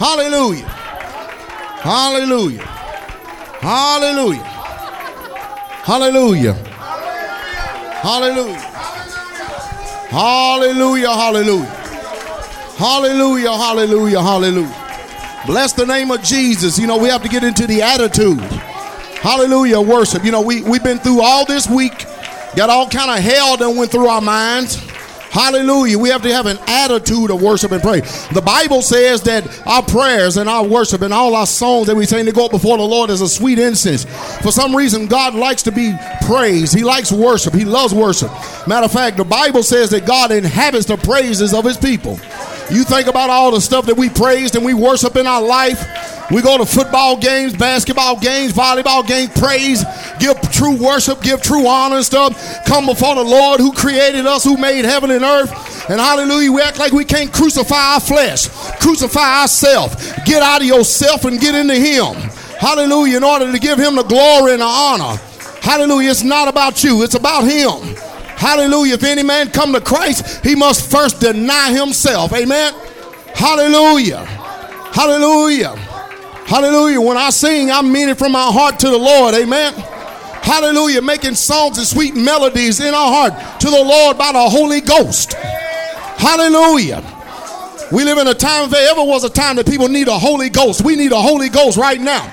Hallelujah. Hallelujah. Hallelujah. Hallelujah. Hallelujah. Hallelujah. Hallelujah. Hallelujah. Hallelujah. Hallelujah. Bless the name of Jesus. You know, we have to get into the attitude. Hallelujah. Worship. You know, we, we've been through all this week, got all kind of hell that went through our minds. Hallelujah. We have to have an attitude of worship and pray. The Bible says that our prayers and our worship and all our songs that we sing to go up before the Lord is a sweet incense. For some reason, God likes to be praised. He likes worship. He loves worship. Matter of fact, the Bible says that God inhabits the praises of his people. You think about all the stuff that we praised and we worship in our life. We go to football games, basketball games, volleyball games, praise, give true worship, give true honor and stuff. Come before the Lord who created us, who made heaven and earth. And hallelujah, we act like we can't crucify our flesh, crucify ourselves. Get out of yourself and get into Him. Hallelujah, in order to give Him the glory and the honor. Hallelujah, it's not about you, it's about Him. Hallelujah. If any man come to Christ, he must first deny himself. Amen. Hallelujah. Hallelujah. Hallelujah. When I sing, I mean it from my heart to the Lord. Amen. Hallelujah. Making songs and sweet melodies in our heart to the Lord by the Holy Ghost. Hallelujah. We live in a time, if there ever was a time that people need a Holy Ghost, we need a Holy Ghost right now.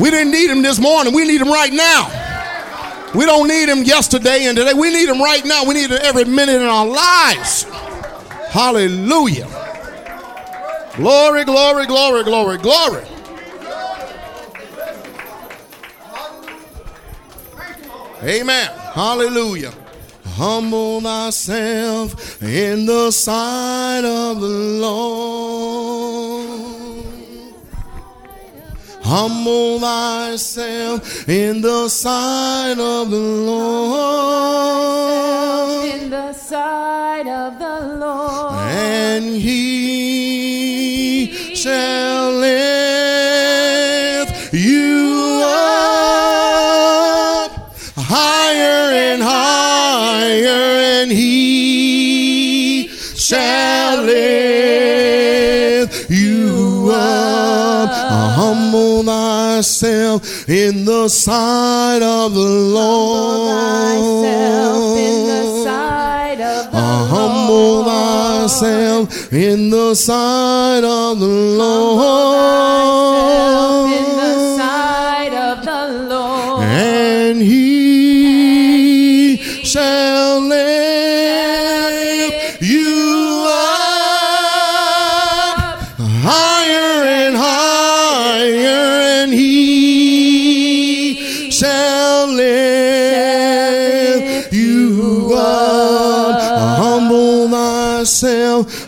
We didn't need him this morning, we need him right now. We don't need him yesterday and today. We need him right now. We need him every minute in our lives. Hallelujah. Glory, glory, glory, glory, glory. Amen. Hallelujah. Humble thyself in the sight of the Lord. Humble thyself in the sight of the Lord. In the sight of the Lord. And he shall lift you up higher and higher, and he shall lift you up. I humble thyself in the sight of the Thyself in the Lord. sight of the Humble thyself in the sight of the Thyself in the Lord.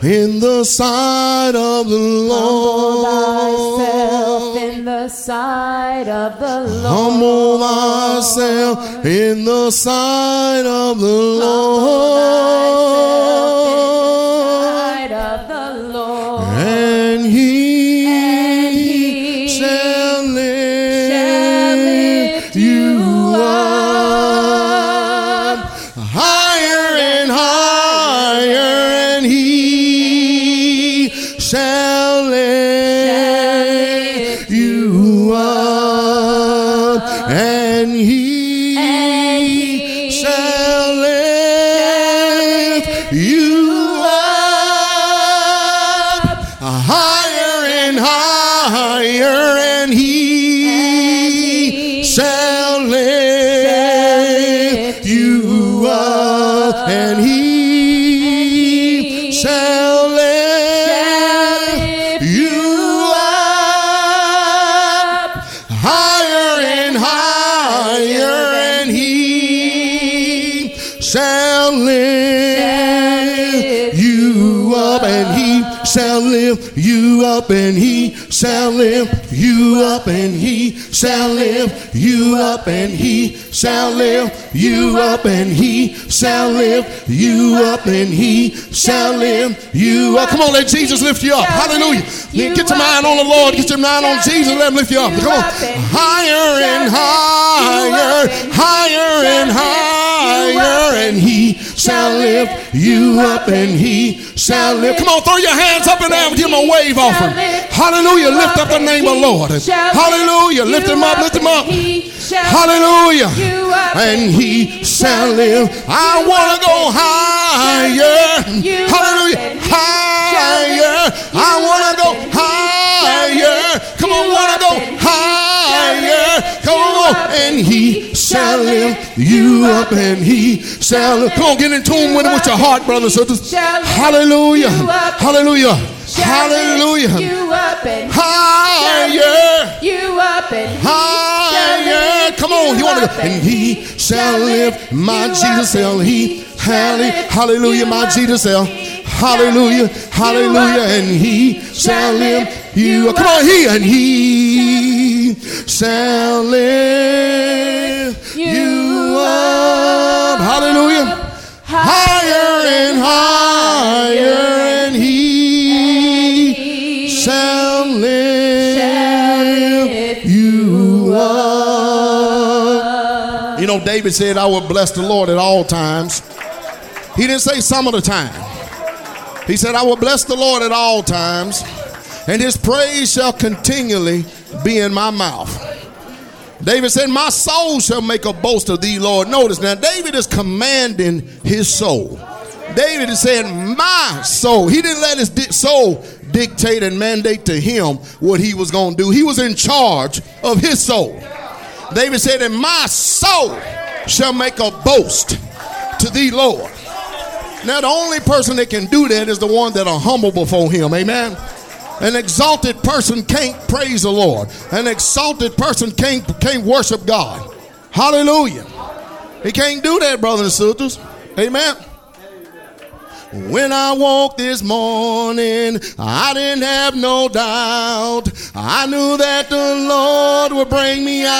In the sight of the Lord. Humble thyself in the sight of the Lord. Humble thyself in the sight of the Lord. Lift you up, and he shall lift you up, and he shall lift you up, and he shall lift you up, and he shall lift you up, and he shall lift you up. Come on, let Jesus lift you up. Hallelujah. Get your mind on the Lord, get your mind on Jesus, let him lift you up. Come on. Higher and higher, higher and higher, and he shall lift you up, and he shall lift. Come on, throw your hands up in the air and give him a wave offering. Hallelujah. Lift up the name of the Lord. Hallelujah. Lift him up. Lift him up. Hallelujah. And he shall live. I want to go higher. Hallelujah. Higher. I want to go higher. Come on, want to go higher. Come on. And he shall lift you up and he shall live. Come on, get in tune with it with your heart, brothers and sisters. Hallelujah. Hallelujah. Hallelujah. You up and Higher. you up and Higher. Come on, you want to go. And he shall live. My Jesus shall he. Hallelujah. Hallelujah. My Jesus shall. Hallelujah. Hallelujah. And he shall live. You. Come on, he. And he shall live. You up. Hallelujah. Higher and higher. Shall live. You up. You know, David said, I will bless the Lord at all times. He didn't say some of the time. He said, I will bless the Lord at all times, and his praise shall continually be in my mouth. David said, My soul shall make a boast of thee, Lord. Notice now, David is commanding his soul. David is saying, My soul. He didn't let his soul dictate and mandate to him what he was going to do. He was in charge of his soul. David said, And my soul shall make a boast to thee, Lord. Now, the only person that can do that is the one that are humble before him. Amen. An exalted person can't praise the Lord. An exalted person can't, can't worship God. Hallelujah. He can't do that, brothers and sisters. Amen. When I woke this morning, I didn't have no doubt. I knew that the Lord would bring me out.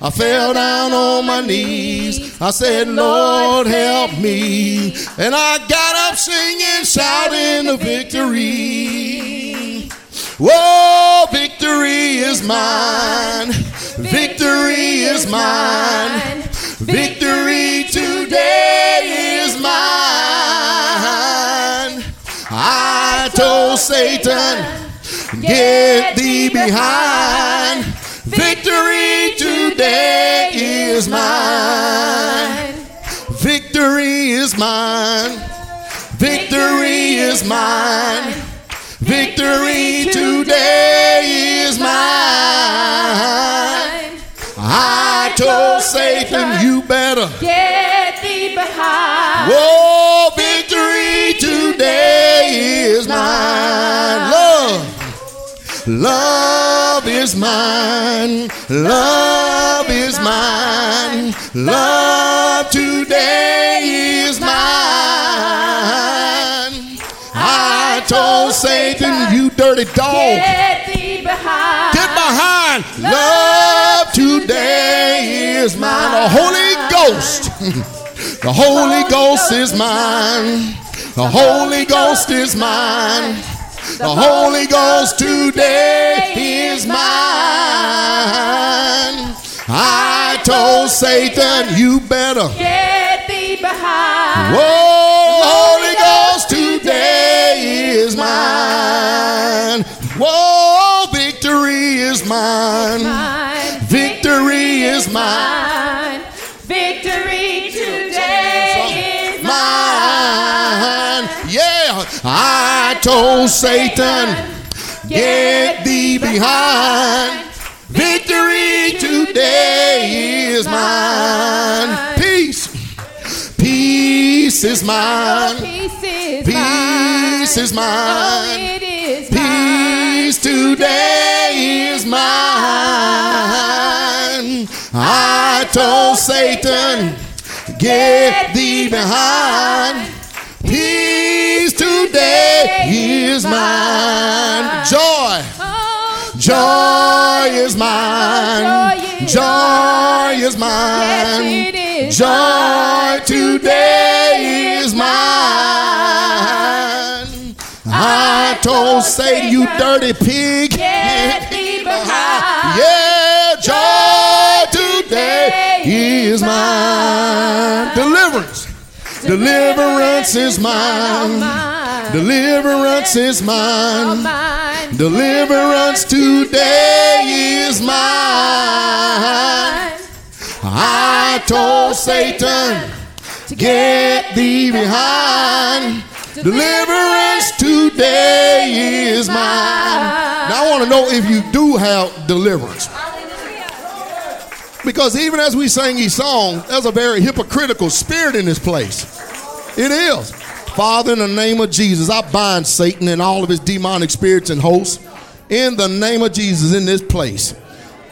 I fell down on my knees. I said, Lord, help me. And I got up singing, shouting the victory. Whoa, victory is mine. Victory is mine. Victory today Satan, get thee behind. Victory today is mine. Victory is mine. Victory is mine. Victory today is mine. I told Satan, you better. get thee behind. Whoa, victory today is mine. Love. Love is mine. Love is mine. Love today is mine. I told Satan, you dirty dog. Get behind. Get behind. Love today is mine. The Holy Ghost. The Holy Ghost is mine. The Holy Ghost is mine. The Holy Ghost today is mine. I told Satan, you better. Get thee behind. Whoa, Holy Ghost today is mine. Whoa, victory is mine. Mine. I told Satan, get thee behind. Victory today is mine. Peace. Peace is mine. Peace is mine. Oh, mine. it is Peace today is mine. I told Satan, get thee behind. Peace today is mine. Joy. Oh, Joy is mine. Joy is mine. Yes, it is Joy today is mine. I told Satan, you dirty pig. Get thee behind. Yeah, joy today is mine. Deliverance. Deliverance is mine. Mine. Deliverance is mine. mine. Deliverance today is mine. I told Satan, get thee behind. Deliverance today is mine. Now I want to know if you do have deliverance. Because even as we sang these songs, there's a very hypocritical spirit in this place. It is. Father, in the name of Jesus, I bind Satan and all of his demonic spirits and hosts. In the name of Jesus, in this place,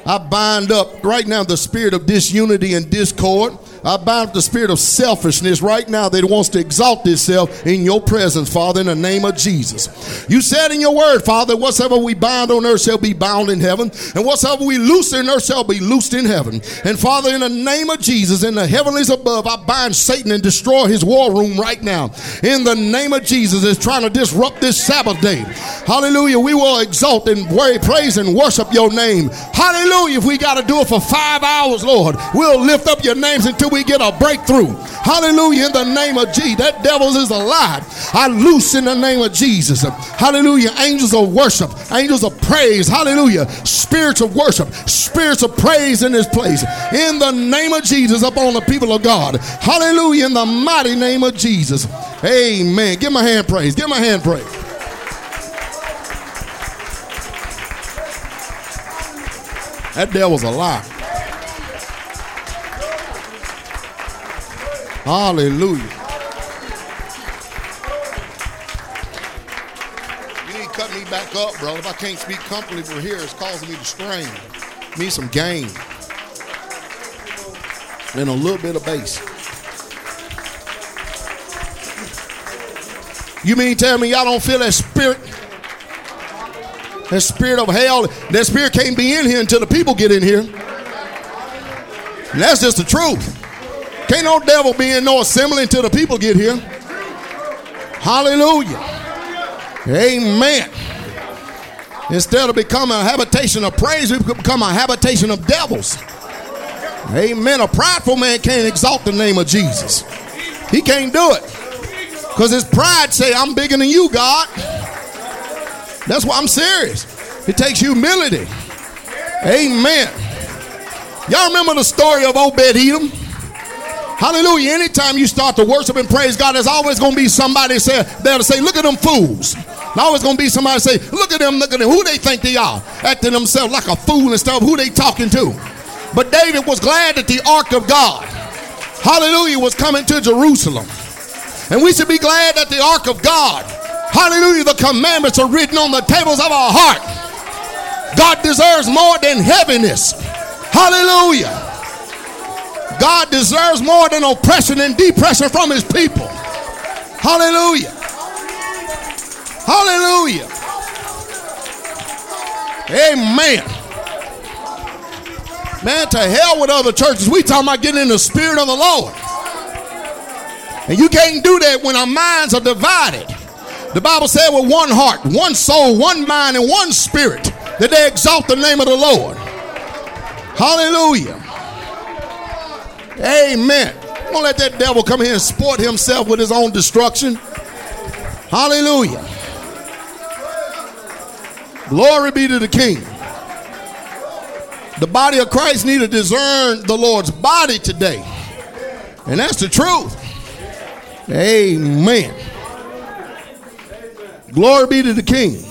I bind up right now the spirit of disunity and discord. I bind the spirit of selfishness right now that wants to exalt itself in your presence, Father, in the name of Jesus. You said in your word, Father, whatsoever we bind on earth shall be bound in heaven, and whatsoever we loose in earth shall be loosed in heaven. And Father, in the name of Jesus, in the heavenlies above, I bind Satan and destroy his war room right now. In the name of Jesus, is trying to disrupt this Sabbath day. Hallelujah. We will exalt and praise and worship your name. Hallelujah. If we got to do it for five hours, Lord, we'll lift up your names until we get a breakthrough. Hallelujah. In the name of Jesus. That devil is a lie. I loose in the name of Jesus. Hallelujah. Angels of worship, angels of praise. Hallelujah. Spirits of worship, spirits of praise in this place. In the name of Jesus upon the people of God. Hallelujah. In the mighty name of Jesus. Amen. Give my hand praise. Give my hand praise. That devil's a lie. Hallelujah. You need to cut me back up, bro. If I can't speak comfortably from here, it's causing me to strain. Need some gain. And a little bit of bass. You mean tell me y'all don't feel that spirit? That spirit of hell, that spirit can't be in here until the people get in here. And that's just the truth. Can't no devil be in no assembly until the people get here. Hallelujah. Amen. Instead of becoming a habitation of praise, we become a habitation of devils. Amen. A prideful man can't exalt the name of Jesus. He can't do it. Because his pride say, I'm bigger than you, God. That's why I'm serious. It takes humility. Amen. Y'all remember the story of Obed Edom? Hallelujah. Anytime you start to worship and praise God, there's always going to be somebody say, there to say, look at them fools. There's always going to be somebody say, look at them, look at them. Who they think they are? Acting themselves like a fool and stuff. Who they talking to? But David was glad that the ark of God, hallelujah, was coming to Jerusalem. And we should be glad that the ark of God, hallelujah, the commandments are written on the tables of our heart. God deserves more than heaviness. Hallelujah. God deserves more than oppression and depression from his people. Hallelujah. Hallelujah. Amen. Man, to hell with other churches. We talking about getting in the spirit of the Lord. And you can't do that when our minds are divided. The Bible said with one heart, one soul, one mind, and one spirit that they exalt the name of the Lord. Hallelujah. Amen. Don't let that devil come here and sport himself with his own destruction. Hallelujah. Glory be to the King. The body of Christ need to discern the Lord's body today. And that's the truth. Amen. Glory be to the King.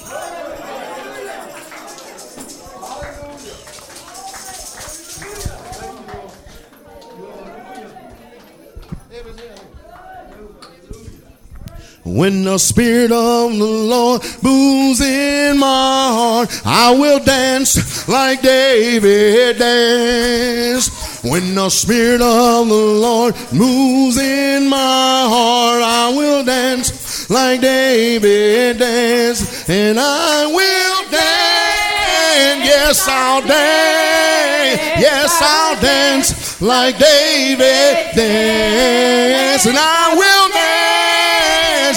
When the Spirit of the Lord moves in my heart, I will dance like David danced. When the Spirit of the Lord moves in my heart, I will dance like David danced. And I will dance. Yes, I'll dance. Yes, I'll dance like David danced. And I will dance.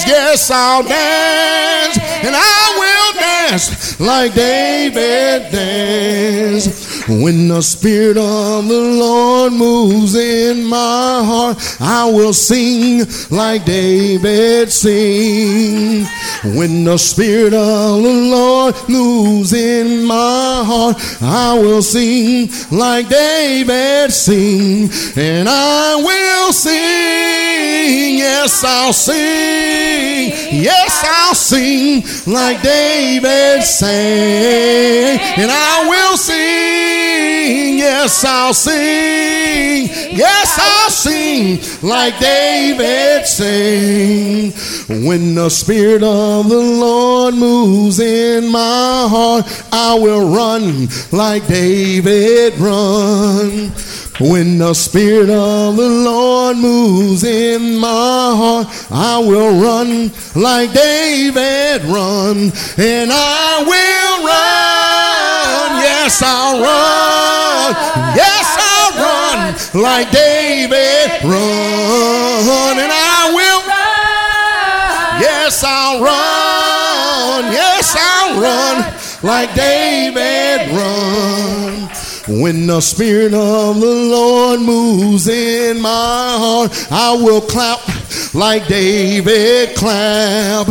Yes, I'll dance. And I will dance like David danced. When the Spirit of the Lord moves in my heart, I will sing like David sing. When the Spirit of the Lord moves in my heart, I will sing like David sing. And I will sing, yes, I'll sing, yes, I'll sing like David sang. And I will sing, yes, I'll sing, yes, I'll sing like David sang. When the Spirit of the Lord moves in my heart, I will run like David run. When the Spirit of the Lord moves in my heart, I will run like David run, and I will run. Yes, I'll run. Yes, I'll run like David run, and I will. Yes, I'll run. Yes, I'll run like David run. When the Spirit of the Lord moves in my heart, I will clap like David clap.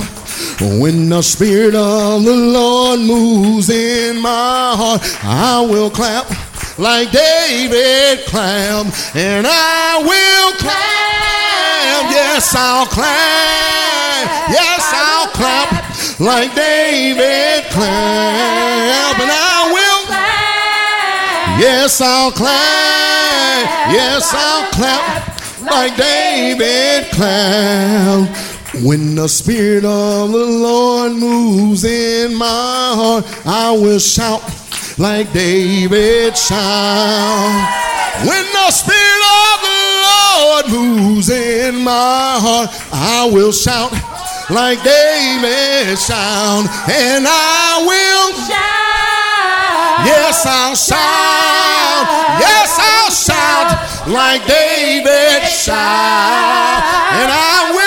When the Spirit of the Lord moves in my heart, I will clap like David clap. And I will clap. Yes, I'll clap. Yes, I'll clap like David clap. And I will. clap. Yes, I'll clap. Yes, I'll clap like David clap. When the Spirit of the Lord moves in my heart, I will shout like David shout. When the Spirit of the Lord moves in my heart, I will shout like David shout, and I will Shout. Yes, I'll shout. Yes, I'll shout like David shout. And I will.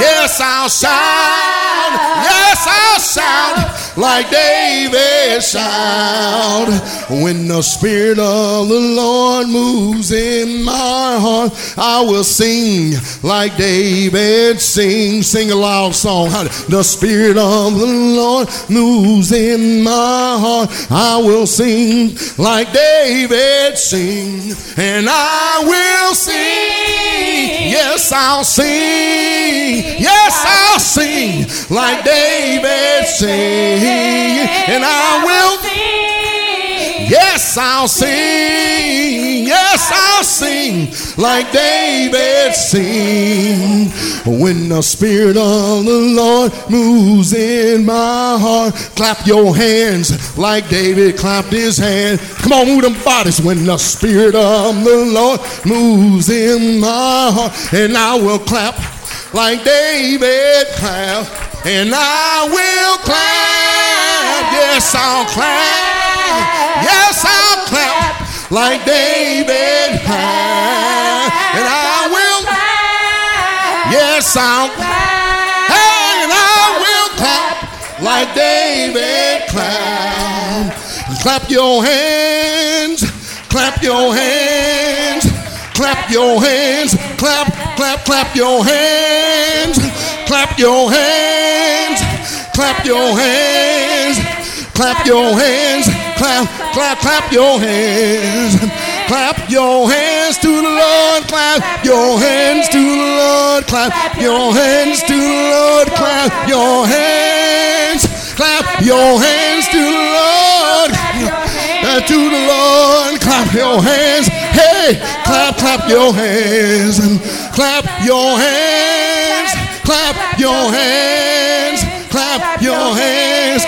Yes, I'll shout. Yes, I'll shout like David shout. When the Spirit of the Lord moves in my heart, I will sing like David sing. Sing a loud song. The Spirit of the Lord moves in my heart. I will sing like David sing. And I will sing. Yes, I'll sing. Yes, I'll sing like David sing. And I will. Yes, I'll sing. Yes, I'll sing like David sing. When the Spirit of the Lord moves in my heart, clap your hands like David clapped his hand. Come on, move them bodies. When the Spirit of the Lord moves in my heart, and I will clap like David clap, and I will clap. Yes, I'll clap. Yes, I'll clap like David clap, and I will. Yes, I'll clap, and I will clap like David clap. Clap your hands, clap your hands, clap your hands, clap, clap, clap your hands, clap your hands, clap your hands, clap your hands, clap, clap, clap your hands. Clap your hands to the Lord, clap your hands to the Lord, clap your hands to the Lord, clap your hands, clap your hands to the Lord, uh, to the Lord, clap your hands, hey, clap, clap your hands, clap your hands, clap your hands,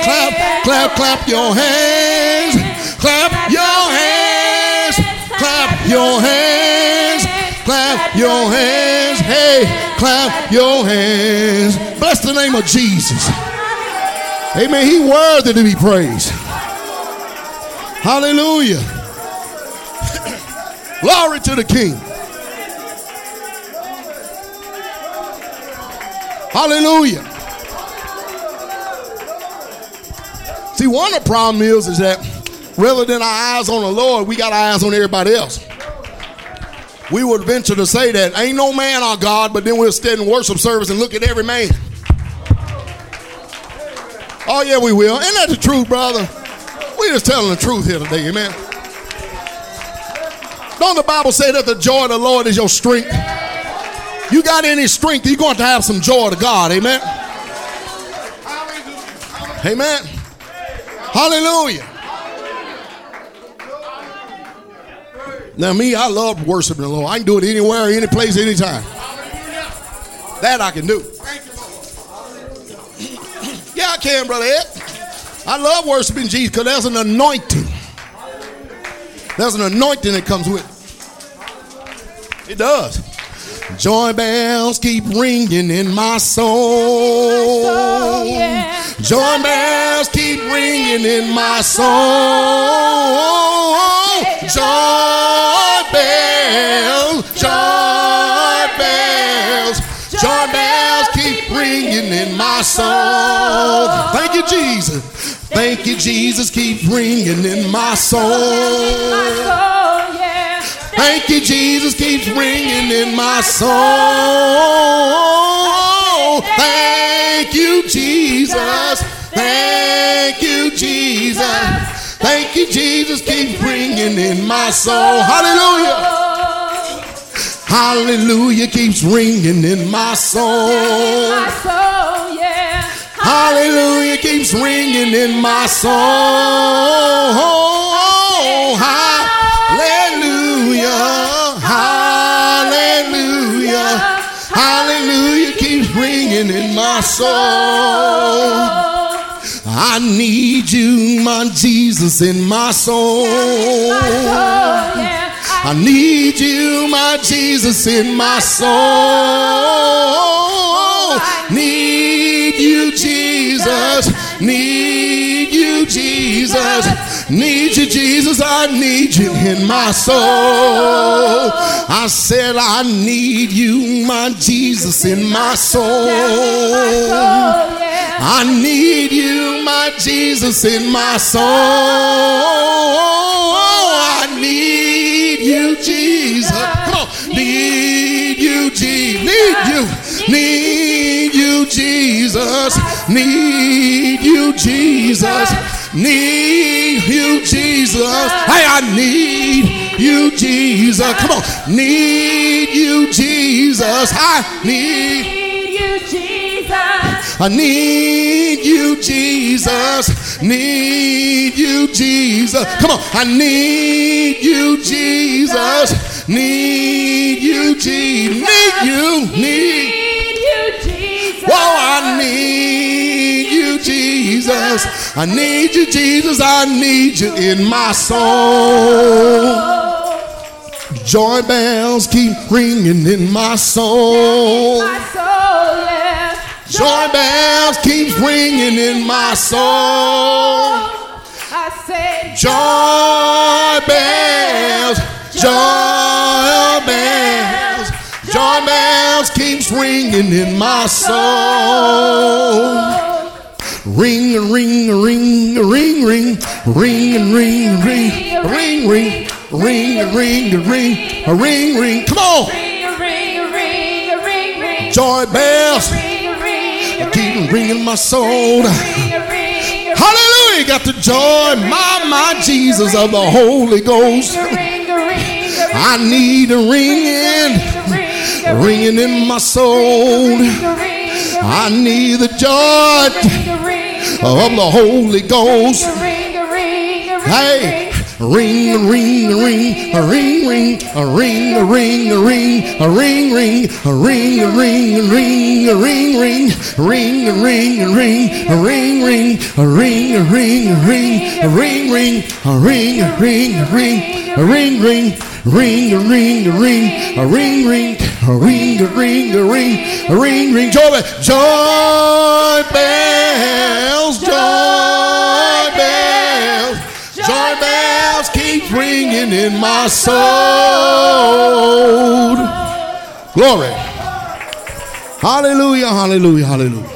clap, clap, clap your hands, clap your hands, clap your hands, clap your hands, hey, clap your hands. Bless the name of Jesus. Amen. He worthy to be praised. Hallelujah. Glory to the King. Hallelujah. See, one of the problem is, is that rather than our eyes on the Lord, we got our eyes on everybody else. We would venture to say that ain't no man our God, but then we'll stand in worship service and look at every man. Oh, yeah, we will. Ain't that the truth, brother? we just telling the truth here today, amen. Don't the Bible say that the joy of the Lord is your strength? You got any strength, you're going to have some joy to God, amen. Amen. Hallelujah. Now, me, I love worshiping the Lord. I can do it anywhere, any place, anytime. That I can do. Yeah, I can, brother Ed. I love worshiping Jesus because there's an anointing. There's an anointing that comes with it. It does. Joy bells keep ringing in my soul. Joy bells keep ringing in my soul. Joy bells, joy bells, joy bells keep ringing in my soul. Thank you, Jesus. Thank you, Jesus. Keep ringing in my soul. Thank you, Jesus keeps ringing in my soul. Thank you, Jesus. Thank you, Jesus. Thank you, Jesus keeps ringing in my soul. Hallelujah. Hallelujah keeps ringing in my soul. Hallelujah keeps ringing in my soul. Hallelujah Hallelujah. keeps ringing in my soul. I need you, my Jesus, in my soul. I need you, my Jesus, in my soul. Need you, Jesus. Need you, Jesus. Need you, Jesus. I need you in my soul. I said, I need you, my Jesus, in my soul. I need you, my Jesus, in my soul. I need you, Jesus. Come on. Need you, Jesus. Need you. Need you, Jesus. Need you, Jesus. Need you, Jesus. Hey, I need you, Jesus. Come on. Need you, Jesus. I need you, Jesus. I need you, Jesus. Need you, Jesus. Come on. I need you, Jesus. Need you, Jesus. Need you. Need you, Jesus. Whoa, I need you, Jesus. I need you, Jesus. I need you in my soul. Joy bells keep ringing in my soul. Joy bells keep ringing in my soul. I say joy bells, joy bells, joy bells keeps ringing in my soul. Ring, ring, ring, ring, ring, ring, ring, ring, ring, ring, ring, ring, ring, ring, ring, ring. Come on. Joy bells keep ringing my soul. Hallelujah. Got the joy, my, my Jesus of the Holy Ghost. I need a ringing, ringing in my soul. I need the joy of the Holy Ghost. Hey, ring, ring, ring, a ring, ring, a ring, a ring, a ring, a ring, ring, a ring, a ring, ring, a ring, a ring, ring, ring, a ring, ring, a ring, a ring, ring, a ring, ring, a ring, a ring, a ring, ring, a ring, ring, a ring, a ring, ring, a ring, ring. Ring ring, a ring a ring ring, a ring ring a ring a ring ring, a ring a ring ring joy joy bells joy in my soul. Glory. Hallelujah, hallelujah, hallelujah.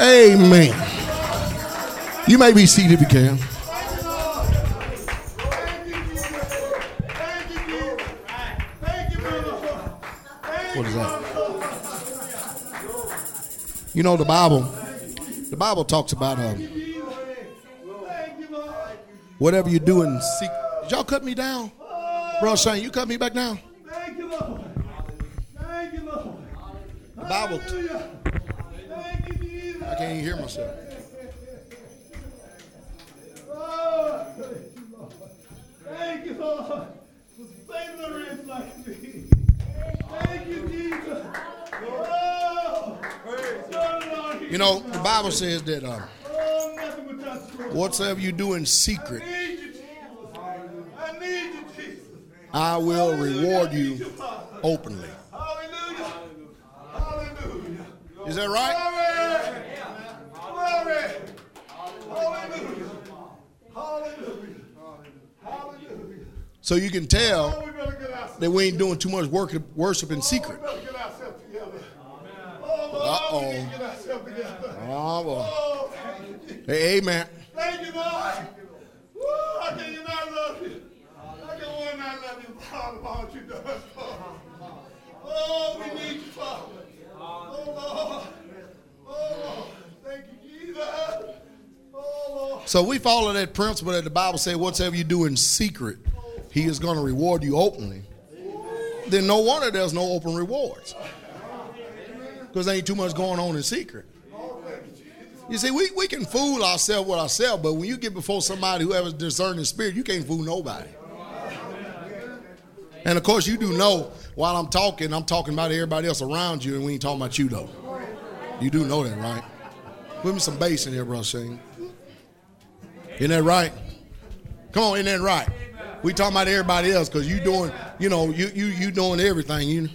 Amen. You may be seated if you can. What is that? You know the Bible. The Bible talks about um, whatever you do in secret did y'all cut me down, bro? Shane, you cut me back down. Thank you, Lord. Thank you, Lord. The Bible. Thank you, Jesus. I can't even hear myself. Oh, thank you, Lord. Thank you, Lord, for wretch like me. Thank you, Jesus. Oh, Lord, You know the Bible says that um, oh, nothing but that sword. whatsoever you do in secret, I need you, Jesus. I need you, Jesus. I will reward you openly. Hallelujah. Hallelujah. Is that right? Glory. Hallelujah. Hallelujah. Hallelujah. So you can tell Oh, we better get ourselves, that we ain't doing too much work worship in secret. Oh, we better get ourselves together. Oh, Uh-oh. we need to get ourselves together. Oh, boy. Thank you, Jesus. Hey, amen. Thank you, Lord. I can you not love you. I can one not love for what you done. Oh, we need you, Father. Oh, Lord. Oh, Lord. Thank you, Jesus. Oh. So we follow that principle that the Bible says, whatsoever you do in secret, he is going to reward you openly. Then no wonder there's no open rewards. Because there ain't too much going on in secret. You see, we, we can fool ourselves with ourselves, but when you get before somebody who has a discerning spirit, you can't fool nobody. And of course, you do know while I'm talking, I'm talking about everybody else around you, and we ain't talking about you, though. You do know that, right? Put me some bass in here, bro, Shane. Isn't that right? Come on, isn't that right? We talking about everybody else because you doing, you know, you you you doing everything. You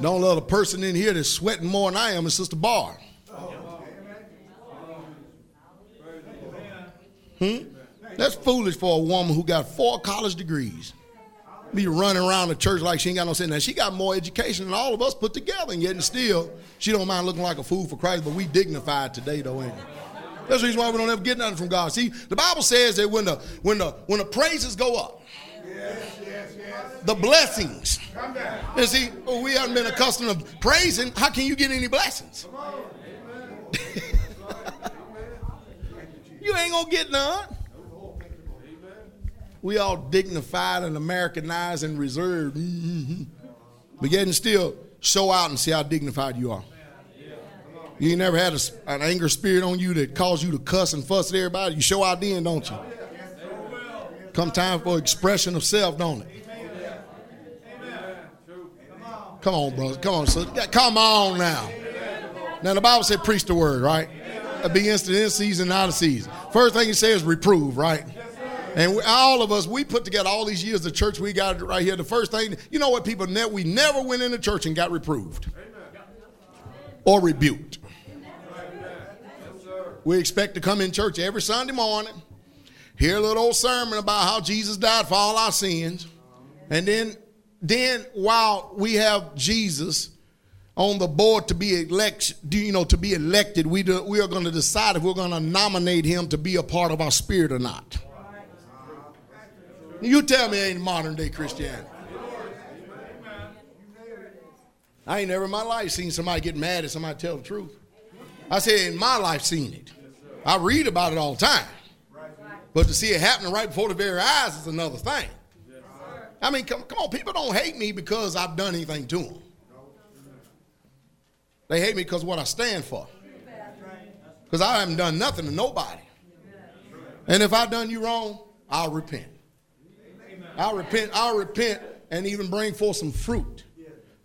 don't let a person in here that's sweating more than I am, is Sister Barr. Hmm? That's foolish for a woman who got four college degrees. Be running around the church like she ain't got no sense. Now she got more education than all of us put together, and yet and still she don't mind looking like a fool for Christ. But we dignified today, though, ain't we? That's the reason why we don't ever get nothing from God. See, the Bible says that when the when the when the praises go up, the blessings. And see, oh, we haven't been accustomed to praising. How can you get any blessings? you ain't gonna get none. We all dignified and Americanized and reserved. Mhm. But yet and still show out and see how dignified you are. You ain't never had a, an anger spirit on you that caused you to cuss and fuss at everybody. You show out then, don't you? Come time for expression of self, don't it? Come on, brothers. Come on, sister. Come on now. Now the Bible said preach the word, right? It be instant in season, out of season. First thing he says reprove, right? And we, all of us, we put together all these years of church we got right here. The first thing, you know what, people, ne- we never went into church and got reproved or rebuked. We expect to come in church every Sunday morning, hear a little old sermon about how Jesus died for all our sins, and then, then while we have Jesus on the board to be elect, you know, to be elected, we do, we are going to decide if we're going to nominate him to be a part of our spirit or not. You tell me, ain't modern day Christianity. I ain't never in my life seen somebody get mad at somebody tell the truth. I said in my life seen it. I read about it all the time. But to see it happening right before the very eyes is another thing. I mean, come, come on, people don't hate me because I've done anything to them. They hate me because what I stand for. Because I haven't done nothing to nobody. And if I've done you wrong, I'll repent. I'll repent, I'll repent and even bring forth some fruit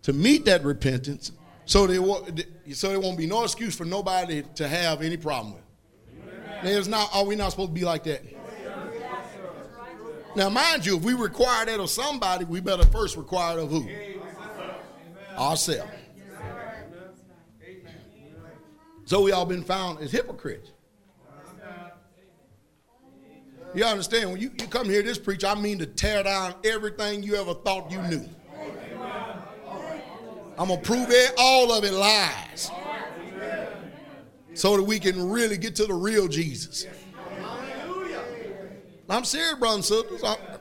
to meet that repentance so there, won't, so there won't be no excuse for nobody to have any problem with. There's not, are we not supposed to be like that? Now, mind you, if we require that of somebody, we better first require it of who? Ourselves. So we all been found as hypocrites. You understand? When you, you come here this preach, I mean to tear down everything you ever thought you knew. I'm gonna prove it, all of it lies. So that we can really get to the real Jesus. I'm serious, brothers and sisters. I-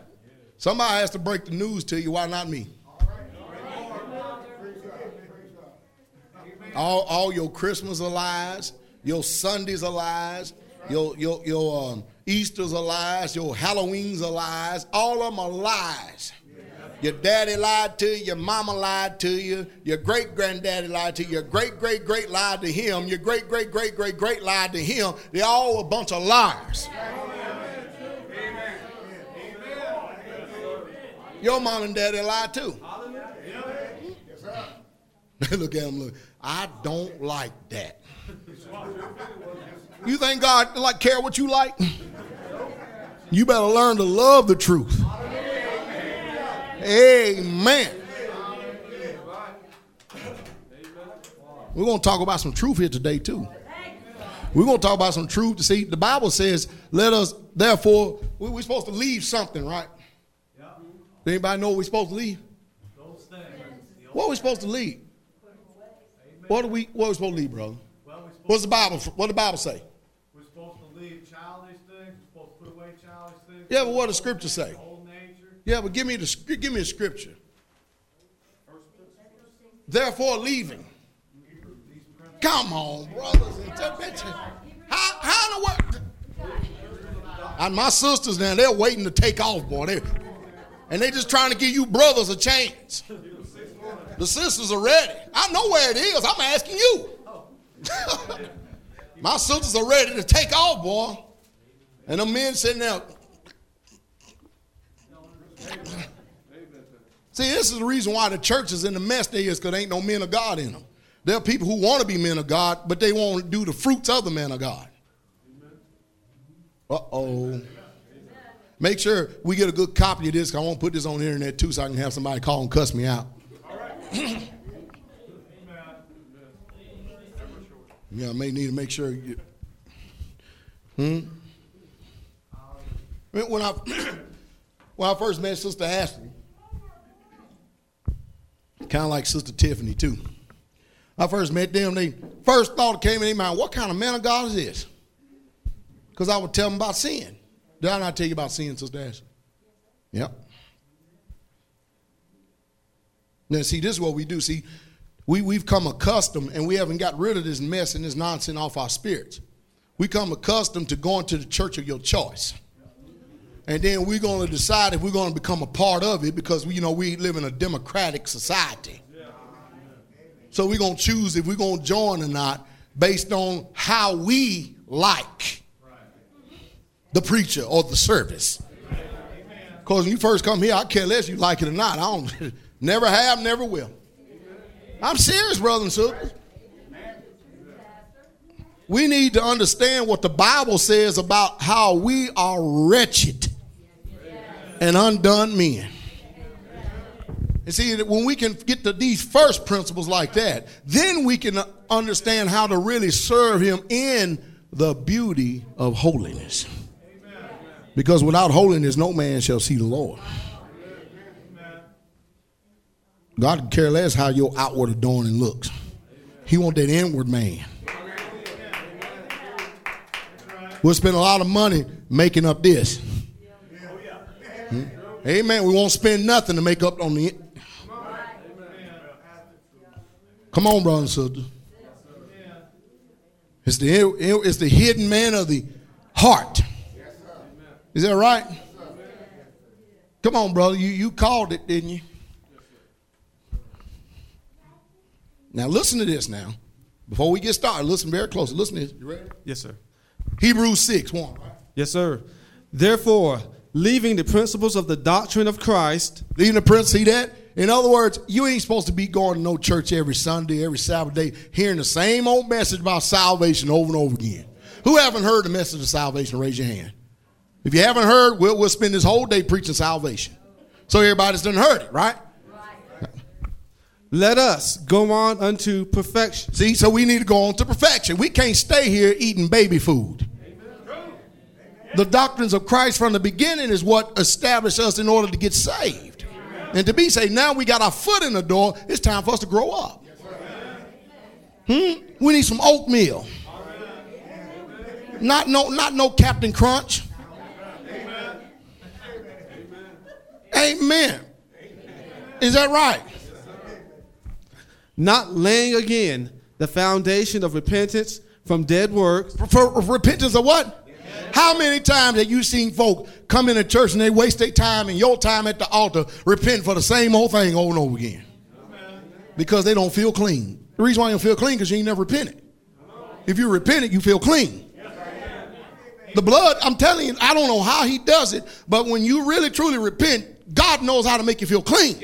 somebody has to break the news to you. Why not me? All, all your Christmas are lies. Your Sundays are lies. Your, your, your um, Easter's are lies. Your Halloween's are lies. All of them are lies. Your daddy lied to you. Your mama lied to you. Your great granddaddy lied to you. Your great great great lied to him. Your great great great great great lied to him. They're all a bunch of liars. Amen. Amen. Amen. Your mom and daddy lied too. Look at him. Look, I don't like that. You think God like care what you like? You better learn to love the truth. Amen. We're going to talk about some truth here today, too. We're going to talk about some truth. To see, the Bible says, let us, therefore, we're supposed to leave something, right? Anybody know what we're supposed to leave? What are we supposed to leave? What are we, what are we supposed to leave, brother? What's the Bible, what the Bible say? We're supposed to leave childish things. We're supposed to put away childish things. Yeah, but what does Scripture say? Old nature. Yeah, but give me the give me a scripture. Therefore, leaving. Come on, brothers and sisters. How how in the world? And my sisters now they're waiting to take off, boy. They, and they're just trying to give you brothers a chance. The sisters are ready. I know where it is. I'm asking you. my sisters are ready to take off, boy. And the men sitting there. See, this is the reason why the church is in the mess they is because there ain't no men of God in them. There are people who want to be men of God, but they won't do the fruits of the men of God. Uh oh. Make sure we get a good copy of this. I won't put this on the internet too, so I can have somebody call and cuss me out. Yeah, I may need to make sure you. Hmm. When I when I first met Sister Ashley, kind of like Sister Tiffany too. I first met them. They first thought came in their mind, "What kind of man of God is this?" Because I would tell them about sin. Did I not tell you about sin, Sister Ashley? Yep. Now, see, this is what we do. See, we, we've come accustomed and we haven't got rid of this mess and this nonsense off our spirits. We come accustomed to going to the church of your choice. And then we're going to decide if we're going to become a part of it because, we, you know, we live in a democratic society. So we're going to choose if we're going to join or not based on how we like the preacher or the service. Because when you first come here, I care less you like it or not. I don't, never have, never will. I'm serious, brothers and sisters. We need to understand what the Bible says about how we are wretched and undone men. And see, when we can get to these first principles like that, then we can understand how to really serve Him in the beauty of holiness. Because without holiness, no man shall see the Lord. God can care less how your outward adorning looks. He want that inward man. We'll spend a lot of money making up this. Hmm? Amen. We won't spend nothing to make up on the. Come on, brothers and. It's the, it's the hidden man of the heart. Is that right? Come on, brother. You, you called it, didn't you? Now listen to this now. Before we get started, listen very closely. Listen to this. You ready? Yes, sir. Hebrews 6, 1. Yes, sir. Therefore, leaving the principles of the doctrine of Christ. Leaving the principles, see that? In other words, you ain't supposed to be going to no church every Sunday, every Sabbath day, hearing the same old message about salvation over and over again. Who haven't heard the message of salvation? Raise your hand. If you haven't heard, we'll, we'll spend this whole day preaching salvation. So everybody's done heard it, right? Let us go on unto perfection. See, so we need to go on to perfection. We can't stay here eating baby food. The doctrines of Christ from the beginning is what established us in order to get saved. And to be saved, now we got our foot in the door. It's time for us to grow up. Hmm? We need some oatmeal. Not no, not no Captain Crunch. Amen. Is that right? Not laying again the foundation of repentance from dead works, For repentance of what? How many times have you seen folk come into church and they waste their time and your time at the altar repent for the same old thing over and over again? Because they don't feel clean. The reason why you don't feel clean is because you ain't never repented. If you repented, you feel clean. The blood, I'm telling you, I don't know how he does it, but when you really truly repent, God knows how to make you feel clean.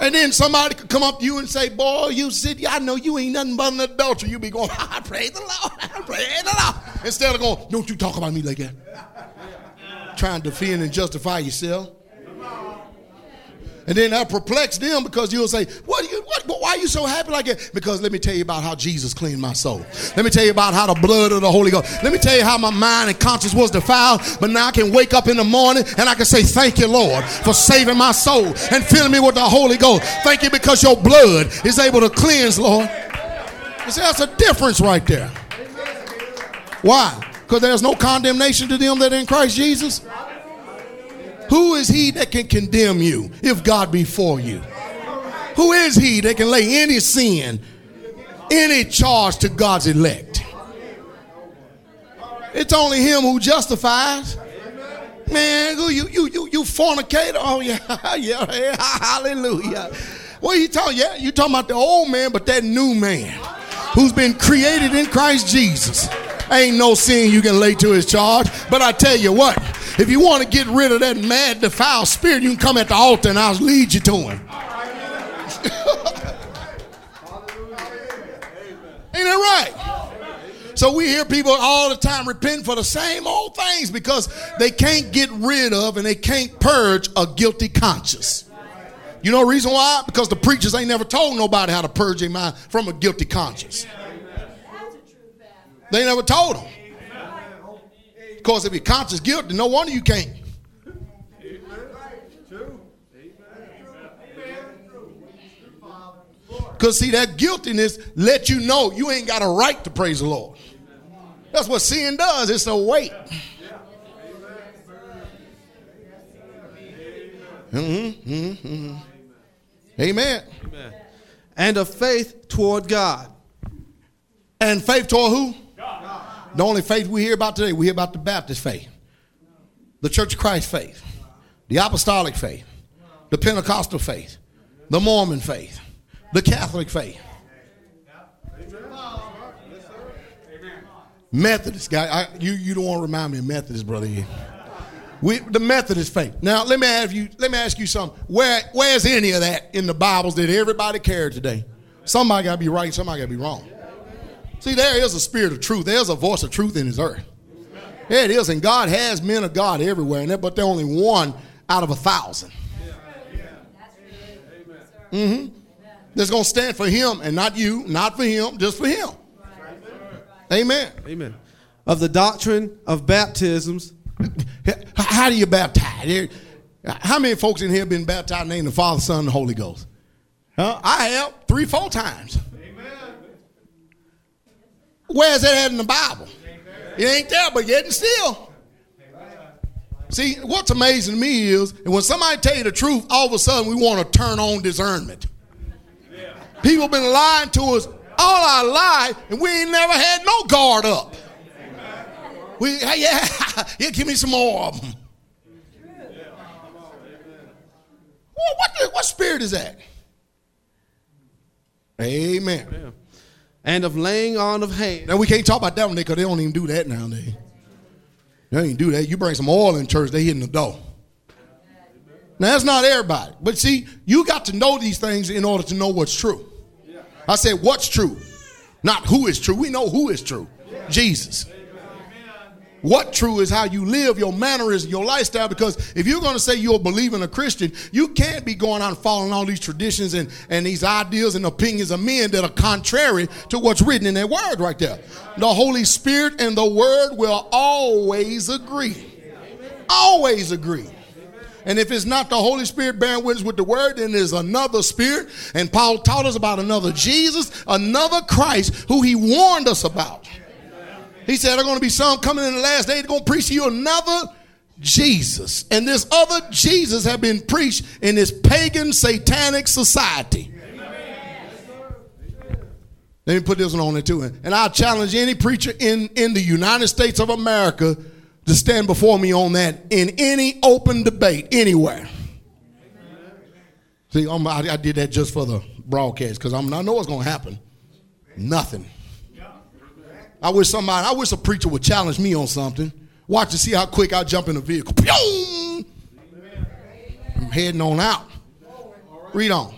And then somebody could come up to you and say, Boy, you sit, I know you ain't nothing but an adulterer. You be going, I praise the Lord, I praise the Lord. Instead of going, Don't you talk about me like that. Trying to defend and justify yourself. And then that perplex them because you'll say, what are you, what, why are you so happy like that? Because let me tell you about how Jesus cleaned my soul. Let me tell you about how the blood of the Holy Ghost. Let me tell you how my mind and conscience was defiled. But now I can wake up in the morning and I can say, thank you, Lord, for saving my soul and filling me with the Holy Ghost. Thank you because your blood is able to cleanse, Lord. You see, that's a difference right there. Why? Because there's no condemnation to them that are in Christ Jesus. Who is he that can condemn you if God be for you? Who is he that can lay any sin, any charge to God's elect? It's only him who justifies. Man, who you you you you fornicator? Oh yeah, yeah, yeah, hallelujah. What are you talking? Yeah, you talking about the old man, but that new man who's been created in Christ Jesus. Ain't no sin you can lay to his charge. But I tell you what, if you want to get rid of that mad, defiled spirit, you can come at the altar and I'll lead you to him. Ain't that right? So we hear people all the time repent for the same old things because they can't get rid of and they can't purge a guilty conscience. You know the reason why? Because the preachers ain't never told nobody how to purge their mind from a guilty conscience. They never told them. Because if your conscience guilty, no wonder you can't. Because see, that guiltiness let you know you ain't got a right to praise the Lord. That's what sin does. It's a weight. Mm-hmm, mm-hmm, mm-hmm. Amen. Amen. And a faith toward God. And faith toward who? The only faith we hear about today, we hear about the Baptist faith, the Church of Christ faith, the Apostolic faith, the Pentecostal faith, the Mormon faith, the Catholic faith. Methodist guy, I, you you don't want to remind me of Methodist, brother. We the Methodist faith. Now let me ask you let me ask you something. Where where's any of that in the Bibles that everybody carry today? Somebody got to be right, somebody got to be wrong. See, there is a spirit of truth. There's a voice of truth in His earth. There it is, and God has men of God everywhere, and but they're only one out of a thousand. Mm-hmm. That's going to stand for Him and not you, not for Him, just for Him. Amen. Amen. Of the doctrine of baptisms. How do you baptize? How many folks in here been baptized in the name of the Father, Son, and the Holy Ghost? Huh? I have three, four times. Where's that at in the Bible? It ain't there, but yet and still. See, what's amazing to me is when somebody tell you the truth, all of a sudden we want to turn on discernment. People been lying to us all our life, and we ain't never had no guard up. We, yeah, yeah, give me some more of them. Well, what, what spirit is that? Amen. Yeah. And of laying on of hands. Now we can't talk about that one because they don't even do that nowadays. They don't even do that. You bring some oil in church, they hitting the door. Now that's not everybody. But see, you got to know these things in order to know what's true. I said what's true, not who is true. We know who is true. Jesus. What true is how you live, your mannerism, your lifestyle. Because if you're going to say you're believing a Christian, you can't be going out and following all these traditions and, and these ideas and opinions of men that are contrary to what's written in that word right there. The Holy Spirit and the word will always agree. Always agree. And if it's not the Holy Spirit bearing witness with the word, then there's another spirit. And Paul taught us about another Jesus, another Christ who he warned us about. He said, there are going to be some coming in the last day. They're going to preach to you another Jesus. And this other Jesus have been preached in this pagan satanic society. Let me put this one on there too. And I challenge any preacher in, in the United States of America to stand before me on that in any open debate anywhere. See, I'm, I, I did that just for the broadcast because I know what's going to happen. Nothing. I wish somebody, I wish a preacher would challenge me on something. Watch to see how quick I jump in the vehicle. I'm heading on out. Read on.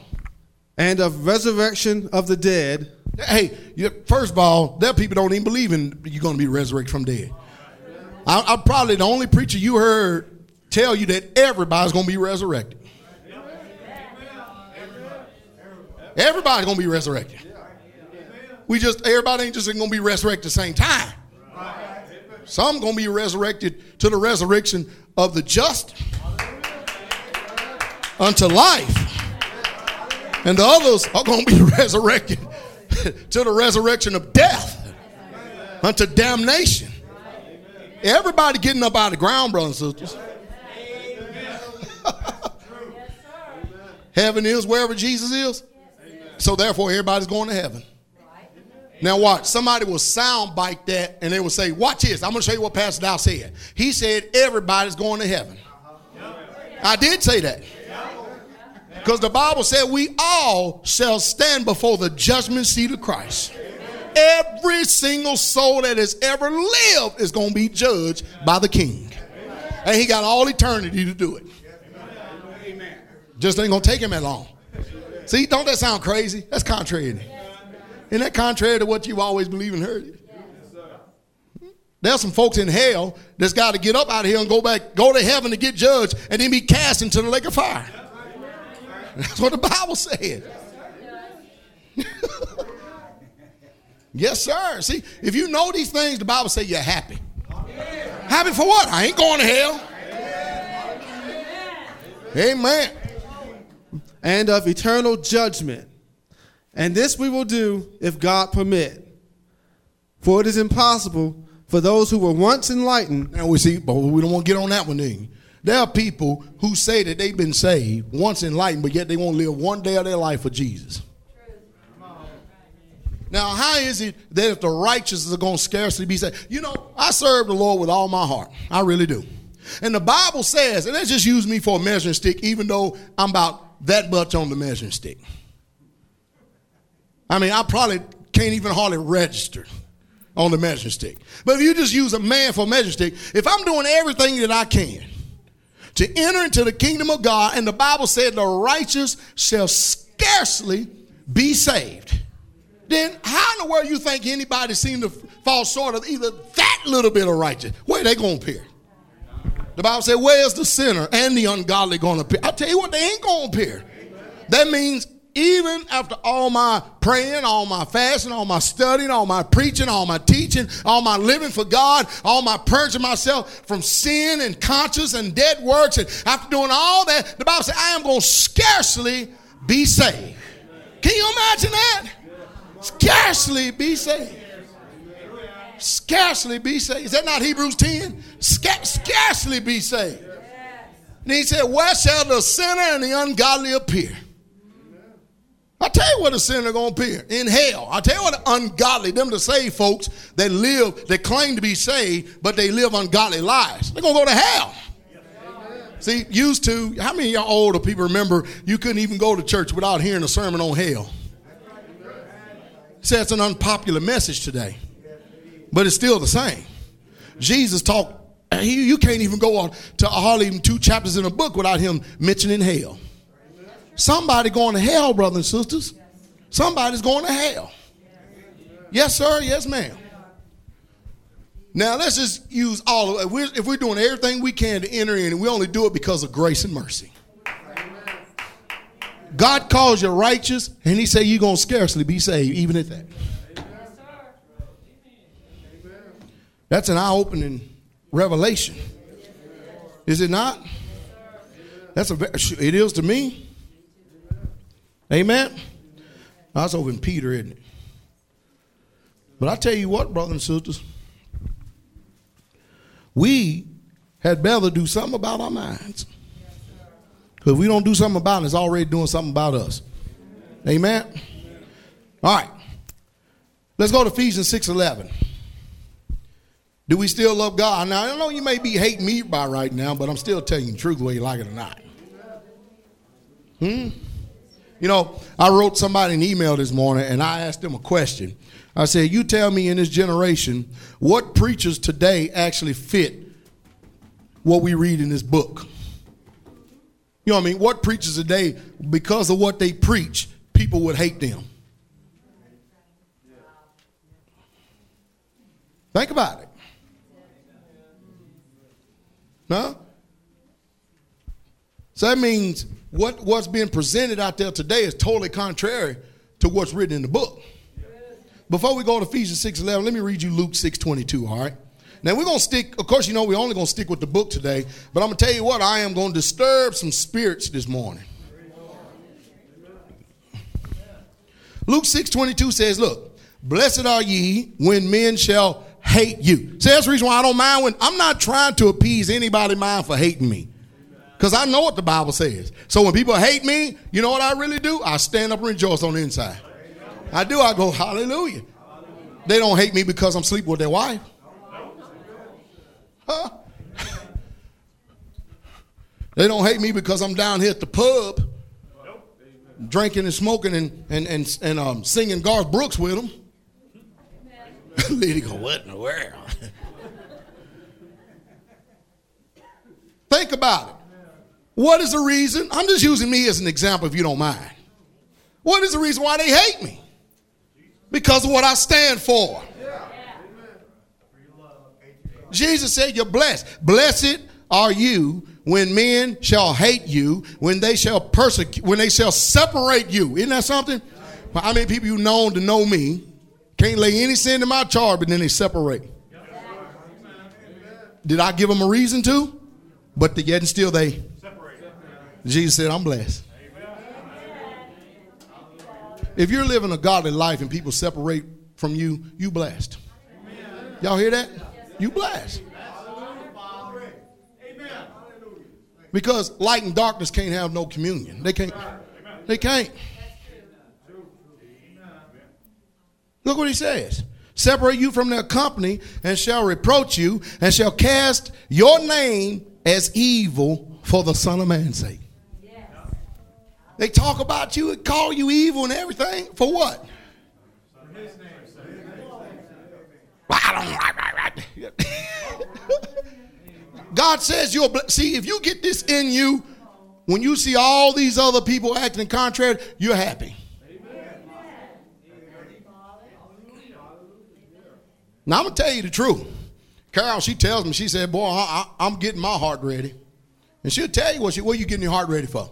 And of resurrection of the dead, Hey, you, first of all, there people don't even believe in you're going to be resurrected from dead. I, I'm probably the only preacher you heard tell you that everybody's going to be resurrected. Everybody's going to be resurrected. We just everybody ain't just to be resurrected at the same time. Some to be resurrected to the resurrection of the just unto life. And the others are to be resurrected to the resurrection of death unto damnation. Everybody getting up out of the ground, brothers and sisters. heaven is wherever Jesus is. So therefore, everybody's going to heaven. Now watch. Somebody will sound bite that and they will say, watch this. I'm going to show you what Pastor Dow said. He said everybody's going to heaven. I did say that. Because the Bible said we all shall stand before the judgment seat of Christ. Every single soul that has ever lived is going to be judged by the King. And he got all eternity to do it. Just ain't going to take him that long. See, don't that sound crazy? That's contrary. Isn't that contrary to what you've always believed and heard? Yes, There's some folks in hell that's got to get up out of here and go back, go to heaven to get judged, and then be cast into the lake of fire. That's what the Bible said. yes, sir. See, if you know these things, the Bible says you're happy. Happy for what? I ain't going to hell. Amen. and of eternal judgment. And this we will do if God permit. For it is impossible for those who were once enlightened And we see, but we don't want to get on that one then. There are people who say that they've been saved, once enlightened, but yet they won't live one day of their life for Jesus. Now, how is it that if the righteous are going to scarcely be saved? You know, I serve the Lord with all my heart. I really do. And the Bible says, and let's just use me for a measuring stick, even though I'm about that much on the measuring stick. I mean, I probably can't even hardly register on the measuring stick. But if you just use a man for a measuring stick, if I'm doing everything that I can to enter into the kingdom of God, and the Bible said the righteous shall scarcely be saved, then how in the world you think anybody seem to fall short of either that little bit of righteous? Where they going to appear? The Bible said, where's the sinner and the ungodly going to appear? I tell you what, they ain't going to appear. That means even after all my praying, all my fasting, all my studying, all my preaching, all my teaching, all my living for God, all my purging myself from sin and conscience and dead works, and after doing all that, the Bible says, I am going to scarcely be saved. Can you imagine that? Scarcely be saved. Scarcely be saved. Is that not Hebrews 10? Sca- scarcely be saved. And he said, Where shall the sinner and the ungodly appear? I tell you what the sinner gonna appear in hell. I tell you what the ungodly, them the saved folks that live, that claim to be saved, but they live ungodly lives. They're gonna go to hell. See, used to, how many of y'all older people remember you couldn't even go to church without hearing a sermon on hell? Say it's an unpopular message today, but it's still the same. Jesus talked, you can't even go on to hardly even two chapters in a book without him mentioning hell. Somebody going to hell, brothers and sisters. Somebody's going to hell. Yes, sir. Yes, ma'am. Now let's just use all of it. If we're, if we're doing everything we can to enter in, and we only do it because of grace and mercy. God calls you righteous, and He say you're gonna scarcely be saved, even at that. That's an eye-opening revelation, is it not? That's a. It is to me. Amen. That's over in Peter, isn't it? But I tell you what, brothers and sisters, we had better do something about our minds. Because if we don't do something about it, it's already doing something about us. Amen. All right. Let's go to Ephesians 6:11. Do we still love God? Now I know you may be hating me by right now, but I'm still telling you the truth whether you like it or not. Hmm? You know, I wrote somebody an email this morning and I asked them a question. I said, You tell me in this generation what preachers today actually fit what we read in this book. You know what I mean? What preachers today, because of what they preach, people would hate them. Think about it. No? So that means what, what's being presented out there today is totally contrary to what's written in the book. Before we go to Ephesians 6.11, let me read you Luke 6.22, all right? Now we're going to stick, of course, you know, we're only going to stick with the book today, but I'm going to tell you what, I am going to disturb some spirits this morning. Luke 6.22 says, look, blessed are ye when men shall hate you. So that's the reason why I don't mind when, I'm not trying to appease anybody mind for hating me. Because I know what the Bible says. So when people hate me, you know what I really do? I stand up and rejoice on the inside. I do. I go, hallelujah. They don't hate me because I'm sleeping with their wife. Huh? They don't hate me because I'm down here at the pub drinking and smoking and, and, and, and um, singing Garth Brooks with them. Lady go, what in the world? Think about it. What is the reason? I'm just using me as an example if you don't mind. What is the reason why they hate me? Because of what I stand for. Jesus said, You're blessed. Blessed are you when men shall hate you, when they shall persecute, when they shall separate you. Isn't that something? How many people you known to know me can't lay any sin to my charge, but then they separate? Did I give them a reason to? But yet and still they. Jesus said, I'm blessed. If you're living a godly life and people separate from you, you blessed. Y'all hear that? You blessed. Because light and darkness can't have no communion. They can't. They can't. Look what he says. Separate you from their company and shall reproach you and shall cast your name as evil for the Son of Man's sake. They talk about you and call you evil and everything. For what? God says you're see if you get this in you, when you see all these other people acting contrary, you're happy. Now I'm gonna tell you the truth. Carol, she tells me, she said, "Boy, I, am getting my heart ready," and she'll tell you what she, what are you getting your heart ready for.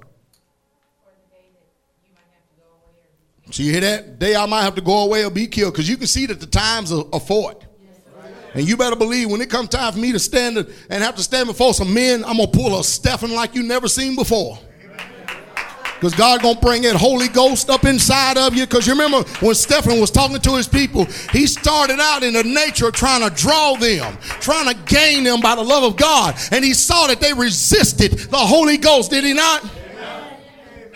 So you hear that? Day I might have to go away or be killed because you can see that the times are, are for it. And you better believe when it comes time for me to stand and have to stand before some men, I'm gonna pull a Stephen like you never seen before. Because God gonna bring that Holy Ghost up inside of you. Because you remember when Stephen was talking to his people, he started out in the nature of trying to draw them, trying to gain them by the love of God. And he saw that they resisted the Holy Ghost, did he not?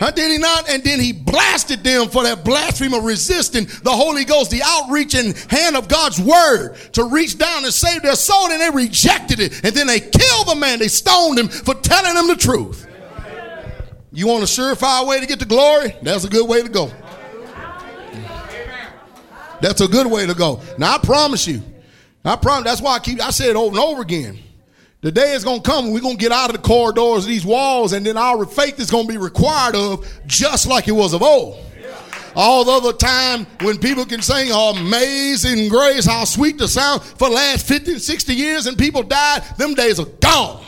Huh, did he not? And then he blasted them for that blasphemy of resisting the Holy Ghost, the outreaching hand of God's word to reach down and save their soul, and they rejected it. And then they killed the man. They stoned him for telling them the truth. You want a surefire way to get to glory? That's a good way to go. That's a good way to go. Now I promise you. I promise. That's why I keep. I say it over and over again. The day is going to come we're going to get out of the corridors of these walls, and then our faith is going to be required of just like it was of old. All the other time when people can sing Amazing Grace, how sweet the sound for the last 50, 60 years, and people died, them days are gone.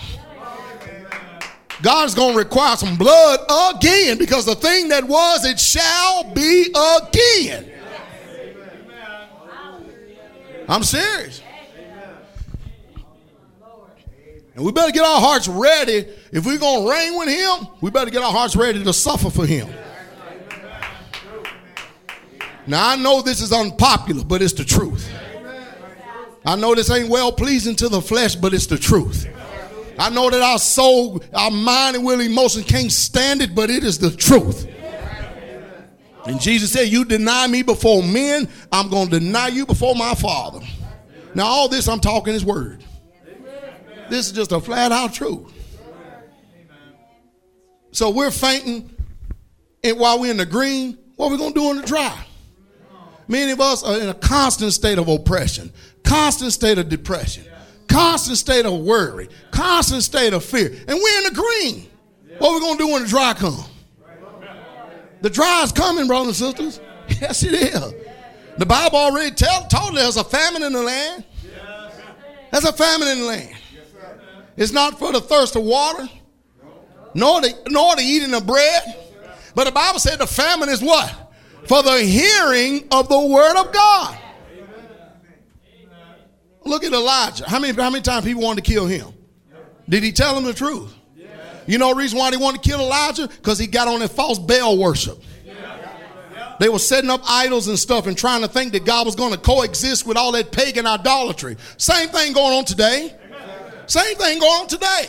God's going to require some blood again because the thing that was, it shall be again. I'm serious. And we better get our hearts ready. If we're going to reign with him, we better get our hearts ready to suffer for him. Now, I know this is unpopular, but it's the truth. I know this ain't well pleasing to the flesh, but it's the truth. I know that our soul, our mind, and will emotions can't stand it, but it is the truth. And Jesus said, You deny me before men, I'm going to deny you before my Father. Now, all this I'm talking is word. This is just a flat out truth. So we're fainting, and while we're in the green, what are we going to do in the dry? Many of us are in a constant state of oppression, constant state of depression, constant state of worry, constant state of fear. And we're in the green. What are we going to do when the dry comes? The dry is coming, brothers and sisters. Yes, it is. The Bible already tell, told us there's a famine in the land. There's a famine in the land. It's not for the thirst of water, nor the, nor the eating of bread. But the Bible said the famine is what? For the hearing of the word of God. Look at Elijah. How many, how many times people wanted to kill him? Did he tell them the truth? You know the reason why they wanted to kill Elijah? Because he got on that false Baal worship. They were setting up idols and stuff and trying to think that God was going to coexist with all that pagan idolatry. Same thing going on today. Same thing going on today.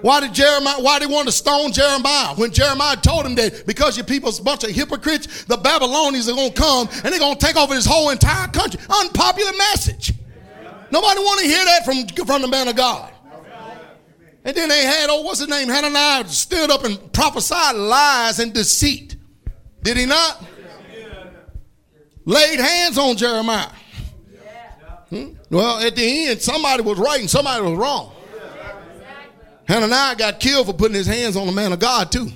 Why did Jeremiah, why did they want to stone Jeremiah? When Jeremiah told him that because your people's a bunch of hypocrites, the Babylonians are going to come and they're going to take over this whole entire country. Unpopular message. Nobody want to hear that from, from the man of God. And then they had, oh, what's his name? Hananiah stood up and prophesied lies and deceit. Did he not? Laid hands on Jeremiah. Hmm? Well, at the end, somebody was right and somebody was wrong. Hananiah got killed for putting his hands on the man of God, too.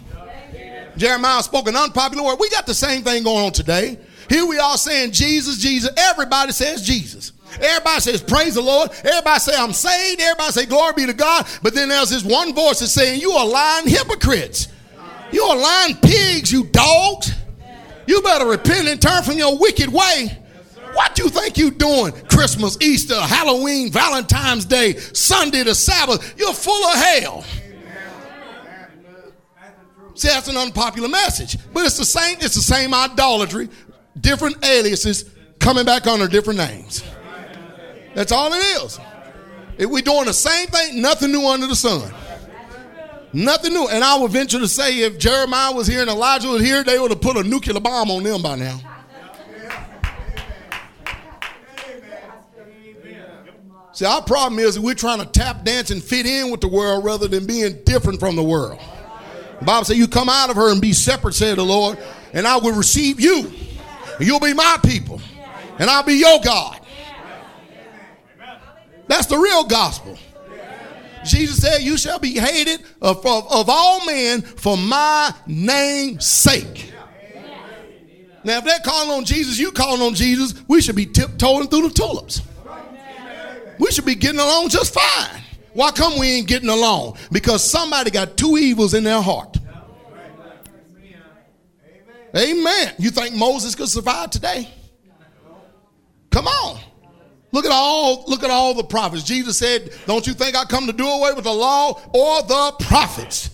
Jeremiah spoke an unpopular word. We got the same thing going on today. Here we are saying Jesus, Jesus. Everybody says Jesus. Everybody says praise the Lord. Everybody say I'm saved. Everybody say glory be to God. But then there's this one voice that's saying you are lying hypocrites. You are lying pigs, you dogs. You better repent and turn from your wicked way. What you think you doing? Christmas, Easter, Halloween, Valentine's Day, Sunday the Sabbath. You're full of hell. See, that's an unpopular message. But it's the same, it's the same idolatry, different aliases coming back under different names. That's all it is. If we're doing the same thing, nothing new under the sun. Nothing new. And I would venture to say if Jeremiah was here and Elijah was here, they would have put a nuclear bomb on them by now. See, our problem is we're trying to tap dance and fit in with the world rather than being different from the world. The Bible says, You come out of her and be separate, said the Lord, and I will receive you. And You'll be my people, and I'll be your God. That's the real gospel. Jesus said, You shall be hated of, of, of all men for my name's sake. Now, if they're calling on Jesus, you calling on Jesus, we should be tiptoeing through the tulips. We should be getting along just fine. Why come we ain't getting along? Because somebody got two evils in their heart. Amen. You think Moses could survive today? Come on. Look at all look at all the prophets. Jesus said, "Don't you think I come to do away with the law or the prophets?"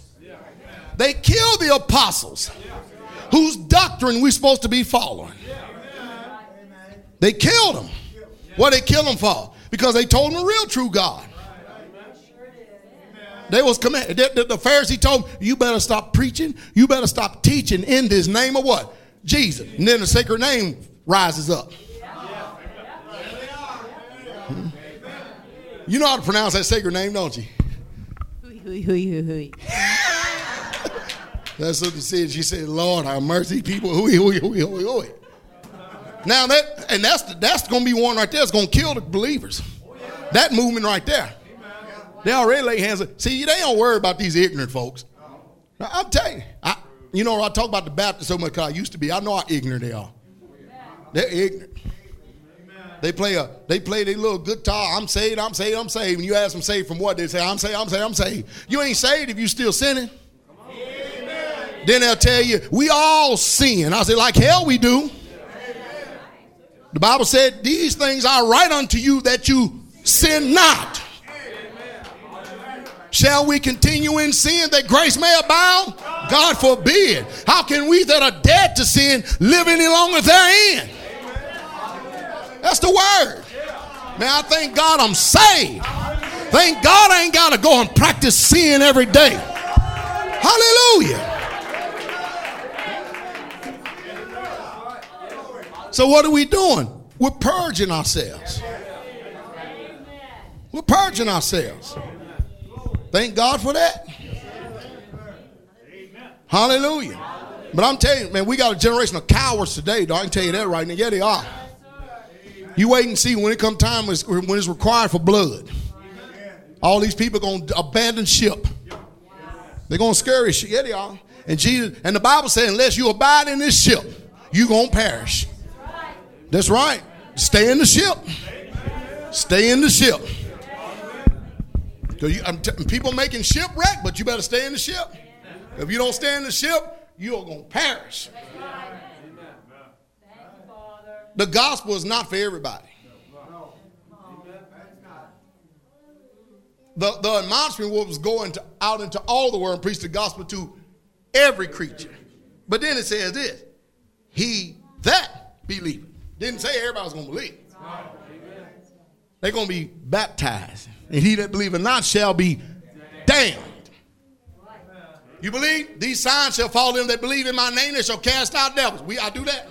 They killed the apostles whose doctrine we're supposed to be following. They killed them. What they kill them for? Because they told him the real true God. They was command. The, the, the Pharisee told them, "You better stop preaching. You better stop teaching in this name of what? Jesus." And then the sacred name rises up. Hmm? You know how to pronounce that sacred name, don't you? Hui, hui, hui, hui, hui. That's what she said. She said, "Lord, have mercy, people." Hui, hui, hui, hui, hui. Now that and that's that's going to be one right there. It's going to kill the believers. That movement right there. They already lay hands. See, they don't worry about these ignorant folks. Now, I'm telling you, I, you know, I talk about the Baptists so much because I used to be. I know how ignorant they are. They're ignorant. They play a they play their little guitar. I'm saved, I'm saved, I'm saved. And you ask them saved from what? They say, I'm saved, I'm saved, I'm saved. You ain't saved if you still sinning. Then they'll tell you, we all sin. I say, like hell we do. The Bible said, These things I write unto you that you sin not. Shall we continue in sin that grace may abound? God forbid. How can we that are dead to sin live any longer therein? That's the word. Man, I thank God I'm saved. Thank God I ain't got to go and practice sin every day. Hallelujah. So what are we doing? We're purging ourselves. We're purging ourselves. Thank God for that. Hallelujah. But I'm telling you, man, we got a generation of cowards today, though. I can tell you that right now. Yeah, they are. You wait and see when it comes time when it's, required for blood. All these people are going to abandon ship. They're going to scurry ship. Yeah, they are. And Jesus and the Bible says, unless you abide in this ship, you're going to perish. That's right. Stay in the ship. Stay in the ship. You, t- people making shipwreck, but you better stay in the ship. If you don't stay in the ship, you're going to perish. The gospel is not for everybody. The, the admonishment was going to, out into all the world and preach the gospel to every creature. But then it says this He that believeth. Didn't say everybody's going to believe. They're going to be baptized. And he that believeth not shall be damned. You believe? These signs shall follow them that believe in my name. They shall cast out devils. We, I do that.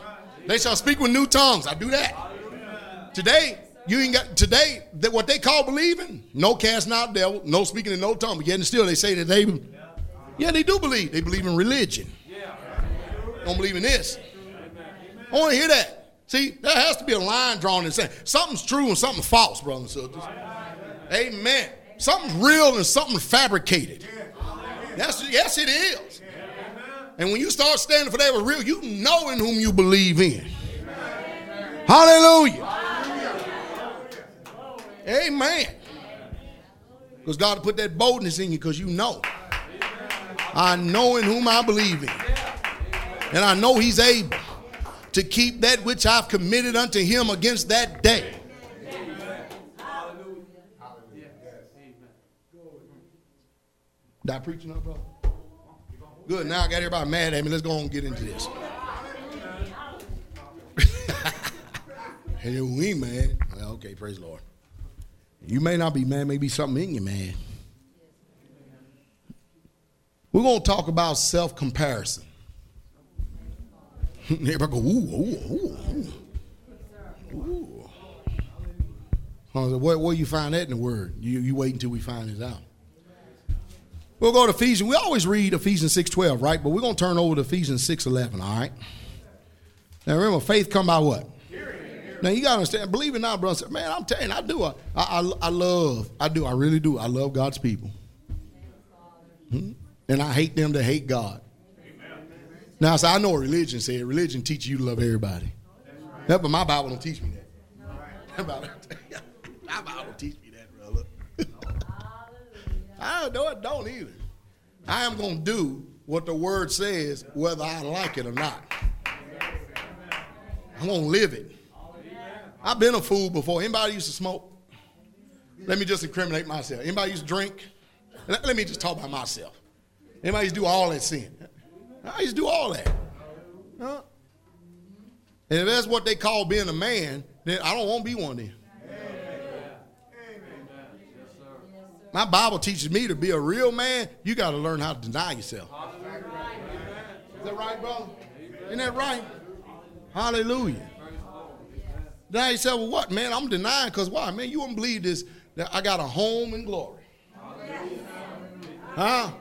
They shall speak with new tongues. I do that. Today, you ain't got today that what they call believing, no casting out devil, no speaking in no tongue. But yet and still they say that they Yeah, they do believe. They believe in religion. Don't believe in this. I want to hear that. See, there has to be a line drawn in saying something's true and something's false, brothers and sisters. Amen. Something's real and something's fabricated. Yes, yes, it is. And when you start standing for that was real, you know in whom you believe in. Hallelujah. Amen. Because God put that boldness in you because you know. I know in whom I believe in. And I know he's able to keep that which I've committed unto him against that day. Did I preach enough, brother? Good. Now I got everybody mad at me. Let's go and get into this. hey, we mad. Well, okay, praise the Lord. You may not be mad, maybe something in you, man. We're going to talk about self comparison. Everybody go, ooh, ooh, ooh, ooh. ooh. Where, where you find that in the word? You, you wait until we find this out. We'll go to Ephesians. We always read Ephesians 6.12, right? But we're going to turn over to Ephesians 6.11, all right? Now remember, faith come by what? Now you gotta understand, believe it or not, brother. Man, I'm telling you, I do. I, I, I love, I do, I really do. I love God's people. Hmm? And I hate them that hate God. Now, so I know what religion said. Religion teaches you to love everybody. Right. but my Bible don't teach me that. Right. my Bible don't teach me that, brother. I don't it don't either. I am going to do what the word says, whether I like it or not. I'm going to live it. I've been a fool before. Anybody used to smoke? Let me just incriminate myself. Anybody used to drink? Let me just talk about myself. Anybody used to do all that sin? I used to do all that. Huh? And if that's what they call being a man, then I don't want to be one of them. My Bible teaches me to be a real man, you got to learn how to deny yourself. Is that right, brother? Isn't that right? Hallelujah. Deny yourself, well, what, man? I'm denying because why? Man, you wouldn't believe this. That I got a home in glory. Huh?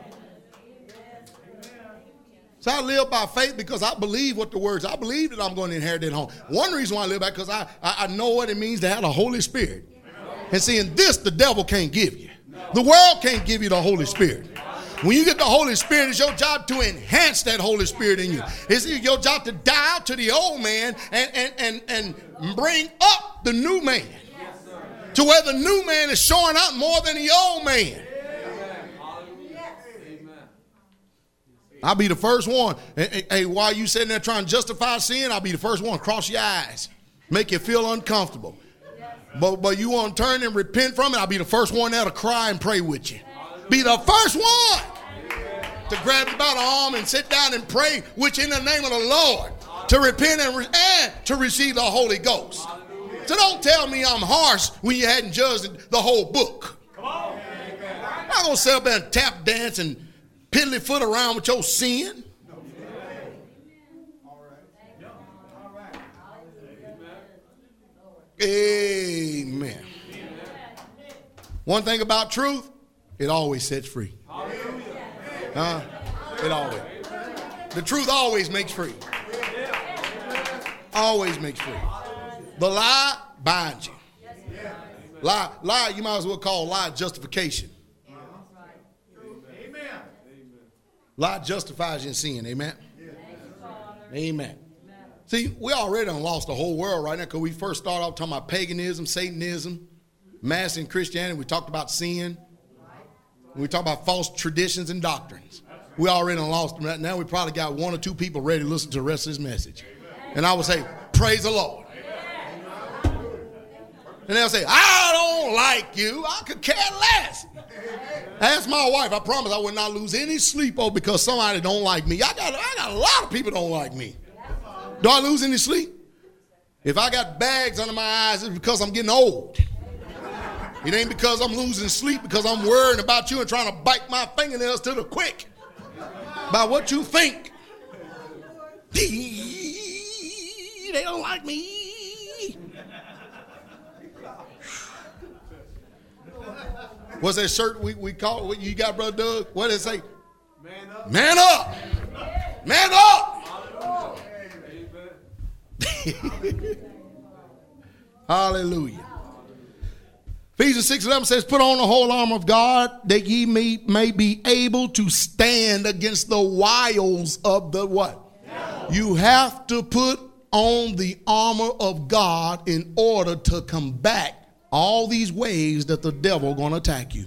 So I live by faith because I believe what the words. I believe that I'm going to inherit that home. One reason why I live by because I, I, I know what it means to have the Holy Spirit. And seeing this, the devil can't give you. The world can't give you the Holy Spirit. When you get the Holy Spirit, it's your job to enhance that Holy Spirit in you. It's your job to die to the old man and, and, and, and bring up the new man. To where the new man is showing up more than the old man. I'll be the first one. Hey, while you sitting there trying to justify sin, I'll be the first one. Cross your eyes, make you feel uncomfortable. But but you want to turn and repent from it, I'll be the first one there to cry and pray with you. Be the first one to grab you by the arm and sit down and pray, which in the name of the Lord, to repent and, re- and to receive the Holy Ghost. So don't tell me I'm harsh when you hadn't judged the whole book. I'm not gonna sit up there and tap dance and piddly-foot around with your sin. Amen. Amen. One thing about truth, it always sets free. Huh? it always. The truth always makes free. Always makes free. The lie binds you. Lie, lie, you might as well call lie justification. Lie justifies you in sin. Amen. Amen. See, we already done lost the whole world right now because we first started off talking about paganism, Satanism, mass in Christianity. We talked about sin. We talked about false traditions and doctrines. We already lost them. Right now we probably got one or two people ready to listen to the rest of this message. And I would say, praise the Lord. And they'll say, I don't like you. I could care less. Ask my wife. I promise I would not lose any sleep over because somebody don't like me. I got, I got a lot of people don't like me. Do I lose any sleep? If I got bags under my eyes, it's because I'm getting old. It ain't because I'm losing sleep, because I'm worrying about you and trying to bite my fingernails to the quick by what you think. They don't like me. What's that shirt we, we call what you got, brother Doug? What did it say? Man up. Man up. Man up. Hallelujah. Ephesians 6 11 says, Put on the whole armor of God that ye may, may be able to stand against the wiles of the what? You have to put on the armor of God in order to combat all these ways that the devil going to attack you.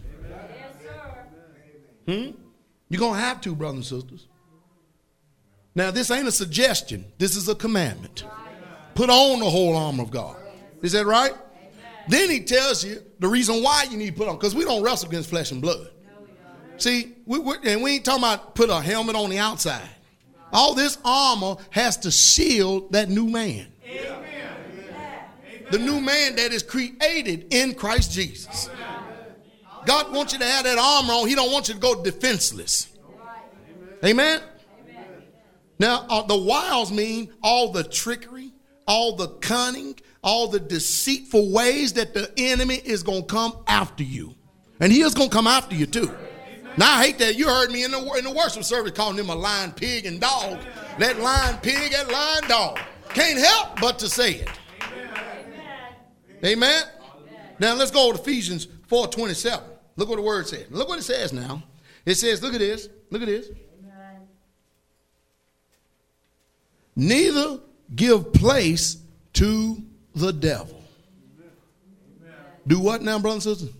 Hmm? You're going to have to, brothers and sisters. Now, this ain't a suggestion. This is a commandment. Put on the whole armor of God. Is that right? Then he tells you the reason why you need to put on, because we don't wrestle against flesh and blood. See, we, we, and we ain't talking about put a helmet on the outside. All this armor has to shield that new man. The new man that is created in Christ Jesus. God wants you to have that armor on. He don't want you to go defenseless. Amen. Now, uh, the wiles mean all the trickery, all the cunning, all the deceitful ways that the enemy is going to come after you. And he is going to come after you too. Now, I hate that you heard me in the, in the worship service calling him a lion, pig, and dog. That lion, pig, that lion, dog. Can't help but to say it. Amen. Now, let's go to Ephesians 4 27. Look what the word says. Look what it says now. It says, look at this. Look at this. Neither give place to the devil. Do what now, brothers and sisters?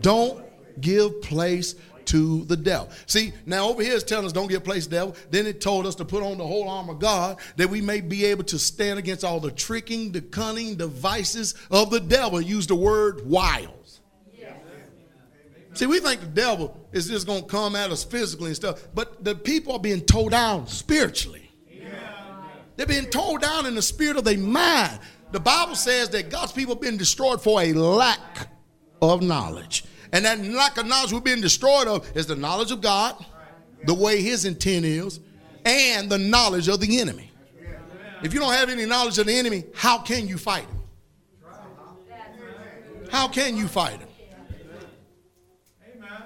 Don't give place to the devil. See, now over here it's telling us don't give place to the devil. Then it told us to put on the whole armor of God that we may be able to stand against all the tricking, the cunning devices of the devil. Use the word wiles. See, we think the devil is just going to come at us physically and stuff, but the people are being towed down spiritually. They're being towed down in the spirit of their mind. The Bible says that God's people have been destroyed for a lack of knowledge. And that lack of knowledge we're being destroyed of is the knowledge of God, the way his intent is, and the knowledge of the enemy. If you don't have any knowledge of the enemy, how can you fight him? How can you fight him? Amen.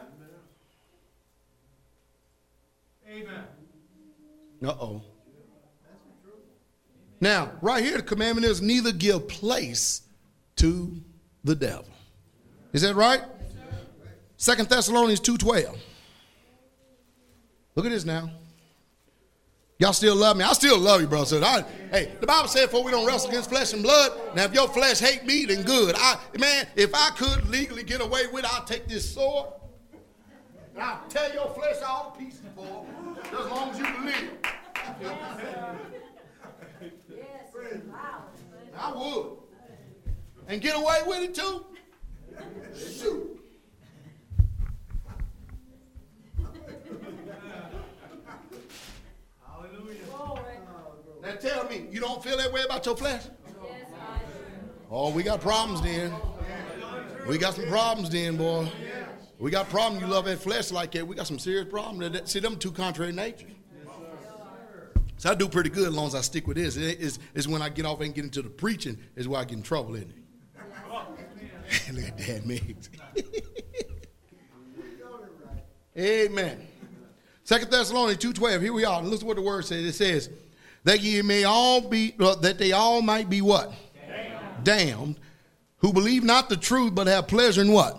Amen. Uh oh. Now, right here, the commandment is neither give place to the devil. Is that right? Second Thessalonians 2.12. Look at this now. Y'all still love me? I still love you, bro. So I, hey, the Bible said, "For we don't wrestle against flesh and blood." Now, if your flesh hate me, then good. I, man, if I could legally get away with, it, I'll take this sword and I'll tear your flesh all to pieces, boy. As long as you can live. I would. And get away with it too? Shoot. Now tell me, you don't feel that way about your flesh? Oh, we got problems then. We got some problems then, boy. We got problems. You love that flesh like that. We got some serious problems. See, them two contrary natures. So I do pretty good as long as I stick with this. It is, it's when I get off and get into the preaching is where I get in trouble, isn't it? Look at that mix. Amen. Second Thessalonians 2.12, here we are. Listen to what the word says. It says, that ye may all be, uh, that they all might be what? Damned. Damned. Who believe not the truth, but have pleasure in what?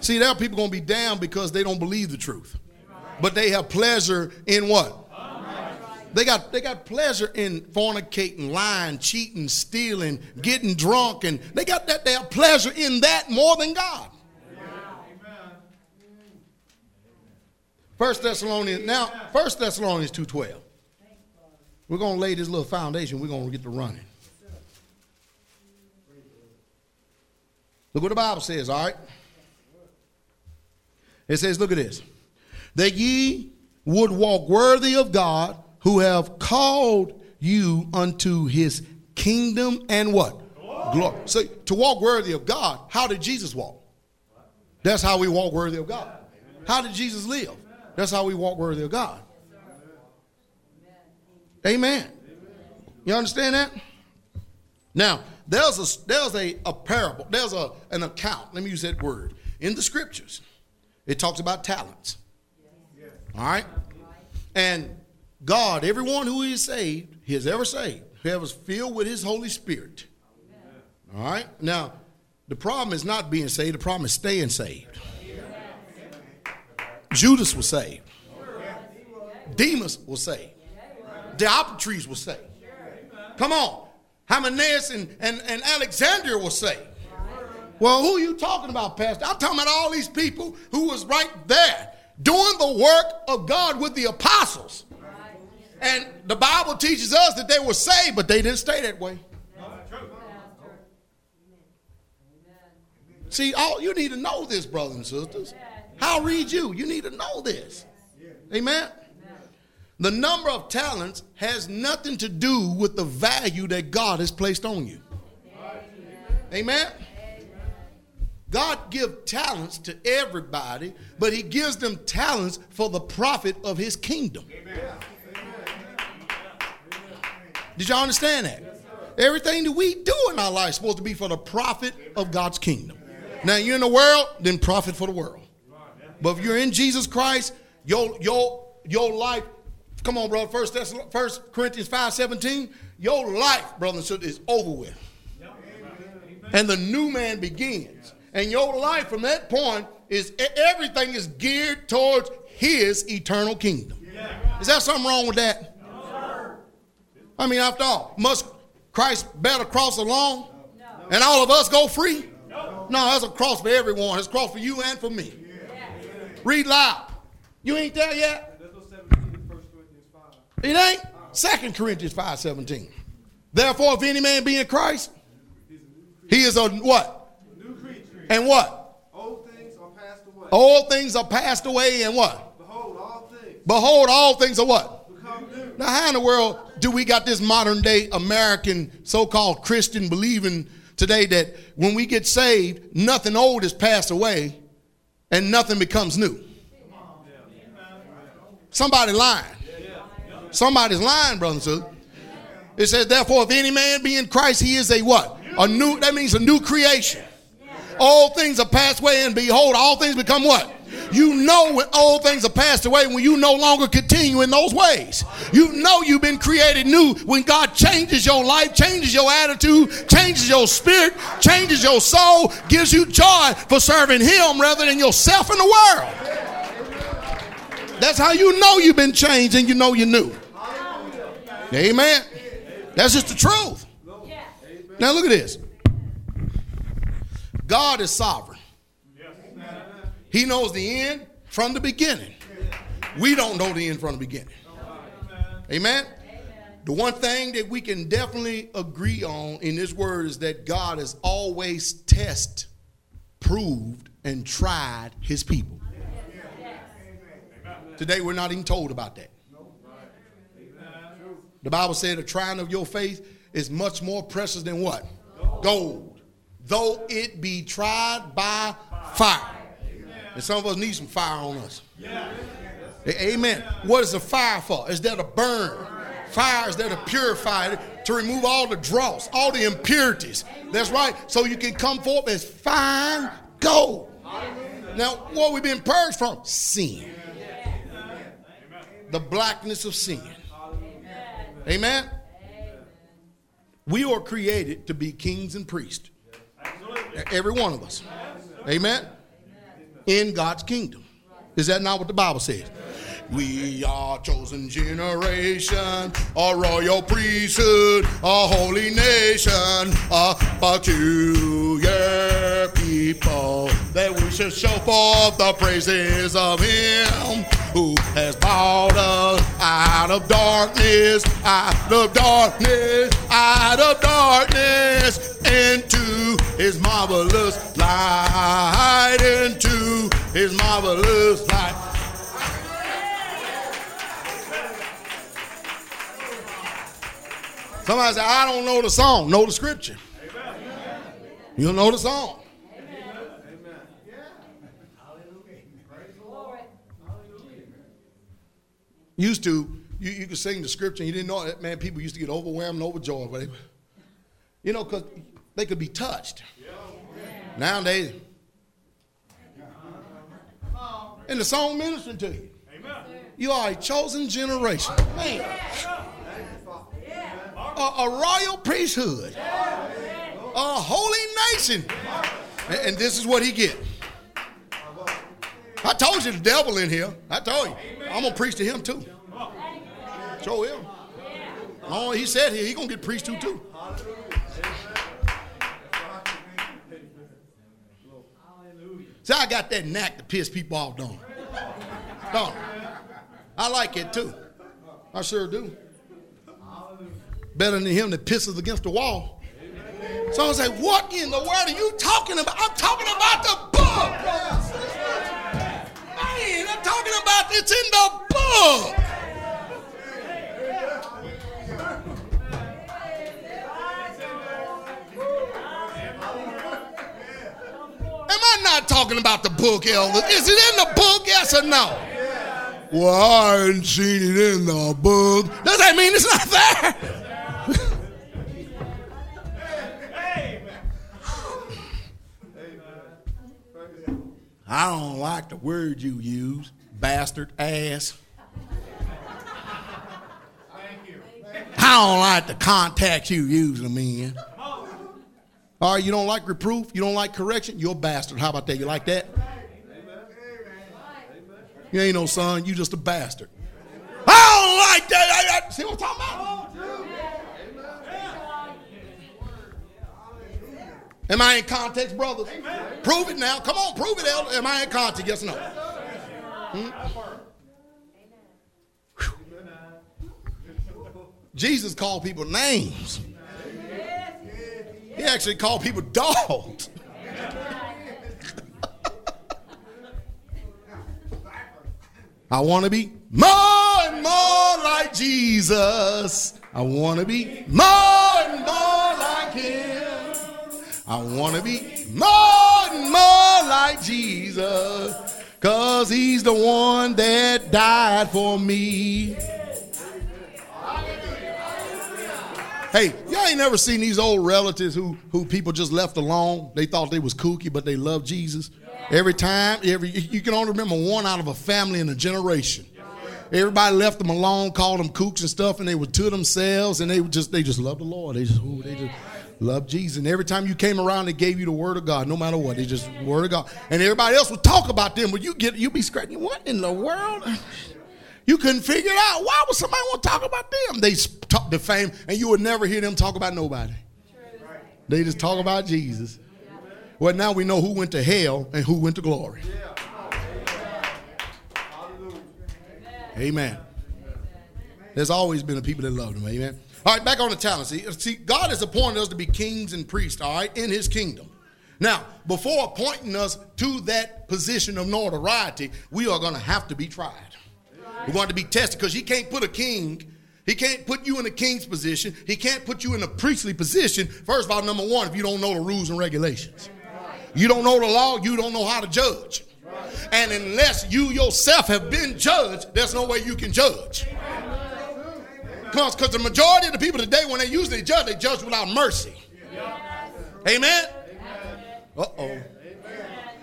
See, there are people to be damned because they don't believe the truth. But they have pleasure in what? They got they got pleasure in fornicating, lying, cheating, stealing, getting drunk, and they got that they have pleasure in that more than God. First Thessalonians now, First Thessalonians 2.12. We're gonna lay this little foundation, we're gonna get to running. Look what the Bible says, all right? It says, look at this. That ye would walk worthy of God who have called you unto his kingdom and what? Glory. So to walk worthy of God, how did Jesus walk? That's how we walk worthy of God. How did Jesus live? That's how we walk worthy of God. Amen. You understand that? Now, there's a there's a, a parable, there's a an account. Let me use that word. In the scriptures, it talks about talents. All right? And God, everyone who is saved, he has ever saved, whoever's filled with his Holy Spirit. All right? Now, the problem is not being saved, the problem is staying saved. Judas was saved. Demas was saved. Diotrephes was saved. Come on. Hymenaeus and, and, and Alexander was saved. Well, who are you talking about, Pastor? I'm talking about all these people who was right there doing the work of God with the apostles. And the Bible teaches us that they were saved, but they didn't stay that way. See, all you need to know this, brothers and sisters. I'll read you. You need to know this. Amen. The number of talents has nothing to do with the value that God has placed on you. Amen. God gives talents to everybody, but he gives them talents for the profit of his kingdom. Did y'all understand that? Everything that we do in our life is supposed to be for the profit of God's kingdom. Now you're in the world, then profit for the world. But if you're in Jesus Christ, your your your life, come on, brother. First First Corinthians 5 17, your life, brother and sister, is over with. And the new man begins. And your life from that point is everything is geared towards his eternal kingdom. Is that something wrong with that? I mean, after all, must Christ bear the cross alone? And all of us go free? No, that's a cross for everyone. It's a cross for you and for me. Read loud. You ain't there yet? It ain't? Second Corinthians 5 17. Therefore, if any man be in Christ, he is a what? A new creature. And what? Old things are passed away. Old things are passed away, and what? Behold, all things. Behold, all things are what? Become new. Now, how in the world do we got this modern day American so called Christian believing today that when we get saved, nothing old is passed away and nothing becomes new? Somebody lying. Somebody's lying, brothers and. It says, therefore, if any man be in Christ, he is a what? A new, that means a new creation. All things are passed away, and behold, all things become what? You know when all things are passed away when you no longer continue in those ways. You know you've been created new when God changes your life, changes your attitude, changes your spirit, changes your soul, gives you joy for serving Him rather than yourself in the world. That's how you know you've been changed and you know you're new. Amen. That's just the truth. Now look at this. God is sovereign. He knows the end from the beginning. We don't know the end from the beginning. Amen. The one thing that we can definitely agree on in this word is that God has always tested, proved, and tried his people. Today we're not even told about that. The Bible said the trying of your faith is much more precious than what? Gold. Though it be tried by fire. And some of us need some fire on us. Amen. What is the fire for? Is there to burn? Fire is there to purify to remove all the dross, all the impurities. That's right. So you can come forth as fine gold. Now Now, what we've been purged from? Sin. The blackness of sin. Amen. We are created to be kings and priests. Every one of us. Amen. In God's kingdom. Is that not what the Bible says? We are chosen generation, a royal priesthood, a holy nation, a peculiar people, that we should show forth the praises of Him who has brought us out of darkness, out of darkness, out of darkness, into His marvelous light, into His marvelous light. Somebody say, I don't know the song. Know the scripture. You don't know the song. Used to, you, you could sing the scripture and you didn't know that, Man, people used to get overwhelmed and overjoyed. But they, you know, because they could be touched. Nowadays, and the song ministering to you. Amen. You are a chosen generation. Man. A, a royal priesthood. A holy nation. And, and this is what he get. I told you the devil in here. I told you. I'm gonna preach to him too. Show him. Oh, he said here he gonna get preached to too. Hallelujah. See, I got that knack to piss people off, don't? Don't? I like it too. I sure do. Better than him that pisses against the wall. So I was like, what in the world are you talking about? I'm talking about the book. Man, I'm talking about it's in the book. Am I not talking about the book, Elder? Is it in the book, yes or no? Well, I ain't seen it in the book. Does that mean it's not there? I don't like the word you use, bastard ass. Thank you. I don't like the context you use them in. All right, you don't like reproof, you don't like correction, you're a bastard. How about that? You like that? You ain't no son, you just a bastard. I don't like that. I- I- see what I'm talking about? Am I in context, brothers? Prove it now. Come on, prove it, elder. Am I in context? Yes or no? Hmm? Jesus called people names. He actually called people dogs. I want to be more and more like Jesus. I want to be more and more like Him. I want to be more and more like Jesus. Cause He's the one that died for me. Hey, y'all ain't never seen these old relatives who, who people just left alone. They thought they was kooky, but they loved Jesus. Every time, every you can only remember one out of a family in a generation. Everybody left them alone, called them kooks and stuff, and they were to themselves, and they just they just loved the Lord. They just ooh, they just loved Jesus. And every time you came around, they gave you the word of God, no matter what. They just word of God. And everybody else would talk about them, but you get you'd be scratching, what in the world? You couldn't figure it out. Why would somebody want to talk about them? They talk defame, and you would never hear them talk about nobody. They just talk about Jesus. Well, now we know who went to hell and who went to glory. Amen. There's always been a people that loved him. Amen. All right, back on the talent. See, see, God has appointed us to be kings and priests, all right, in his kingdom. Now, before appointing us to that position of notoriety, we are going to have to be tried. We're going to be tested because he can't put a king, he can't put you in a king's position, he can't put you in a priestly position. First of all, number one, if you don't know the rules and regulations, you don't know the law, you don't know how to judge. And unless you yourself have been judged, there's no way you can judge. Because the majority of the people today, when they use usually judge, they judge without mercy. Amen? Uh oh.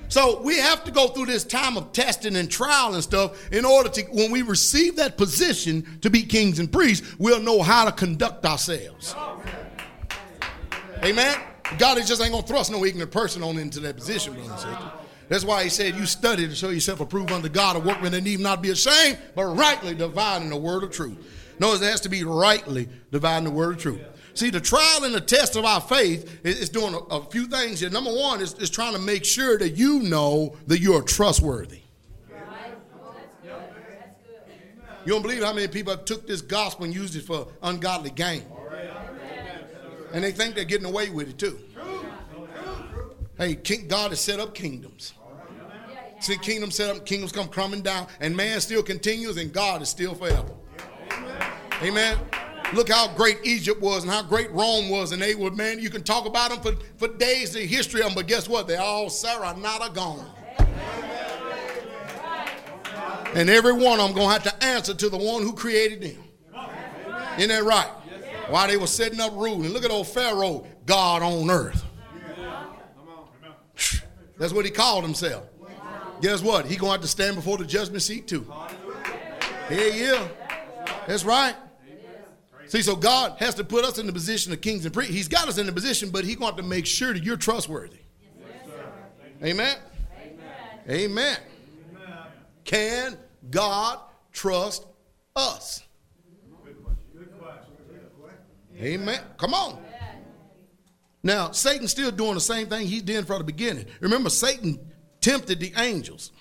So we have to go through this time of testing and trial and stuff in order to, when we receive that position to be kings and priests, we'll know how to conduct ourselves. Amen. God is just ain't gonna thrust no ignorant person on into that position. That's why he said, You study to show yourself approved unto God, a workman that need not be ashamed, but rightly dividing the word of truth. Notice it has to be rightly dividing the word of truth. See, the trial and the test of our faith is, doing a, few things here. Number one is, is trying to make sure that you know that you're trustworthy. You don't believe how many people have took this gospel and used it for ungodly gain. And they think they're getting away with it too. Hey, King, God has set up kingdoms. See, kingdoms set up, kingdoms come crumbling down, and man still continues, and God is still forever. Amen. Look how great Egypt was and how great Rome was, and they were, man, you can talk about them for, for days, the history of them, but guess what? They're all Sarah, not a gone. And every one of them going to have to answer to the one who created them. Isn't that right? While they were setting up ruling. Look at old Pharaoh, God on earth. That's what he called himself. Guess what? He going to have to stand before the judgment seat too. Yeah, yeah. That's right. See, so God has to put us in the position of kings and priests. He's got us in the position, but He's going to, make sure that you're trustworthy. Amen? Amen. Amen. Can God trust us? Amen. Come on. Now, Satan's still doing the same thing he did from the beginning. Remember, Satan tempted the angels.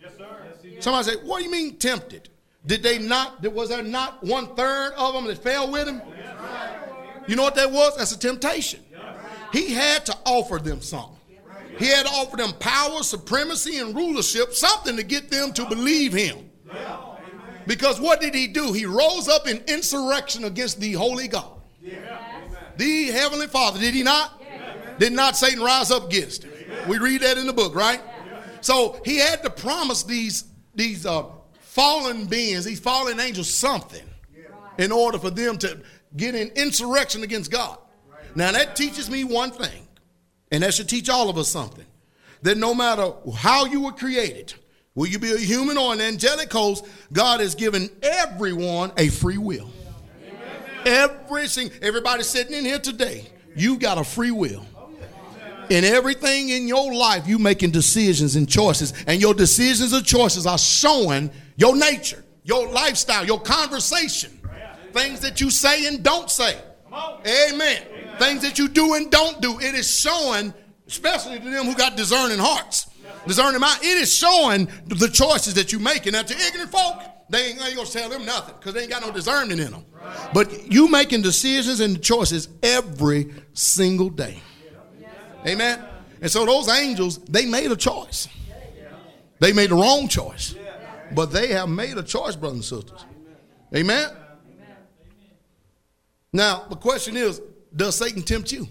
Yes, sir. Somebody say, What do you mean tempted? Did they not, was there not one third of them that fell with him? You know what that was? That's a temptation. He had to offer them something. He had to offer them power, supremacy, and rulership, something to get them to believe him. Because what did he do? He rose up in insurrection against the holy God. The heavenly Father, did he not? Did not Satan rise up against him? We read that in the book, right? So he had to promise these, these uh, fallen beings, these fallen angels, something in order for them to get in insurrection against God. Now, that teaches me one thing, and that should teach all of us something that no matter how you were created, will you be a human or an angelic host, God has given everyone a free will. Every single, everybody sitting in here today, you've got a free will. In everything in your life, you making decisions and choices, and your decisions and choices are showing your nature, your lifestyle, your conversation, things that you say and don't say. Amen. Things that you do and don't do. It is showing, especially to them who got discerning hearts, discerning mind. It is showing the choices that you making. Now to ignorant folk, they ain't, ain't gonna tell them nothing because they ain't got no discernment in them. But you making decisions and choices every single day. Amen. And so those angels, they made a choice. They made the wrong choice. But they have made a choice, brothers and sisters. Amen. Now, the question is, does Satan tempt you?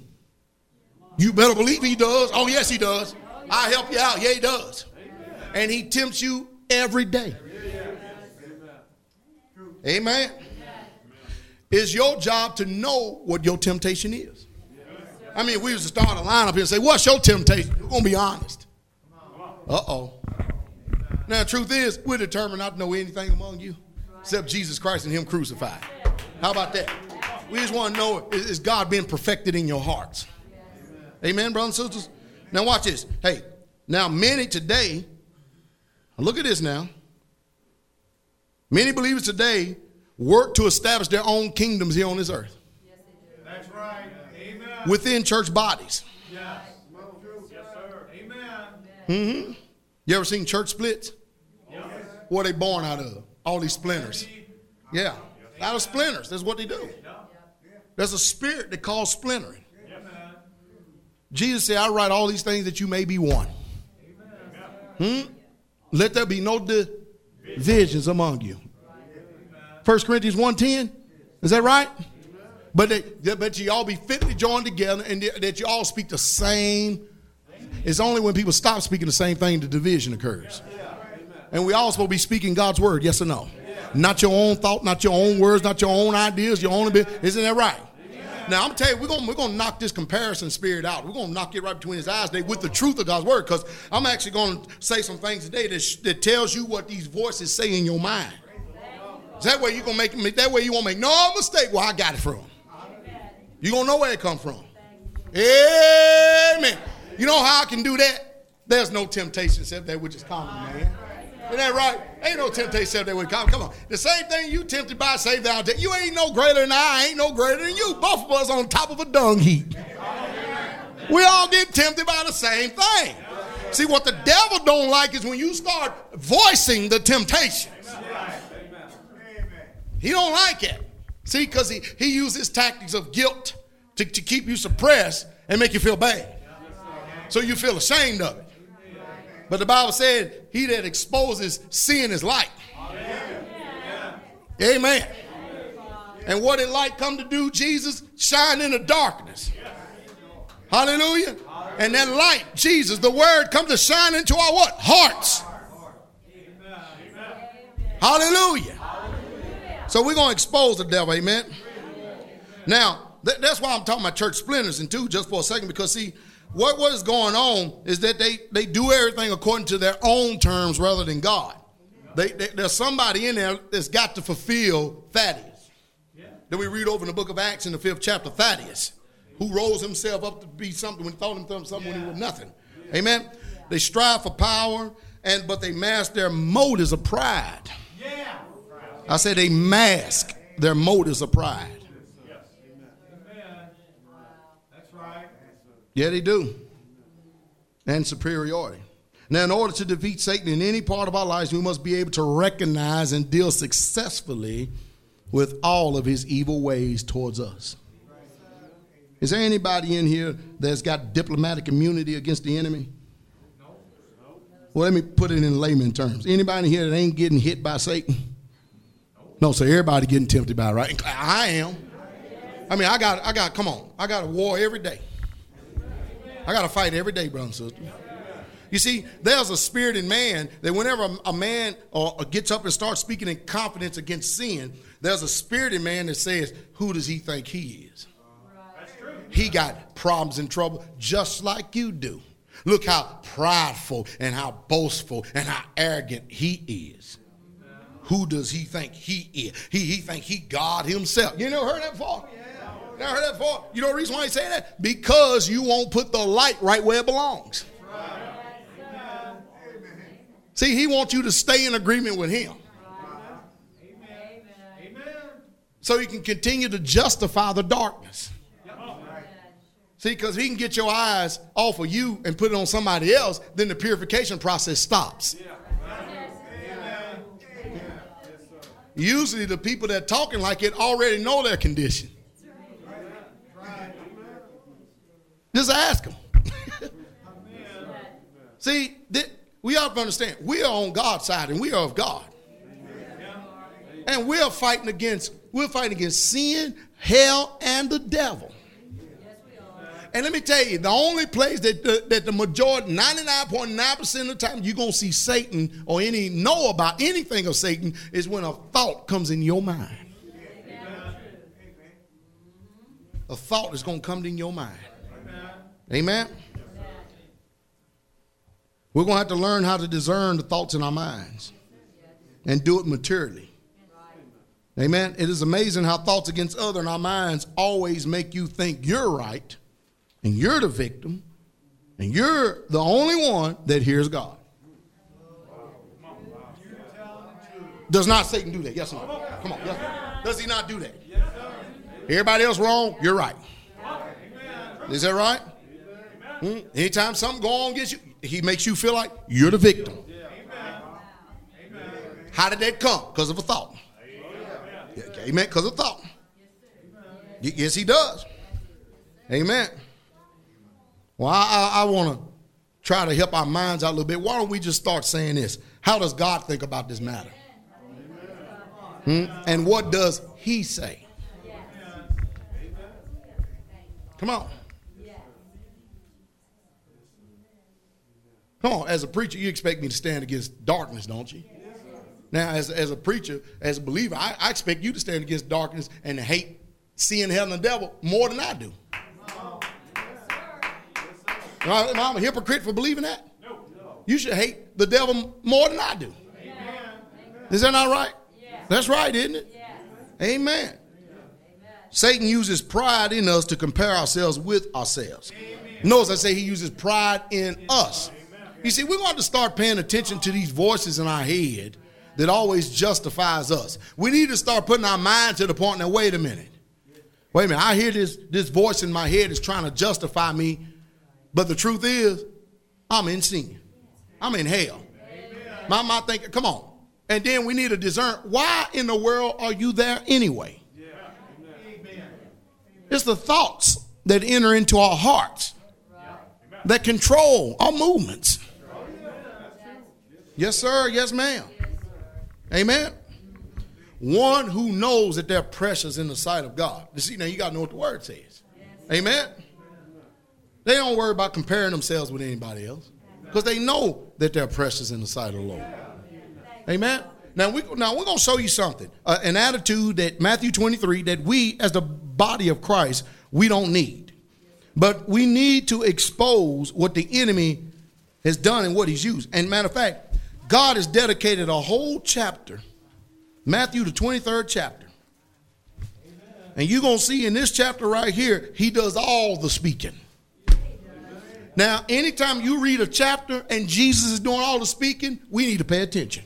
You better believe he does. Oh, yes, he does. I help you out. Yeah, he does. And he tempts you every day. Amen. It's your job to know what your temptation is. I mean, we used to start a line up here and say, What's your temptation? We're going to be honest. Uh oh. Now, the truth is, we're determined not to know anything among you except Jesus Christ and Him crucified. How about that? We just want to know is God being perfected in your hearts? Amen, brothers and sisters? Now, watch this. Hey, now, many today, look at this now. Many believers today work to establish their own kingdoms here on this earth. That's right. Amen. Within church bodies. Yes. Yes, sir. Amen. Mm-hmm. You ever seen church splits? Yes. What are they born out of? All these splinters. Yeah. Out of splinters. That's what they do. There's a spirit that calls splintering. Jesus said, I write all these things that you may be one. Hmm? Let there be no divisions among you. 1 Corinthians 1.10. Is that right? But that, but you all be fitly joined together and that you all speak the same. It's only when people stop speaking the same thing the division occurs. And we all supposed to be speaking God's word, yes or no? Not your own thought, not your own words, not your own ideas, your own. Isn't that right? Now I'm telling you, we're gonna we're gonna knock this comparison spirit out. We're gonna knock it right between his eyes today with the truth of God's word. Because I'm actually gonna say some things today that, sh- that tells you what these voices say in your mind. Is That way you gonna make that way you won't make no mistake where I got it from. You gonna know where it come from. Amen. You know how I can do that? There's no temptation except that which is common, man. Isn't that right? Ain't no temptation except that which is common. Come on. The same thing you tempted by, say thou. You ain't no greater than I. I ain't no greater than you. Both of us on top of a dung heap. We all get tempted by the same thing. See, what the devil don't like is when you start voicing the temptations. He don't like it. See, because he, he uses tactics of guilt to, to keep you suppressed and make you feel bad. So you feel ashamed of it. But the Bible said, he that exposes sin is light. Amen. And what did light come to do, Jesus? Shine in the darkness. Hallelujah. And that light, Jesus, the word, come to shine into our what? Hearts. Hallelujah. So we're going to expose the devil, amen. Now, th- that's why I'm talking about church splinters and two just for a second, because see, what, what is going on is that they, they do everything according to their own terms rather than God. They, they, there's somebody in there that's got to fulfill Thaddeus. Then we read over in the book of Acts in the fifth chapter, Thaddeus, who rose himself up to be something when he thought himself something when he was nothing. Amen. They strive for power, and but they mask their motives of pride. I said they mask their motives of pride. Yes. That's right. Yeah, they do. And superiority. Now, in order to defeat Satan in any part of our lives, we must be able to recognize and deal successfully with all of his evil ways towards us. Is there anybody in here that's got diplomatic immunity against the enemy? Well, let me put it in layman terms. Anybody here that ain't getting hit by Satan? No, so everybody getting tempted by it, right? I am. I mean, I got, I got, come on, I got a war every day. I got to fight every day, brother and sister. You see, there's a spirit in man that whenever a, man or, or gets up and starts speaking in confidence against sin, there's a spirit in man that says, "Who does he think he is?" He got problems and trouble just like you do. Look how prideful and how boastful and how arrogant he is. Who does he think he is? He he think he God himself. You never heard that before? Oh, you never heard that before? You know the reason why he say that? Because you won't put the light right where it belongs. See, he wants you to stay in agreement with him. So he can continue to justify the darkness. Oh, See, because he can get your eyes off of you and put it on somebody else, then the purification process stops. Usually the people that talking like it already know their condition. Just ask them. See, th- we have to understand we are on God's side and we are of God. And we are fighting against we're fighting against sin, hell, and the devil. And let me tell you, the only place that the, that the majority, 99.9% of the time, you're going to see Satan or any know about anything of Satan is when a thought comes in your mind. A thought is going to come in your mind. Amen? We're going to have to learn how to discern the thoughts in our minds and do it maturely. Amen. It is amazing how thoughts against other in our minds always make you think you're right and you're the victim and you're the only one that hears God. Does not Satan do that? Yes or no? Come on. Yes. Does he not do that? Everybody else wrong, you're right. Is that right? Hmm? Anytime something go on against you, he makes you feel like you're the victim. How did that come? Because of a thought. Amen. Because of thought. Yes, he does. Amen. Well, I, I, I want to try to help our minds out a little bit. Why don't we just start saying this? How does God think about this matter? Hmm? And what does He say? Come on. Come on, as a preacher, you expect me to stand against darkness, don't you? Now, as, as a preacher, as a believer, I, I expect you to stand against darkness and hate seeing hell and the devil more than I do. Am I a hypocrite for believing that? No. You should hate the devil more than I do. Amen. Is that not right? That's right, isn't it? Amen. Satan uses pride in us to compare ourselves with ourselves. Notice I say he uses pride in us. You see, we're going to start paying attention to these voices in our head that always justifies us. We need to start putting our mind to the point now, wait a minute. Wait a minute. I hear this, this voice in my head is trying to justify me, but the truth is, I'm in sin. I'm in hell. My, mind thinking, come on. And then we need to discern why in the world are you there anyway? It's the thoughts that enter into our hearts that control our movements. Yes, sir. Yes, ma'am. Amen. One who knows that they're precious in the sight of God. You see, now you got to know what the word says. Amen. They don't worry about comparing themselves with anybody else because they know that they're precious in the sight of the Lord. Amen. Now we now we're gonna show you something, uh, an attitude that Matthew 23 that we as the body of Christ we don't need, but we need to expose what the enemy has done and what he's used. And matter of fact, God has dedicated a whole chapter, Matthew the 23rd chapter, and you're gonna see in this chapter right here, he does all the speaking. Now, anytime you read a chapter and Jesus is doing all the speaking, we need to pay attention.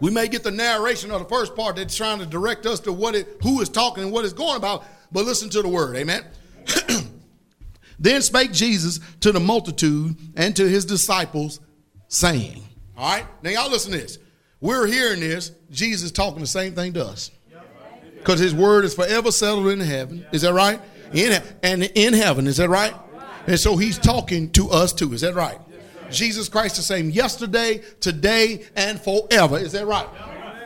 We may get the narration of the first part that's trying to direct us to what it, who is talking and what it's going about, but listen to the word. Amen. then spake Jesus to the multitude and to his disciples, saying, All right, now y'all listen to this. We're hearing this. Jesus talking the same thing to us. Because his word is forever settled in heaven. Is that right? In, and in heaven. Is that right? And so he's talking to us too. Is that right? Jesus Christ the same yesterday, today, and forever. Is that right?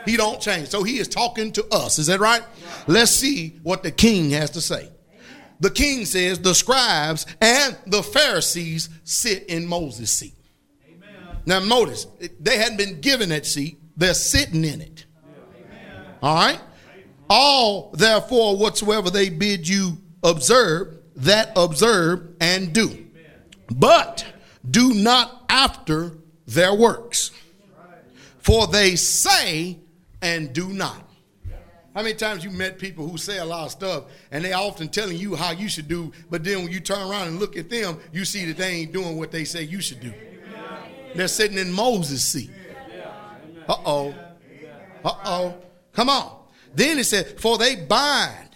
He don't change. So he is talking to us. Is that right? Let's see what the king has to say. The king says the scribes and the Pharisees sit in Moses' seat. Now notice, they hadn't been given that seat. They're sitting in it. All right? All, therefore, whatsoever they bid you observe, that observe and do. But do not after their works. For they say and do not. How many times you met people who say a lot of stuff and they often telling you how you should do, but then when you turn around and look at them, you see that they ain't doing what they say you should do. They're sitting in Moses' seat. Uh oh. Uh oh. Come on. Then it said, For they bind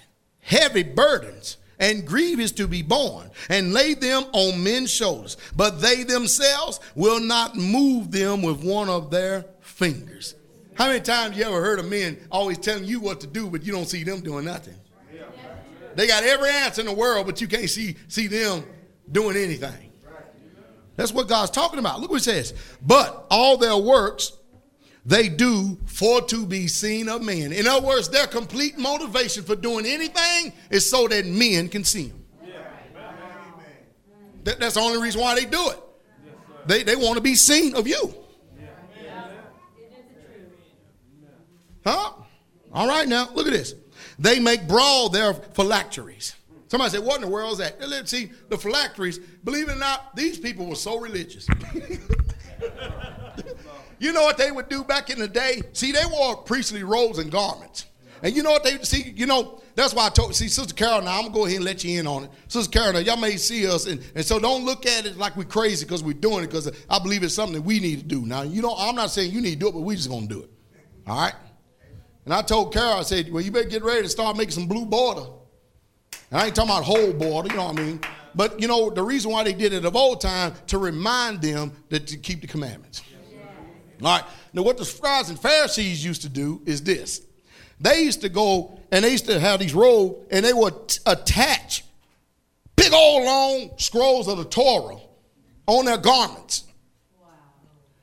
heavy burdens and grief is to be borne and lay them on men's shoulders, but they themselves will not move them with one of their fingers. How many times you ever heard of men always telling you what to do, but you don't see them doing nothing? They got every answer in the world, but you can't see, see them doing anything. That's what God's talking about. Look what he says. But all their works they do for to be seen of men. In other words, their complete motivation for doing anything is so that men can see them. That, that's the only reason why they do it. They, they want to be seen of you. Huh? All right, now, look at this. They make broad their phylacteries. Somebody said, What in the world is that? Let's see, the phylacteries, believe it or not, these people were so religious. You know what they would do back in the day? See, they wore priestly robes and garments. And you know what they see? You know, that's why I told see Sister Carol. Now I'm gonna go ahead and let you in on it. Sister Carol, now y'all may see us, and, and so don't look at it like we're crazy because we're doing it because I believe it's something that we need to do. Now you know, I'm not saying you need to do it, but we just gonna do it. All right. And I told Carol, I said, well, you better get ready to start making some blue border. And I ain't talking about whole border, you know what I mean? But you know, the reason why they did it of old time to remind them that to keep the commandments. All right. Now, what the scribes and Pharisees used to do is this. They used to go and they used to have these robes and they would t- attach big old long scrolls of the Torah on their garments. Wow.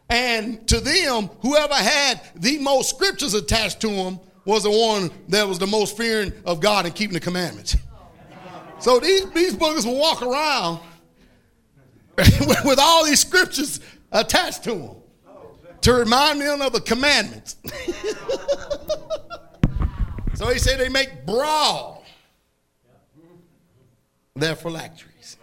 And to them, whoever had the most scriptures attached to them was the one that was the most fearing of God and keeping the commandments. Oh. So these, these boogers will walk around with all these scriptures attached to them to remind them of the commandments. So he said they make broad their phylacteries.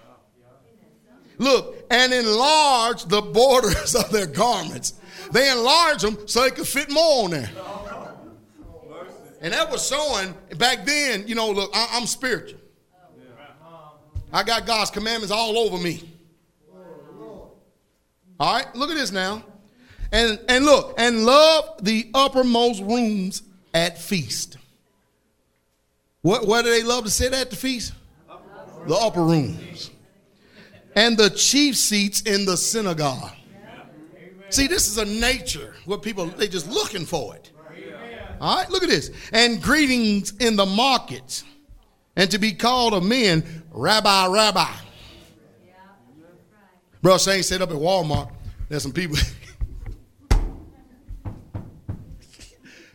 Look, and enlarge the borders of their garments. They enlarge them so they could fit more on there. And that was showing back then, you know, look, I, am spiritual. I got God's commandments all over me. All right, look at this now. And and look, and love the uppermost rooms at feast. What where do they love to sit at the feast? The upper rooms. And the chief seats in the synagogue. See, this is a nature what people they just looking for it. All right, look at this. And greetings in the markets, and to be called of men, Rabbi, Rabbi. Bro, Shane said up at Walmart, there's some people.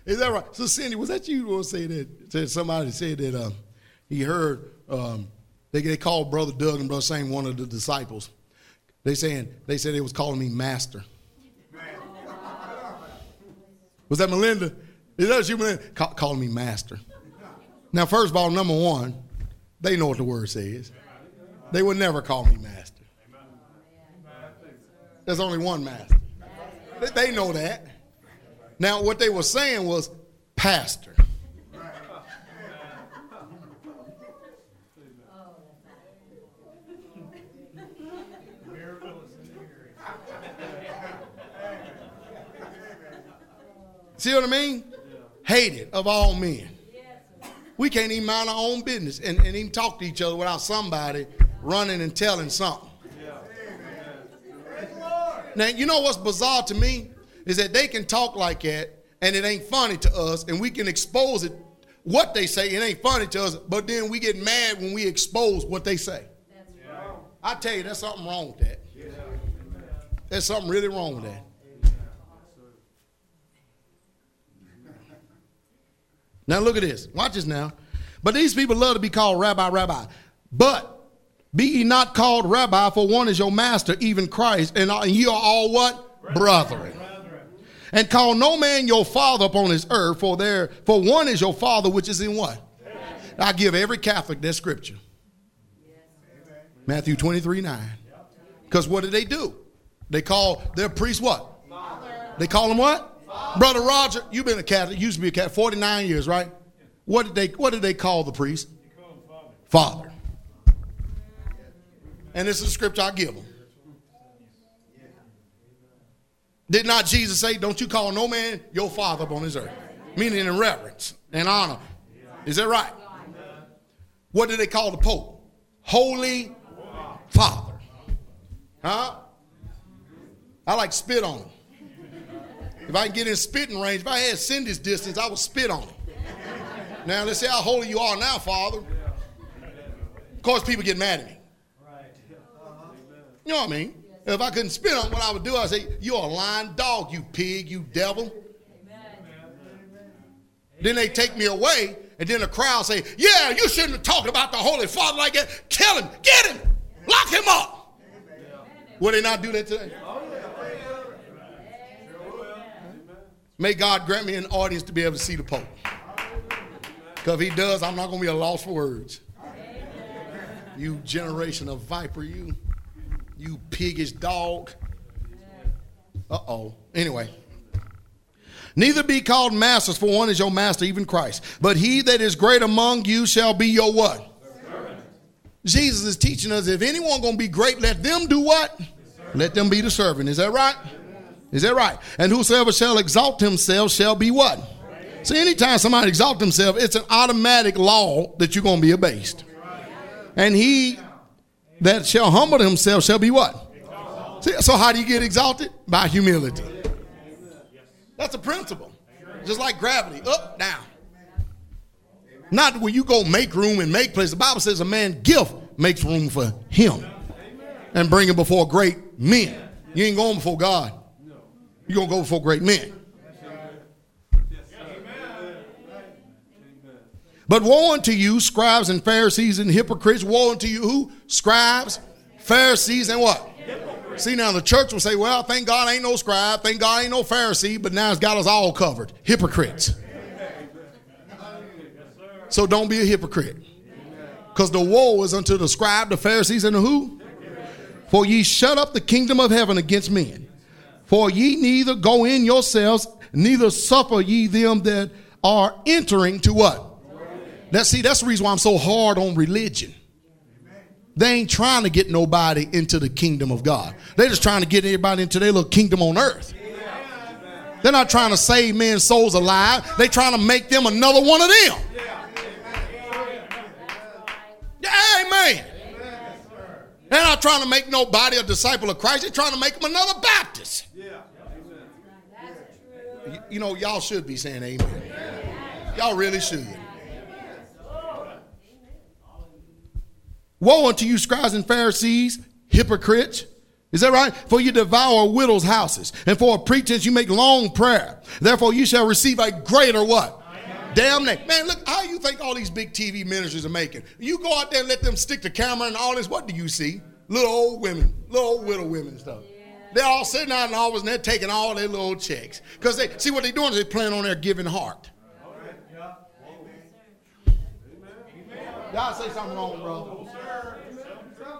Is that right? So, Cindy, was that you who say that? Somebody said that um, he heard um, they, they called Brother Doug and Brother Shane one of the disciples. They saying they said they was calling me master. Was that Melinda? Is that you, Melinda? Call, calling me master. Now, first of all, number one, they know what the word says. They would never call me master. There's only one master. They, they know that. Now, what they were saying was pastor. See what I mean? Hated of all men. We can't even mind our own business and, and even talk to each other without somebody running and telling something. Now, you know what's bizarre to me? Is that they can talk like that and it ain't funny to us and we can expose it what they say it ain't funny to us but then we get mad when we expose what they say. I tell you there's something wrong with that. There's something really wrong with that. Now look at this. Watch this now. But these people love to be called rabbi rabbi. But be ye not called rabbi for one is your master even christ and ye are all what? Brethren and call no man your father upon this earth, for there, for one is your father which is in what? I give every Catholic that scripture. Matthew 23, 9. Because what did they do? They call their priest what? Father. They call him what? Brother Roger, you've been a Catholic, used to be a Catholic, 49 years, right? What did they what did they call the priest? Father. And this is the scripture I give them. Did not Jesus say, Don't you call no man your father upon this earth? Meaning in reverence and honor. Is that right? What did they call the Pope? Holy Father. Huh? I like spit on him. If I can get in spitting range, if I had Cindy's distance, I would spit on him. Now let's see how holy you are now, Father. Of course, people get mad at me. You know what I mean? If I couldn't spit on what I would do, I'd say, You're a lying dog, you pig, you devil. Amen. Then they take me away, and then the crowd say, Yeah, you shouldn't have talked about the Holy Father like that. Kill him, get him, lock him up. Will they not do that today? May God grant me an audience to be able to see the Pope. Because if he does, I'm not going to be a loss for words. You generation of viper, you. You piggish dog. Uh oh. Anyway. Neither be called masters, for one is your master, even Christ. But he that is great among you shall be your what? Jesus is teaching us if anyone gonna be great, let them do what? Let them be the servant. Is that right? Is that right? And whosoever shall exalt himself shall be what? See, anytime somebody exalt himself, it's an automatic law that you're gonna be abased. And he that shall humble himself shall be what? See, so how do you get exalted? By humility. That's a principle. Just like gravity, up, down. Not where you go make room and make place. The Bible says a man gift makes room for him and bring him before great men. You ain't going before God. You're going to go before great men. But woe unto you, scribes and Pharisees and hypocrites. Woe unto you, who? Scribes, Pharisees, and what? Hypocrites. See, now the church will say, well, thank God ain't no scribe, thank God ain't no Pharisee, but now it's got us all covered. Hypocrites. So don't be a hypocrite. Because the woe is unto the scribe, the Pharisees, and the who? For ye shut up the kingdom of heaven against men. For ye neither go in yourselves, neither suffer ye them that are entering to what? That see, that's the reason why I'm so hard on religion. They ain't trying to get nobody into the kingdom of God. They're just trying to get everybody into their little kingdom on earth. They're not trying to save men's souls alive. They're trying to make them another one of them. Amen. They're not trying to make nobody a disciple of Christ. They're trying to make them another Baptist. You know, y'all should be saying amen. Y'all really should. Woe unto you, scribes and Pharisees, hypocrites. Is that right? For you devour widows' houses, and for a pretense you make long prayer. Therefore you shall receive a greater what? Damnation. Man, look how you think all these big TV ministers are making. You go out there and let them stick the camera and all this. What do you see? Little old women, little old widow women and stuff. They're all sitting out in the office and they're taking all their little checks. Because they see what they're doing is they're playing on their giving heart. Y'all say something wrong, bro.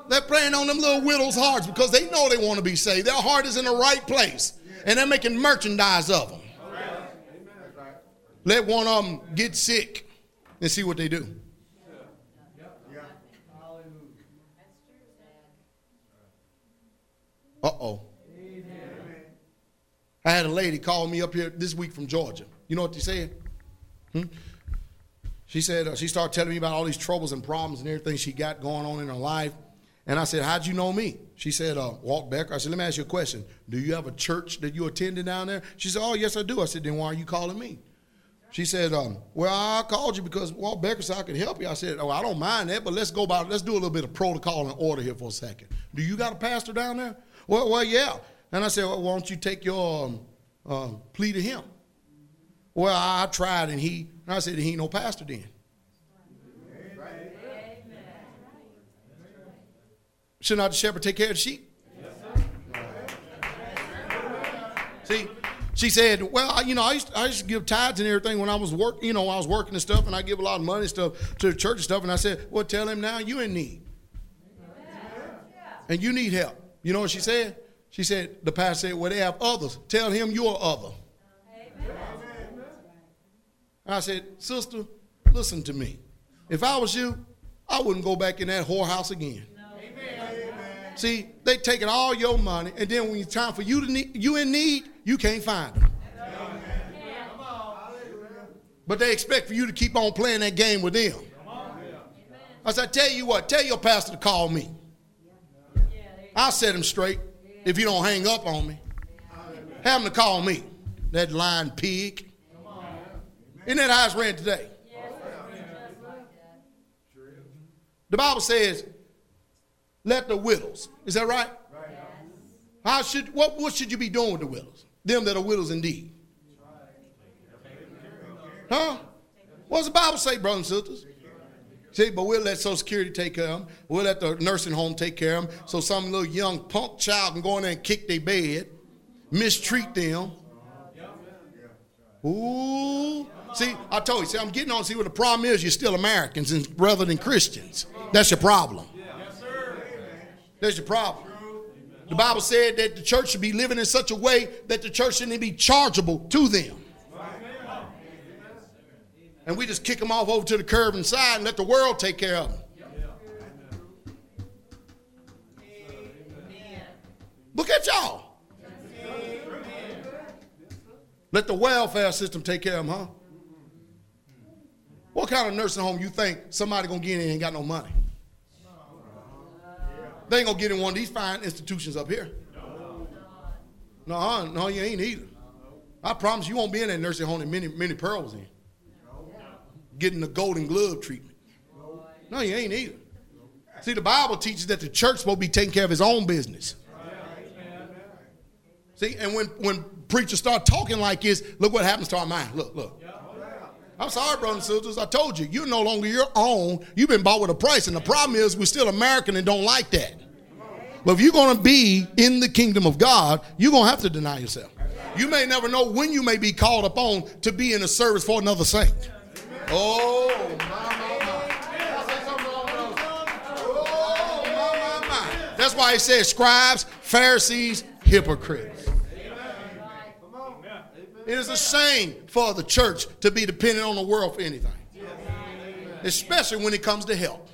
They're playing on them little widows' hearts because they know they want to be saved. Their heart is in the right place. And they're making merchandise of them. Let one of them get sick and see what they do. Uh oh. I had a lady call me up here this week from Georgia. You know what they said? Hmm? She said, uh, she started telling me about all these troubles and problems and everything she got going on in her life. And I said, How'd you know me? She said, uh, Walt Becker. I said, Let me ask you a question. Do you have a church that you attended down there? She said, Oh, yes, I do. I said, Then why are you calling me? She said, um, Well, I called you because Walt Becker said I could help you. I said, Oh, I don't mind that, but let's go about let's do a little bit of protocol and order here for a second. Do you got a pastor down there? Well, well, yeah. And I said, Well, why don't you take your um, uh, plea to him? Well, I tried and he, and I said, He ain't no pastor then. Should not the shepherd take care of the sheep? See, she said, "Well, you know, I used, to, I used to give tithes and everything when I was work, you know, I was working and stuff, and I give a lot of money and stuff to the church and stuff." And I said, "Well, tell him now you in need, and you need help." You know what she said? She said, "The pastor said, well, they have others. Tell him you're other." And I said, "Sister, listen to me. If I was you, I wouldn't go back in that whorehouse again." See, they taking all your money, and then when it's time for you to need, you in need, you can't find them. But they expect for you to keep on playing that game with them. I said, tell you what, tell your pastor to call me. I'll set him straight if you don't hang up on me. Have him to call me. That lying pig. Isn't that how it's ran today? The Bible says let the widows. Is that right? right. How should what, what should you be doing with the widows? Them that are widows indeed. Huh? What does the Bible say, brothers and sisters? See, but we'll let Social Security take care of them. We'll let the nursing home take care of them. So some little young punk child can go in there and kick their bed, mistreat them. Ooh. See, I told you, see, I'm getting on. See, what the problem is, you're still Americans rather than Christians. That's your problem. There's your problem. The Bible said that the church should be living in such a way that the church shouldn't be chargeable to them. And we just kick them off over to the curb and side and let the world take care of them. Look at y'all. Let the welfare system take care of them, huh? What kind of nursing home you think somebody gonna get in and ain't got no money? They ain't gonna get in one of these fine institutions up here. No, uh-uh, no, you ain't either. I promise you won't be in that nursing home that many, many pearls in. Getting the golden glove treatment. No, you ain't either. See, the Bible teaches that the church to be taking care of his own business. See, and when, when preachers start talking like this, look what happens to our mind. Look, look. I'm sorry, brothers and sisters. I told you, you're no longer your own. You've been bought with a price. And the problem is, we're still American and don't like that. But if you're going to be in the kingdom of God, you're going to have to deny yourself. You may never know when you may be called upon to be in a service for another saint. Oh, my, my, my. Oh, my, my, my. That's why he says scribes, Pharisees, hypocrites. It is a shame for the church to be dependent on the world for anything, especially when it comes to help.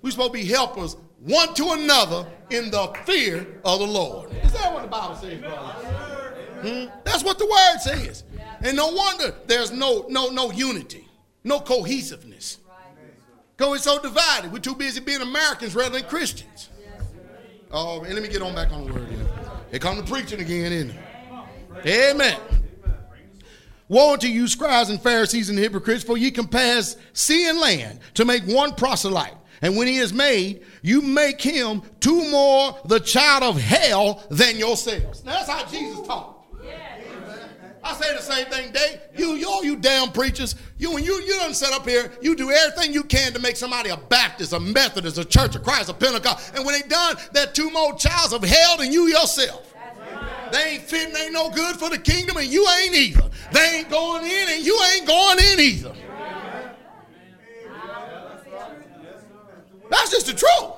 We're supposed to be helpers one to another in the fear of the Lord. Is that what the Bible says, brother? Hmm? That's what the word says. And no wonder there's no no no unity, no cohesiveness. Because we're so divided. We're too busy being Americans rather than Christians. Oh, and let me get on back on the word here. Here come the preaching again, isn't it? Amen. Woe unto you, scribes and Pharisees and hypocrites, for ye compass sea and land to make one proselyte. And when he is made, you make him two more the child of hell than yourselves. Now that's how Jesus talked. I say the same thing, Dave. You, you, all you damn preachers, you when you you don't set up here, you do everything you can to make somebody a Baptist, a Methodist, a Church of Christ, a Pentecost. And when they done, they're two more childs of hell than you yourself. They ain't fitting, ain't no good for the kingdom, and you ain't either. They ain't going in, and you ain't going in either. That's just the truth.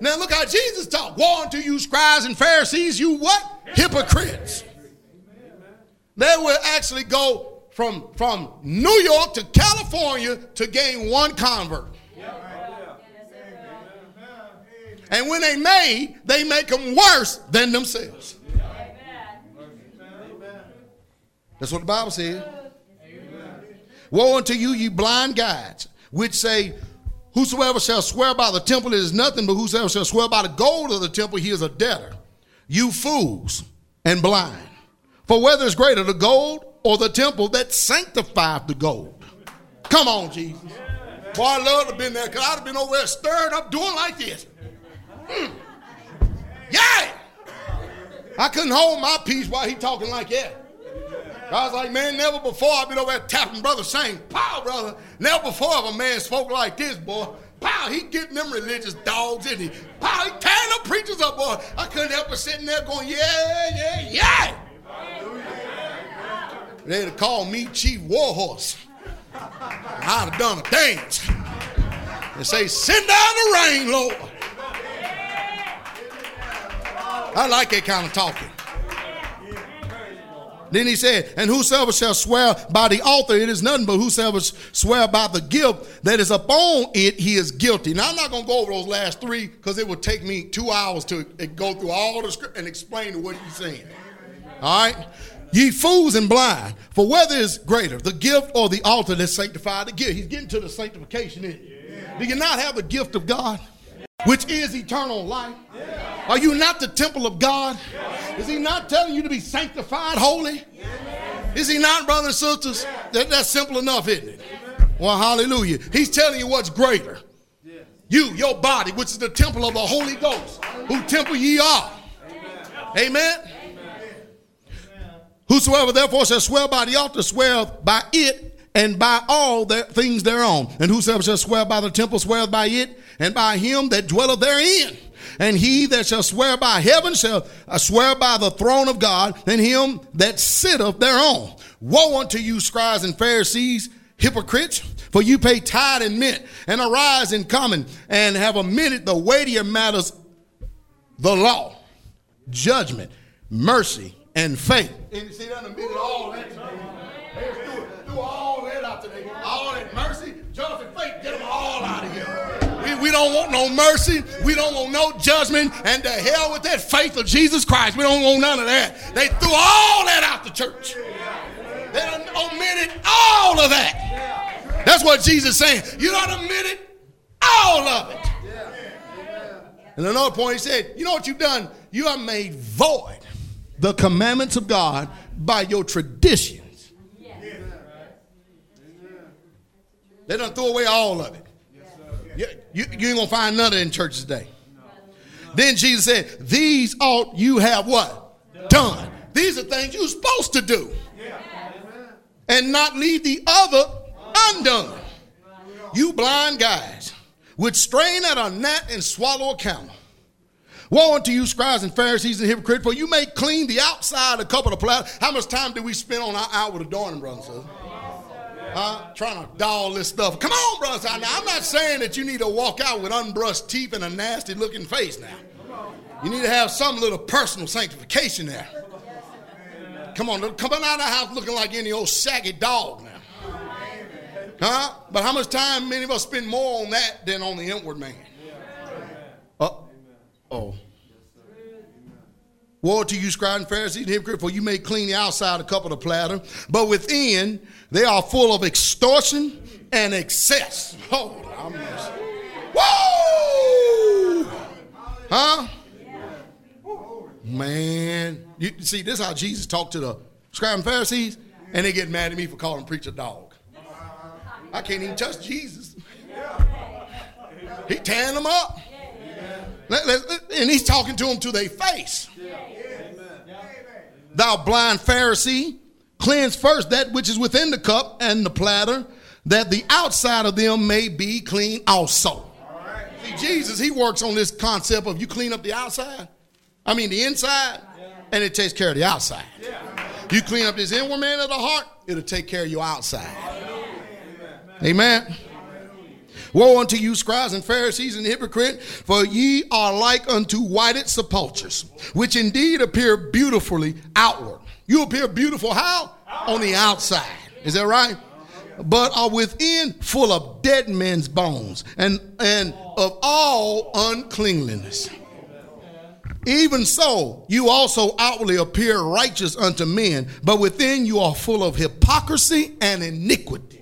Now look how Jesus talked. Woe unto you, scribes and Pharisees, you what? Hypocrites. They will actually go from, from New York to California to gain one convert. And when they made, they make them worse than themselves. That's what the Bible says. Woe unto you, ye blind guides, which say, Whosoever shall swear by the temple, is nothing, but whosoever shall swear by the gold of the temple, he is a debtor. You fools and blind. For whether is greater, the gold or the temple that sanctifieth the gold? Come on, Jesus. Boy, I love to have been there because I'd have been over there stirred up doing like this. Mm. Yeah! I couldn't hold my peace while he talking like that. I was like, man, never before I've been over there tapping brother saying, pow, brother. Never before have a man spoke like this, boy. Pow, he getting them religious dogs, isn't he? Pow, he tearing them preachers up, boy. I couldn't help but sitting there going, yeah, yeah, yeah. They'd have called me Chief Warhorse. I'd have done a dance and say, send down the rain, Lord. I like that kind of talking. Then he said, And whosoever shall swear by the altar, it is nothing but whosoever swear by the gift that is upon it, he is guilty. Now, I'm not going to go over those last three because it would take me two hours to eh, go through all the script and explain what he's saying. All right? Ye fools and blind, for whether is greater, the gift or the altar that sanctified the gift? He's getting to the sanctification, isn't he? Do you not have the gift of God? which is eternal life? Are you not the temple of God? Is he not telling you to be sanctified, holy? Is he not, brothers and sisters? That, that's simple enough, isn't it? Well, hallelujah. He's telling you what's greater. You, your body, which is the temple of the Holy Ghost, who temple ye are. Amen. Whosoever therefore shall swear by the altar, swear by it and by all their things thereon. And whosoever shall swear by the temple, swear by it and by him that dwelleth therein. And he that shall swear by heaven shall uh, swear by the throne of God and him that sitteth thereon. Woe unto you, scribes and Pharisees, hypocrites! For you pay tithe and mint, and anise and cummin, and have omitted the weightier matters, the law, judgment, mercy, and faith. And you see that omitted all that today. Do, all that out today. All that mercy, judgment, faith, get them all out of here. We, don't want no mercy. We don't want no judgment. And to hell with that faith of Jesus Christ. We don't want none of that. They threw all that out the church. They omitted all of that. That's what Jesus saying. You done omitted all of it. And another point, he said, you know what you've done? You have made void the commandments of God by your traditions. They done threw away all of it. You, you, you ain't gonna find none of in church today. Then Jesus said, These ought you have what? Done. These are things you're supposed to do. And not leave the other undone. You blind guys, would strain at a gnat and swallow a camel. Woe unto you, scribes and Pharisees and hypocrites, for you make clean the outside of a cup of the platter. How much time do we spend on our outward adorning, brothers and sisters? Huh? Trying to doll this stuff. Come on, brothers. Now, I'm not saying that you need to walk out with unbrushed teeth and a nasty looking face now. You need to have some little personal sanctification there. Come on, come on out of the house looking like any old shaggy dog now. Huh? But how much time many of us spend more on that than on the inward man? Uh oh. Woe to you, scribes and Pharisees and hypocrites, for you may clean the outside a cup of the platter, but within they are full of extortion and excess. Oh, I'm Whoa! Huh? Man, you see, this is how Jesus talked to the scribes and Pharisees, and they get mad at me for calling preacher dog. I can't even touch Jesus. He tearing them up. And he's talking to them to their face. Thou blind Pharisee, cleanse first that which is within the cup and the platter, that the outside of them may be clean also. See, Jesus, he works on this concept of you clean up the outside, I mean the inside, and it takes care of the outside. You clean up this inward man of the heart, it'll take care of your outside. Amen. Woe unto you, scribes and Pharisees and hypocrite, for ye are like unto whited sepulchres, which indeed appear beautifully outward. You appear beautiful how? On the outside. Is that right? But are within full of dead men's bones and, and of all uncleanliness. Even so, you also outwardly appear righteous unto men, but within you are full of hypocrisy and iniquity.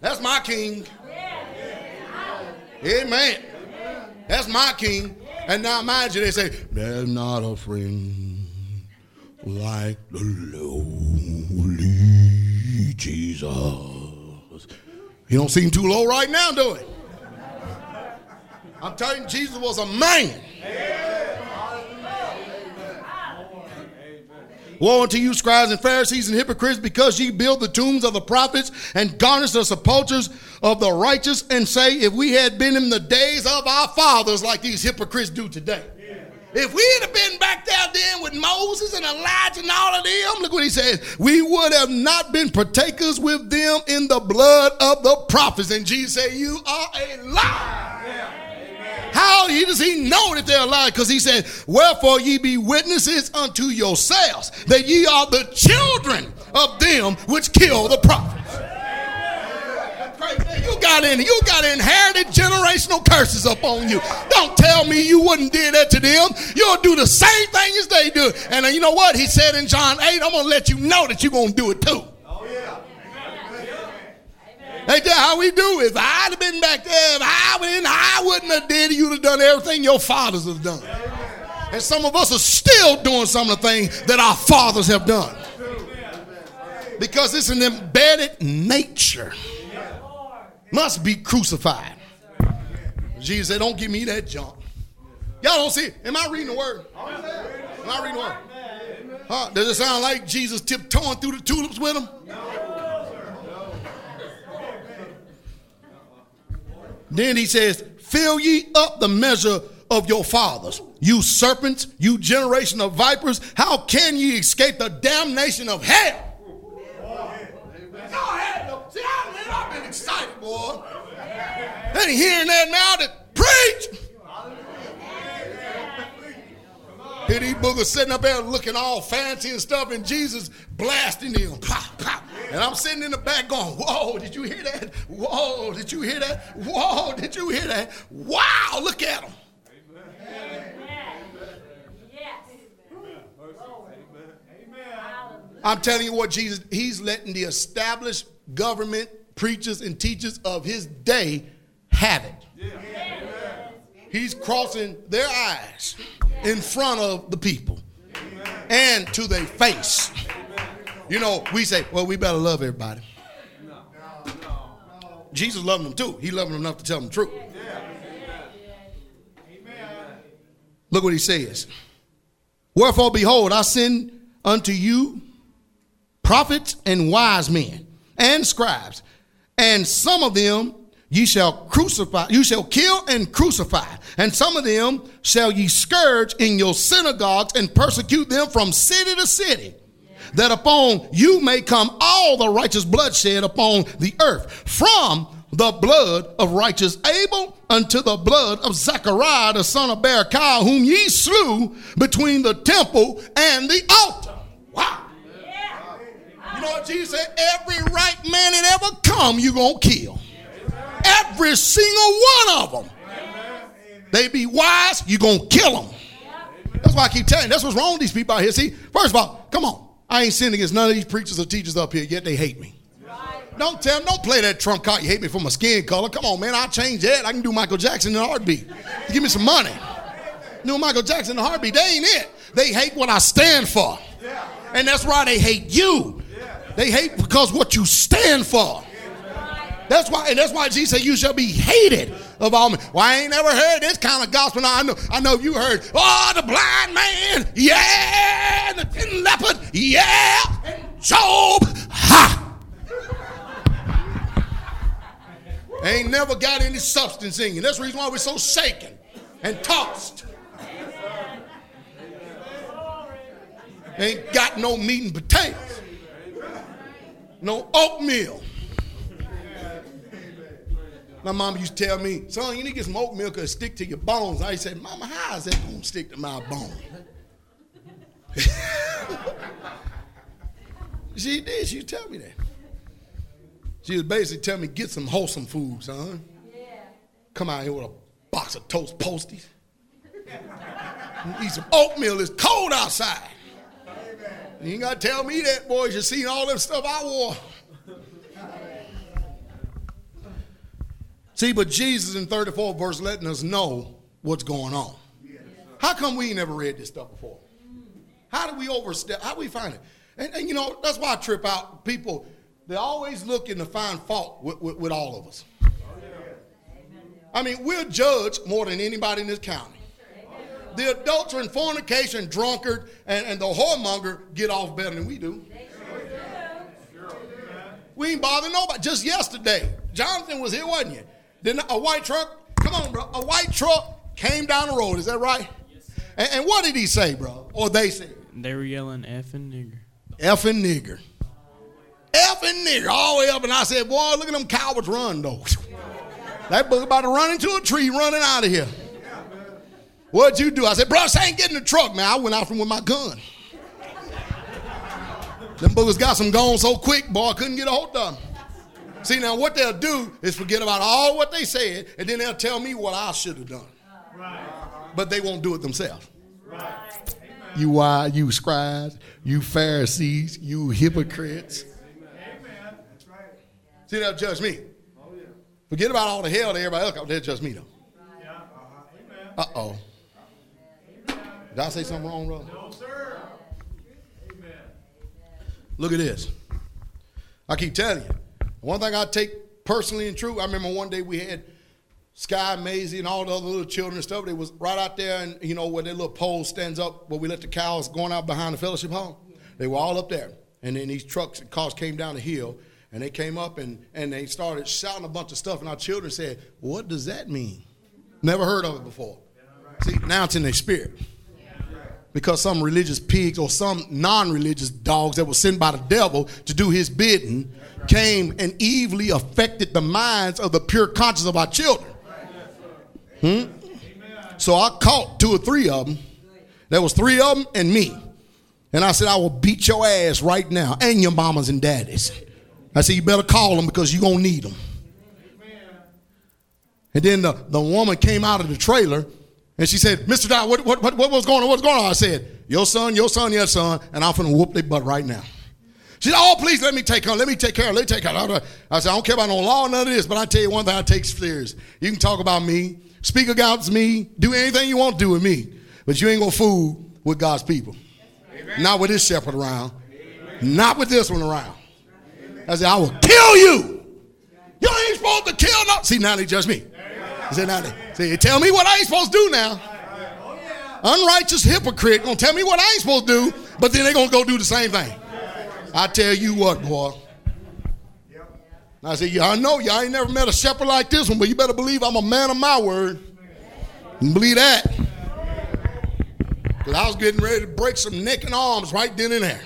That's my king. Amen. That's my king. And now mind you, they say, There's not a friend like the lowly Jesus. He don't seem too low right now, do he? I'm telling you, Jesus was a man. Woe unto you, scribes and Pharisees and hypocrites, because ye build the tombs of the prophets and garnish the sepulchres of the righteous, and say, If we had been in the days of our fathers, like these hypocrites do today. If we'd have been back there then with Moses and Elijah and all of them, look what he says, we would have not been partakers with them in the blood of the prophets. And Jesus said, You are a liar. How does he know that they're alive? Because he said, Wherefore ye be witnesses unto yourselves that ye are the children of them which kill the prophets. You got in, you got inherited generational curses upon you. Don't tell me you wouldn't do that to them. You'll do the same thing as they do. And uh, you know what? He said in John 8, I'm gonna let you know that you're gonna do it too. Ain't that how we do? If I'd have been back there, if I, went, I wouldn't have did, it. you'd have done everything your fathers have done. And some of us are still doing some of the things that our fathers have done. Because it's an embedded nature. Must be crucified. Jesus said, Don't give me that junk. Y'all don't see it. Am I reading the word? Am I reading the word? Huh? Does it sound like Jesus tiptoeing through the tulips with them? Then he says, Fill ye up the measure of your fathers. You serpents, you generation of vipers, how can ye escape the damnation of hell? Go ahead. See, I, have been excited, boy. Ain't hearing that now that preach. Here these boogers sitting up there looking all fancy and stuff, and Jesus blasting them. Pop, pop. And I'm sitting in the back going, Whoa, did you hear that? Whoa, did you hear that? Whoa, did you hear that? Wow, look at them. I'm telling you what, Jesus, he's letting the established government preachers and teachers of his day have it. He's crossing their eyes in front of the people and to their face. You know, we say, well, we better love everybody. Jesus loved them too. He loved them enough to tell them the truth. Look what he says. Wherefore, behold, I send unto you prophets and wise men and scribes, and some of them ye shall crucify, you shall kill and crucify, and some of them shall ye scourge in your synagogues and persecute them from city to city, that upon you may come all the righteous bloodshed upon the earth, from the blood of righteous Abel unto the blood of Zechariah the son of Berechiah, whom ye slew between the temple and the altar. Wow. You know what Jesus said? Every right man that ever come, you gonna kill. Every single one of them. They be wise, you gonna kill them. That's why I keep telling you, that's what's wrong with these people out here. See, first of all, come on. I ain't sinning against none of these preachers or teachers up here, yet they hate me. Don't tell them, don't play that trump card. You hate me for my skin color. Come on, man, I'll change that. I can do Michael Jackson in a heartbeat. Give me some money. New Michael Jackson in a heartbeat. They ain't it. They hate what I stand for. And that's why they hate you. They hate because what you stand for. That's why, and that's why Jesus said, "You shall be hated of all men." Well, I ain't never heard this kind of gospel. Now I know, I know you heard. Oh, the blind man, yeah, and the tin leopard, yeah, and Job, ha. Ain't never got any substance in you. That's the reason why we're so shaken and tossed. Ain't got no meat and potatoes, no oatmeal. My mama used to tell me, son, you need to get some oatmeal because it stick to your bones. I said, Mama, how is that to stick to my bone? she did. She used to tell me that. She was basically telling me, get some wholesome food, son. Come out here with a box of toast posties. Eat some oatmeal. It's cold outside. You ain't got to tell me that, boys. You seen all that stuff I wore. See, but Jesus in 34 verse letting us know what's going on. How come we never read this stuff before? How do we overstep? How do we find it? And, and you know, that's why I trip out. People, they're always looking to find fault with, with, with all of us. I mean, we're judged more than anybody in this county. The adulterer and fornication, drunkard, and, and the whoremonger get off better than we do. We ain't bothering nobody. Just yesterday, Jonathan was here, wasn't you? Then a white truck, come on, bro. A white truck came down the road. Is that right? And, and what did he say, bro? Or they say? They were yelling F and nigger. F and nigger. F and nigger. All the way up. And I said, boy, look at them cowards run, though. That book about to run into a tree running out of here. What'd you do? I said, bro, I ain't getting the truck, man. I went out from with my gun. Them boogers got some gone so quick, boy, I couldn't get a hold of them. See, now what they'll do is forget about all what they said, and then they'll tell me what I should have done. But they won't do it themselves. You wise, you scribes, you Pharisees, you hypocrites. Amen. See, they'll judge me. Forget about all the hell that everybody else got. They'll judge me, though. Uh oh. Did I say something wrong, brother? No, sir. Amen. Look at this. I keep telling you. One thing I take personally and true, I remember one day we had Sky, Maisie, and all the other little children and stuff. They was right out there, and you know where their little pole stands up, where we let the cows going out behind the fellowship hall. They were all up there, and then these trucks and cars came down the hill, and they came up and and they started shouting a bunch of stuff, and our children said, "What does that mean?" Never heard of it before. See, now it's in their spirit. Because some religious pigs or some non religious dogs that were sent by the devil to do his bidding came and evilly affected the minds of the pure conscience of our children. Hmm? So I caught two or three of them. There was three of them and me. And I said, I will beat your ass right now and your mamas and daddies. I said, you better call them because you're going to need them. And then the, the woman came out of the trailer and she said, Mr. Dow, what, what, what, what was going on? What's going on? I said, Your son, your son, your son, and I'm finna whoop their butt right now. She said, Oh, please let me take her. Let me take care of Let me take her. I said, I don't care about no law, none of this, but I tell you one thing I take serious. You can talk about me, speak against me, do anything you want to do with me, but you ain't gonna fool with God's people. Amen. Not with this shepherd around. Amen. Not with this one around. I said, I will kill you. You ain't supposed to kill no. See, now they judge me. He said, now see, tell me what I ain't supposed to do now. Unrighteous hypocrite gonna tell me what I ain't supposed to do, but then they gonna go do the same thing. I tell you what, boy. I said, Yeah, I know y'all ain't never met a shepherd like this one, but you better believe I'm a man of my word. You believe that. Because I was getting ready to break some neck and arms right then and there.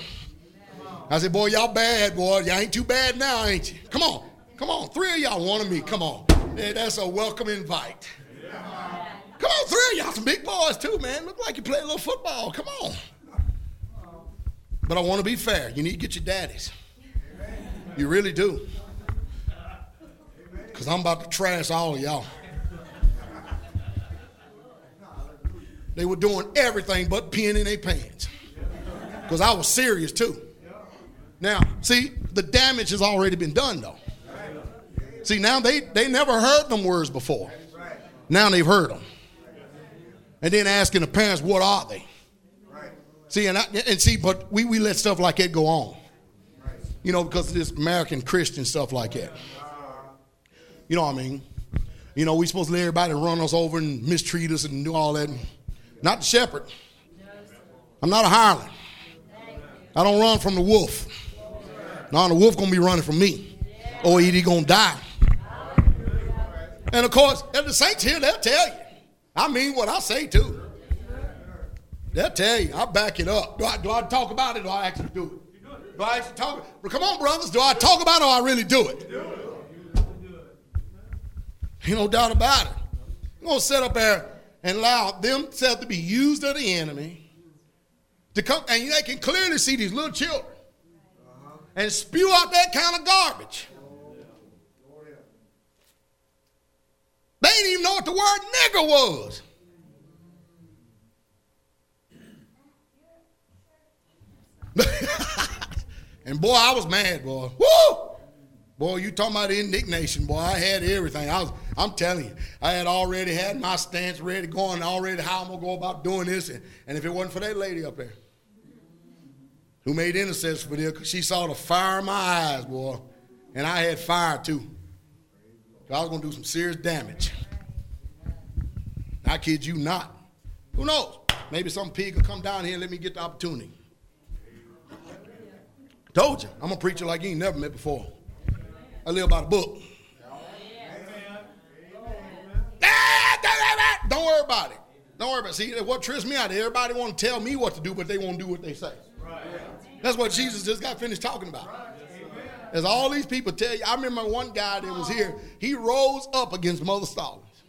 I said, Boy, y'all bad, boy. Y'all ain't too bad now, ain't you? Come on. Come on. Three of y'all wanted me. Come on. Yeah, that's a welcome invite. Come on, three of y'all some big boys too, man. Look like you play a little football. Come on. But I want to be fair. You need to get your daddies. You really do. Because I'm about to trash all of y'all. They were doing everything but peeing in their pants. Because I was serious too. Now, see, the damage has already been done though. See, now they, they never heard them words before. Now they've heard them. And then asking the parents, what are they? See, and, I, and see, but we, we let stuff like that go on. You know, because of this American Christian stuff like that. You know what I mean? You know, we supposed to let everybody run us over and mistreat us and do all that. Not the shepherd. I'm not a hireling. I don't run from the wolf. Now the wolf gonna be running from me, or he gonna die. And of course, if the saints here, they'll tell you. I mean what I say too. They'll tell you. I back it up. Do I, do I talk about it or I actually do it? Do I actually talk? Well, come on, brothers. Do I talk about it or I really do it? Ain't no doubt about it. I'm going to set up there and allow themselves to be used of the enemy to come, and they can clearly see these little children and spew out that kind of garbage. They didn't even know what the word nigger was. and boy, I was mad, boy. Woo! Boy, you talking about indignation, boy. I had everything. I was, I'm telling you, I had already had my stance ready going, already how I'm gonna go about doing this. And, and if it wasn't for that lady up there who made intercession for this, she saw the fire in my eyes, boy. And I had fire too. I was gonna do some serious damage. I kid you not. Who knows? Maybe some pig will come down here and let me get the opportunity. Told you, I'm a preacher like you ain't never met before. I live by the book. Don't worry about it. Don't worry about it. See, what trips me out, everybody want to tell me what to do, but they won't do what they say. That's what Jesus just got finished talking about. As all these people tell you, I remember one guy that was here, he rose up against Mother Stallings.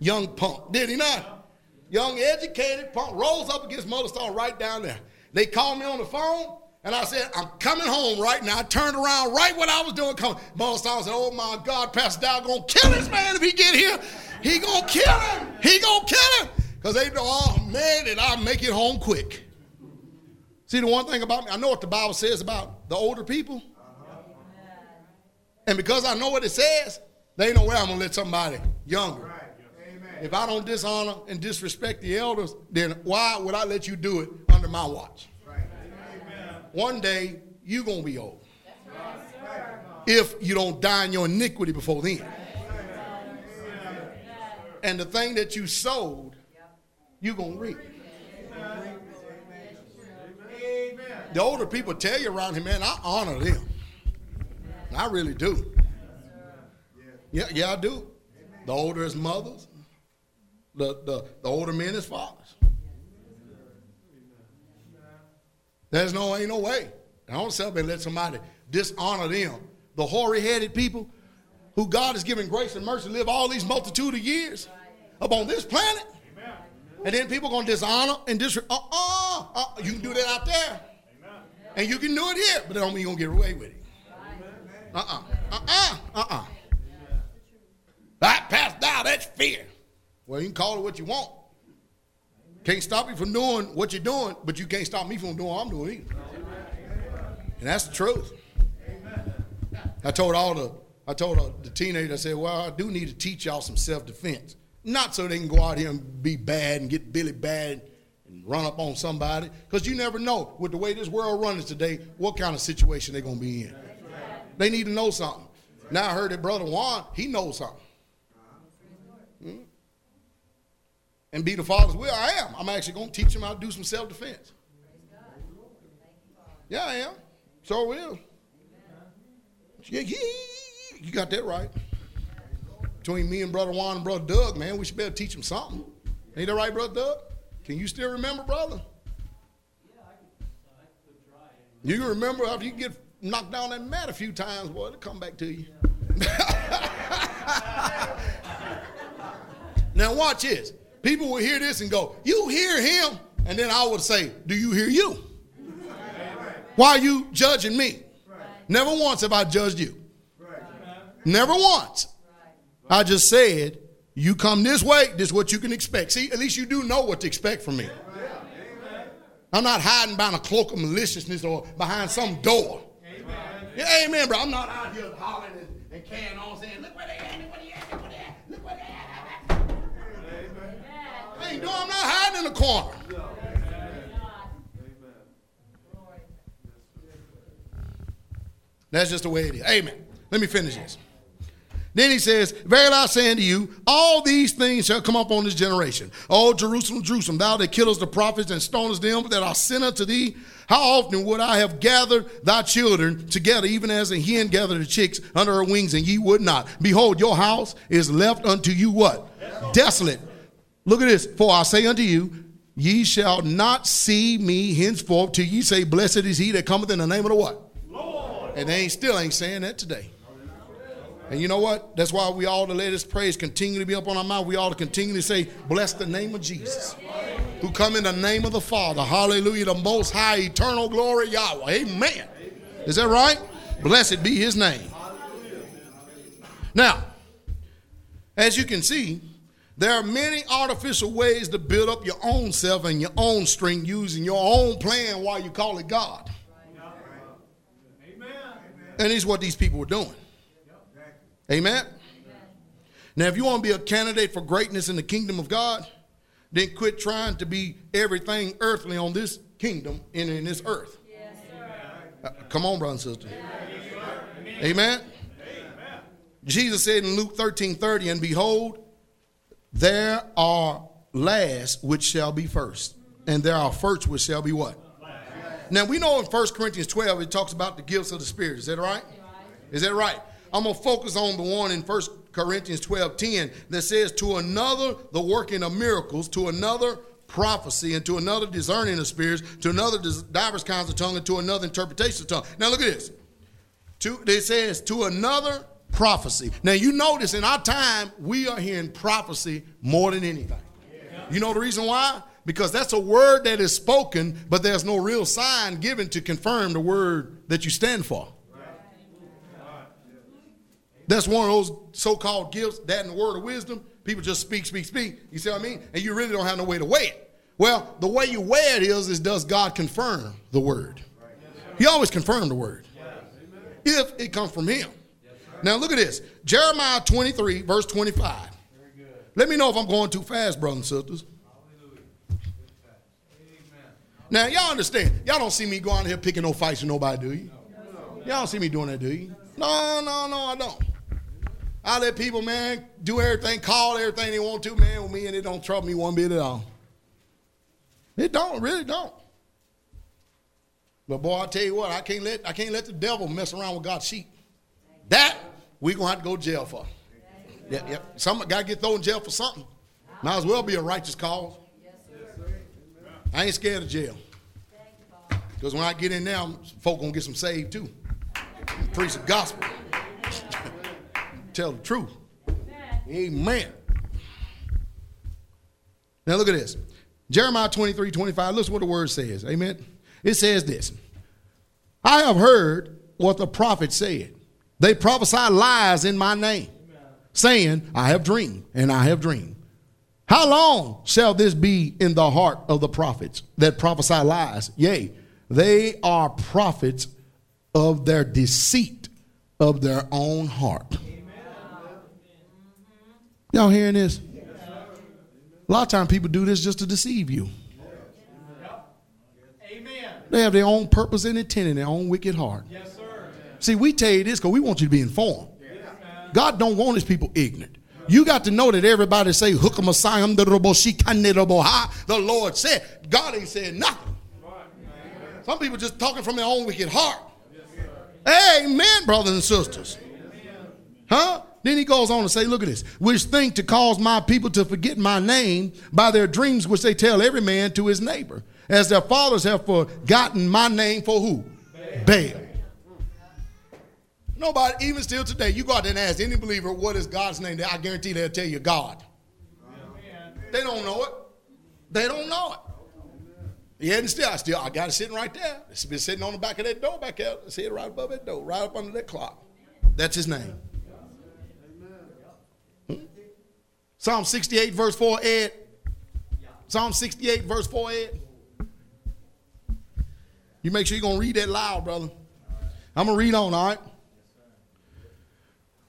Young punk, did he not? Young educated punk rose up against Mother Stallings right down there. They called me on the phone. And I said, I'm coming home right now. I turned around right what I was doing. Coming. Mother Stallings said, Oh my God, Pastor Dow gonna kill this man if he get here. He gonna kill him. He gonna kill him. Because they know, oh man, that I make it home quick. See, the one thing about me, I know what the Bible says about the older people. And because I know what it says, they know where I'm going to let somebody younger. If I don't dishonor and disrespect the elders, then why would I let you do it under my watch? One day, you're going to be old. If you don't die in your iniquity before then. And the thing that you sowed, you're going to reap. The older people tell you around here, man, I honor them. I really do. Yeah, yeah, I do. The older is mothers. The, the, the older men is fathers. There's no ain't no way. I don't celebrate let somebody dishonor them. The hoary headed people who God has given grace and mercy live all these multitude of years upon this planet. And then people gonna dishonor and dis uh, uh you can do that out there. And you can do it here, but that don't mean you're gonna get away with it. Uh-uh. Uh-uh. Uh-uh. That passed down, that's fear. Well, you can call it what you want. Can't stop you from doing what you're doing, but you can't stop me from doing what I'm doing either. And that's the truth. I told all the I told the teenagers, I said, well, I do need to teach y'all some self-defense. Not so they can go out here and be bad and get Billy bad and run up on somebody. Because you never know, with the way this world runs today, what kind of situation they're going to be in. They need to know something. Now I heard that Brother Juan, he knows something. Hmm? And be the Father's will, I am. I'm actually going to teach him how to do some self-defense. Yeah, I am. So will. Yeah, You got that right. Between me and Brother Juan and Brother Doug, man, we should better teach him something. Ain't that right, Brother Doug? Can you still remember, brother? You can remember after you get knocked down that mat a few times, boy, it'll come back to you. now watch this. People will hear this and go, You hear him? And then I would say, Do you hear you? Why are you judging me? Never once have I judged you. Never once. I just said, you come this way, this is what you can expect. See, at least you do know what to expect from me. I'm not hiding behind a cloak of maliciousness or behind some door. Yeah, amen, bro. I'm not out here hollering and, and carrying on saying, look where they at, look where they at, look where they at, look where they at. I ain't doing, I'm not hiding in the corner. Amen. That's just the way it is. Amen. Let me finish this. Then he says, Verily I say unto you, all these things shall come upon this generation. O Jerusalem, Jerusalem, thou that killest the prophets and stonest them that are sent unto thee, how often would I have gathered thy children together, even as a hen gathered the chicks under her wings, and ye would not? Behold, your house is left unto you what? Desolate. Look at this. For I say unto you, ye shall not see me henceforth till ye say, Blessed is he that cometh in the name of the what? And they ain't still ain't saying that today. And you know what? That's why we all to let his praise continue to be up on our mouth. We all to continue to say, Bless the name of Jesus. Who come in the name of the Father. Hallelujah. The most high eternal glory Yahweh. Amen. Is that right? Blessed be his name. Now, as you can see, there are many artificial ways to build up your own self and your own strength using your own plan while you call it God. Amen. And it's what these people were doing. Amen. Now, if you want to be a candidate for greatness in the kingdom of God, then quit trying to be everything earthly on this kingdom and in this earth. Uh, come on, brother and sister. Amen. Jesus said in Luke 13 30, and behold, there are last which shall be first, and there are first which shall be what? Now we know in 1 Corinthians 12 it talks about the gifts of the Spirit. Is that right? Is that right? I'm going to focus on the one in 1 Corinthians 12 10 that says, To another, the working of miracles, to another, prophecy, and to another, discerning of spirits, to another, diverse kinds of tongue, and to another, interpretation of tongue. Now look at this. To, it says, To another, prophecy. Now you notice in our time, we are hearing prophecy more than anything. You know the reason why? Because that's a word that is spoken, but there's no real sign given to confirm the word that you stand for. That's one of those so-called gifts, that in the word of wisdom. People just speak, speak, speak. You see what I mean? And you really don't have no way to weigh it. Well, the way you weigh it is, is does God confirm the word? He always confirmed the word. If it comes from him. Now look at this. Jeremiah 23, verse 25. Let me know if I'm going too fast, brothers and sisters. Now, y'all understand. Y'all don't see me going out here picking no fights with nobody, do you? Y'all don't see me doing that, do you? No, no, no, I don't. I let people, man, do everything, call everything they want to, man, with me, and it don't trouble me one bit at all. It don't, really don't. But boy, I tell you what, I can't let I can't let the devil mess around with God's sheep. That we gonna have to go to jail for. Yeah, yeah. Some gotta get thrown in jail for something. Might as well be a righteous cause. I ain't scared of jail. Because when I get in there, folk gonna get some saved too. Preach the gospel. Tell the truth. Amen. Now look at this. Jeremiah 23, 25. Listen what the word says. Amen. It says this. I have heard what the prophet said. They prophesy lies in my name, saying, I have dreamed, and I have dreamed. How long shall this be in the heart of the prophets that prophesy lies? Yea, they are prophets of their deceit of their own heart. Y'all hearing this? A lot of times people do this just to deceive you. Amen. They have their own purpose and intent in their own wicked heart. Yes, sir. See, we tell you this because we want you to be informed. God don't want his people ignorant. You got to know that everybody say the Lord said. God ain't said nothing. Some people just talking from their own wicked heart. Amen, brothers and sisters. Huh? Then he goes on to say, look at this, which think to cause my people to forget my name by their dreams which they tell every man to his neighbor, as their fathers have forgotten my name for who? Baal. Nobody, even still today, you go out there and ask any believer what is God's name, I guarantee they'll tell you God. They don't know it. They don't know it. Yeah, and still, I still, I got it sitting right there. It's been sitting on the back of that door back there. See it right above that door, right up under that clock. That's his name. Hmm? Psalm 68, verse 4, Ed. Psalm 68, verse 4, Ed. You make sure you're going to read that loud, brother. I'm going to read on, all right?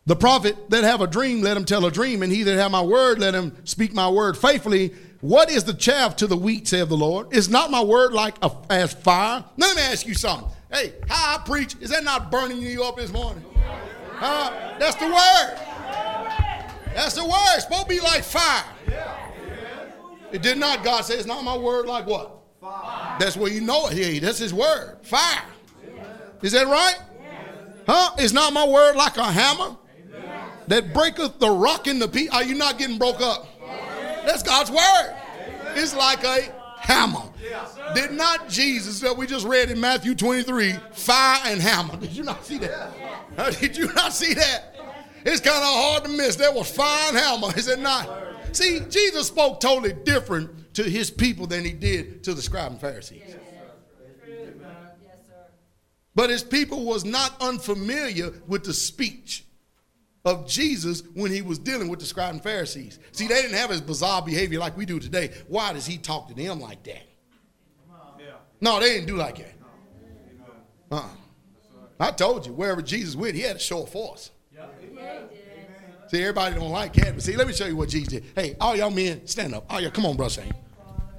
The prophet that have a dream, let him tell a dream, and he that have my word, let him speak my word faithfully. What is the chaff to the wheat, saith the Lord? Is not my word like a, as fire? Let me ask you something. Hey, how I preach, is that not burning you up this morning? Huh? That's the word. That's the word. It's supposed to be like fire. It did not. God says, not my word like what? Fire. That's where you know it. Yeah, that's his word. Fire. Is that right? Huh? It's not my word like a hammer that breaketh the rock in the piece? Are you not getting broke up? That's God's word. It's like a hammer. Did not Jesus that we just read in Matthew 23 fire and hammer? Did you not see that? Did you not see that? It's kind of hard to miss. That was fine and hammer, is it not? See, Jesus spoke totally different to his people than he did to the scribe and Pharisees. But his people was not unfamiliar with the speech of Jesus when he was dealing with the scribe and Pharisees. See, they didn't have his bizarre behavior like we do today. Why does he talk to them like that? No, they didn't do like that. Uh-uh. I told you, wherever Jesus went, he had to show a force. See, everybody don't like but see, let me show you what Jesus did. Hey, all y'all men, stand up. All y'all, come on, brother Shane.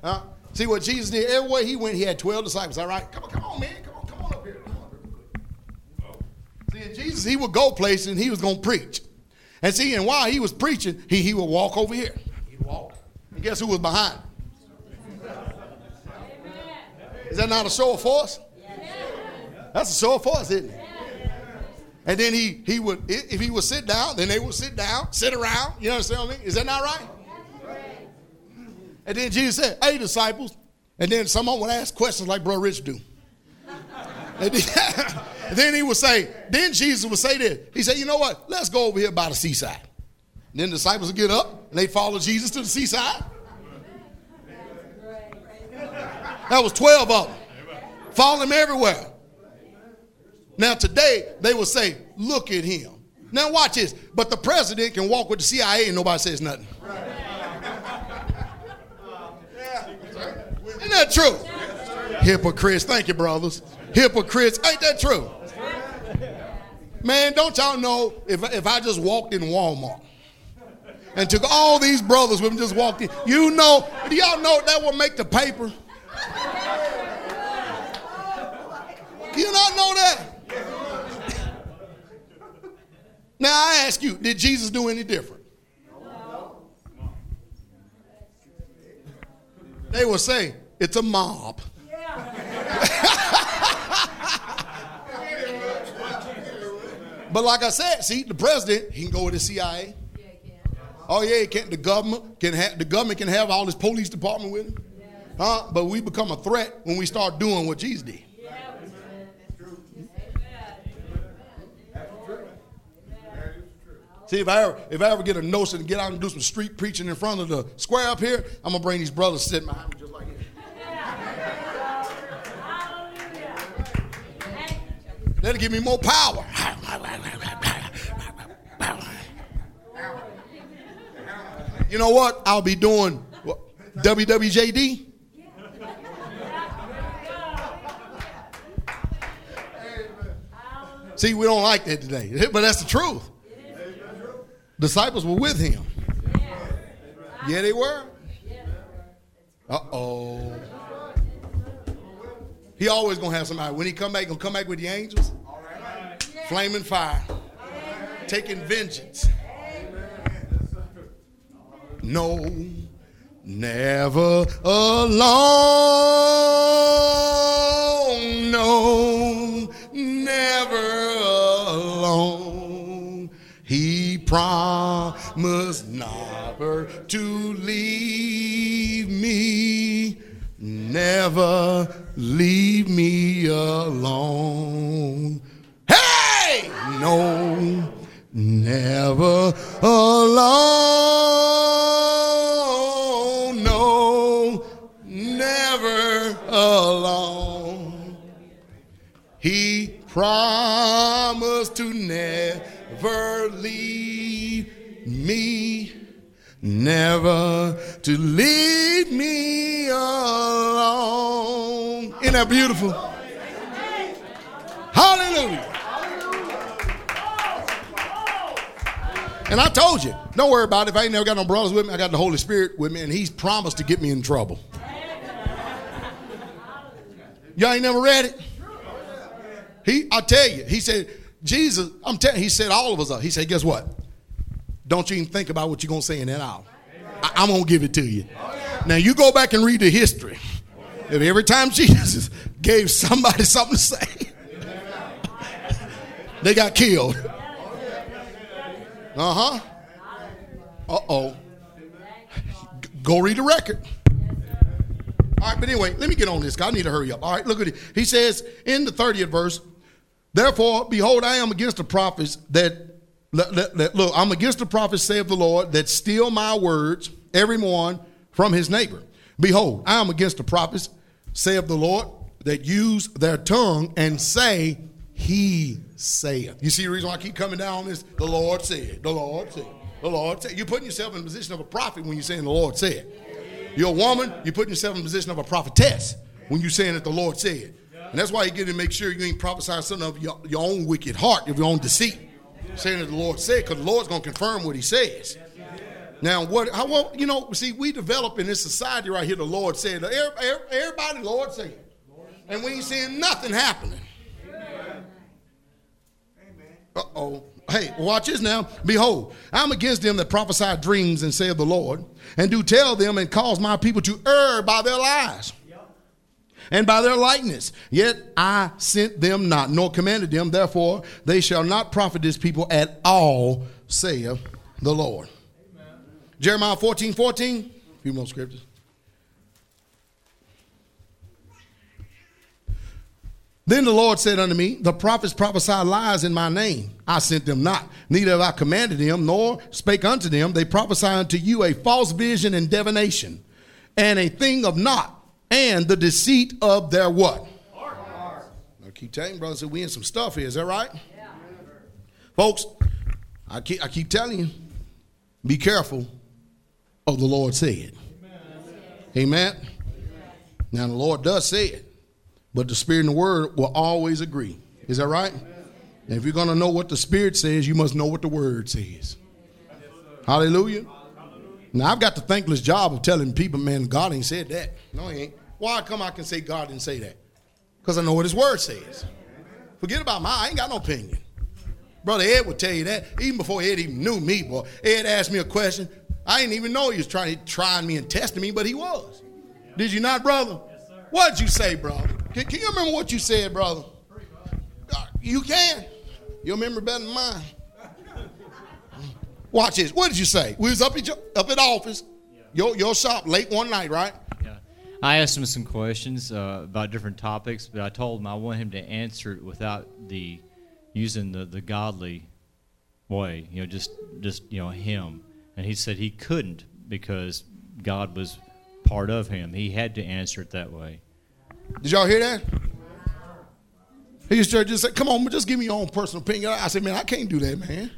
Huh? See what Jesus did? Everywhere he went, he had 12 disciples, all right? Come on, come on, man. Come on, come on up here. Come on. See, Jesus, he would go places and he was going to preach. And see, and while he was preaching, he, he would walk over here. He'd walk. And guess who was behind? Is that not a show of force? That's a show of force, isn't it? And then he he would if he would sit down, then they would sit down, sit around. You understand what I mean? Is that not right? And then Jesus said, "Hey, disciples." And then someone would ask questions like Brother Rich do. And then, then he would say, then Jesus would say this. He said, "You know what? Let's go over here by the seaside." And then the disciples would get up and they follow Jesus to the seaside. That was 12 of them. Follow him everywhere. Now, today, they will say, look at him. Now, watch this. But the president can walk with the CIA and nobody says nothing. Isn't that true? Hypocrites. Thank you, brothers. Hypocrites. Ain't that true? Man, don't y'all know if, if I just walked in Walmart and took all these brothers with me, just walked in, you know, do y'all know that would make the paper? Do you not know that? Now I ask you, did Jesus do any different? They will say, it's a mob. but like I said, see, the president, he can go with the CIA. Oh yeah, can the government can have the government can have all his police department with him. Huh? But we become a threat when we start doing what Jesus did. See, if I ever if I ever get a notion to get out and do some street preaching in front of the square up here, I'm gonna bring these brothers sitting behind me just like this. That'll give me more power. You know what? I'll be doing what, WWJD. See, we don't like that today, but that's the truth. Disciples were with him. Yeah, they were. Uh oh. He always gonna have somebody. When he come back, gonna come back with the angels. Flaming fire. Taking vengeance. No, never alone. No, never alone. He promised never to leave me, never leave me alone. Hey, no, never alone. No, never alone. He promised to never leave me, never to leave me alone. Isn't that beautiful? Hallelujah. And I told you, don't worry about it. If I ain't never got no brothers with me, I got the Holy Spirit with me, and He's promised to get me in trouble. Y'all ain't never read it? He, I tell you, he said, Jesus, I'm telling he said all of us up. He said, guess what? Don't you even think about what you're going to say in that hour. I, I'm going to give it to you. Now, you go back and read the history. If every time Jesus gave somebody something to say, they got killed. Uh huh. Uh oh. Go read the record. All right, but anyway, let me get on this. I need to hurry up. All right, look at it. He says in the 30th verse, Therefore, behold, I am against the prophets that, look, I'm against the prophets, saith the Lord, that steal my words, every one from his neighbor. Behold, I am against the prophets, saith the Lord, that use their tongue and say, He saith. You see the reason why I keep coming down on this? The Lord said, the Lord said, the Lord said. You're putting yourself in the position of a prophet when you're saying the Lord said. You're a woman, you're putting yourself in the position of a prophetess when you're saying that the Lord said. And that's why you get to make sure you ain't prophesying something of your, your own wicked heart, of your own deceit. Saying that the Lord said, because the Lord's going to confirm what he says. Now, what, how, well, you know, see, we develop in this society right here, the Lord said, everybody, Lord said. And we ain't seeing nothing happening. Uh oh. Hey, watch this now. Behold, I'm against them that prophesy dreams and say of the Lord, and do tell them and cause my people to err by their lies and by their likeness. Yet I sent them not, nor commanded them. Therefore, they shall not profit this people at all, saith the Lord. Amen. Jeremiah 14 14. A few more scriptures. Then the Lord said unto me, The prophets prophesy lies in my name. I sent them not, neither have I commanded them, nor spake unto them. They prophesy unto you a false vision and divination, and a thing of naught and the deceit of their what? Heart. I keep telling you, brothers, that we in some stuff here. Is that right? Yeah. Folks, I keep, I keep telling you, be careful of the Lord said. Amen. Amen. Now, the Lord does say it, but the Spirit and the Word will always agree. Is that right? And if you're going to know what the Spirit says, you must know what the Word says. Hallelujah. Now, I've got the thankless job of telling people, man, God ain't said that. No, he ain't. Why come I can say God didn't say that? Because I know what his word says. Forget about my, I ain't got no opinion. Brother Ed would tell you that even before Ed even knew me, boy. Ed asked me a question. I didn't even know he was trying, trying me and testing me, but he was. Did you not, brother? Yes. What'd you say, brother? Can, can, you remember what you said, brother? You can. You remember better than mine. Watch this. What did you say? We was up at, your, up at office, your, your shop, late one night, right? I asked him some questions uh, about different topics, but I told him I want him to answer it without the using the, the godly way, you know, just just you know him. And he said he couldn't because God was part of him. He had to answer it that way. Did y'all hear that? He just say, "Come on, just give me your own personal opinion." I said, "Man, I can't do that, man.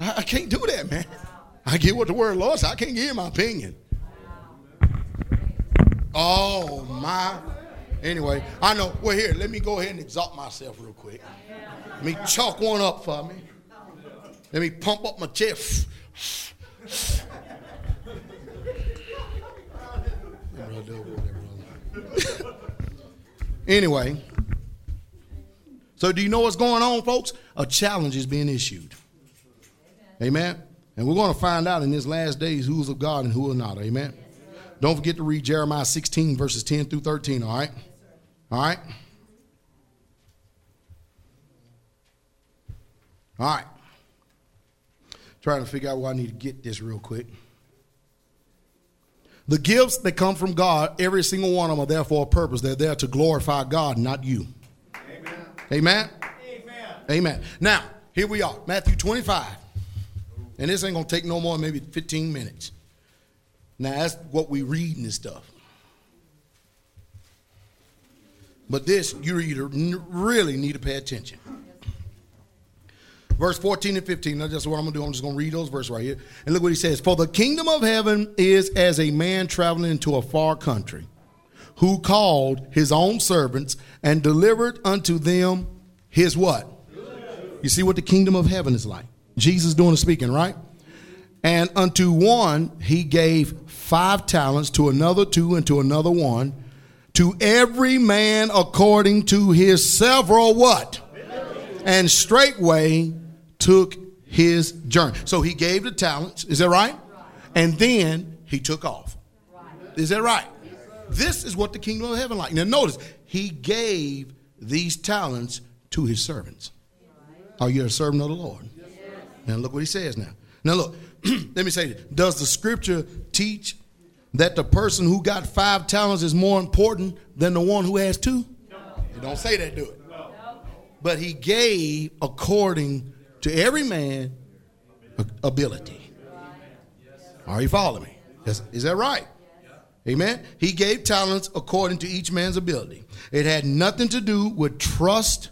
I, I can't do that, man. I get what the word Lord said. I can't give my opinion." Oh my. Anyway, I know. Well, here, let me go ahead and exalt myself real quick. Let me chalk one up for me. Let me pump up my chest. anyway, so do you know what's going on, folks? A challenge is being issued. Amen. And we're going to find out in this last days who's of God and who are not. Amen. Don't forget to read Jeremiah 16, verses 10 through 13, all right? All right? All right. Trying to figure out where I need to get this real quick. The gifts that come from God, every single one of them are there for a purpose. They're there to glorify God, not you. Amen. Amen. Amen. Amen. Now, here we are, Matthew 25. And this ain't going to take no more than maybe 15 minutes. Now, that's what we read and stuff. But this, you really need to pay attention. Verse 14 and 15. That's what I'm to do. I'm just to read those verses right here. And look what he says. For the kingdom of heaven is as a man traveling into a far country, who called his own servants and delivered unto them his what? You see what the kingdom of heaven is like. Jesus doing the speaking, right? And unto one he gave five talents, to another two, and to another one, to every man according to his several what? And straightway took his journey. So he gave the talents, is that right? And then he took off. Is that right? This is what the kingdom of heaven like. Now notice, he gave these talents to his servants. Are you a servant of the Lord? Now look what he says now. Now look, let me say this. Does the scripture teach that the person who got five talents is more important than the one who has two? Don't say that, do it. But he gave according to every man ability. Are you following me? Is, is that right? Amen. He gave talents according to each man's ability. It had nothing to do with trust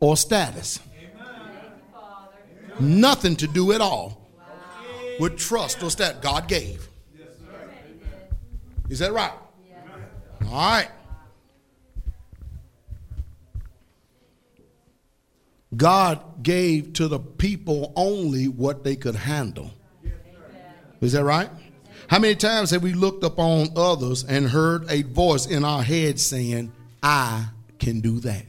or status. Nothing to do at all with trust or status. God gave. Is that right? All right. God gave to the people only what they could handle. Is that right? How many times have we looked upon others and heard a voice in our head saying, I can do that?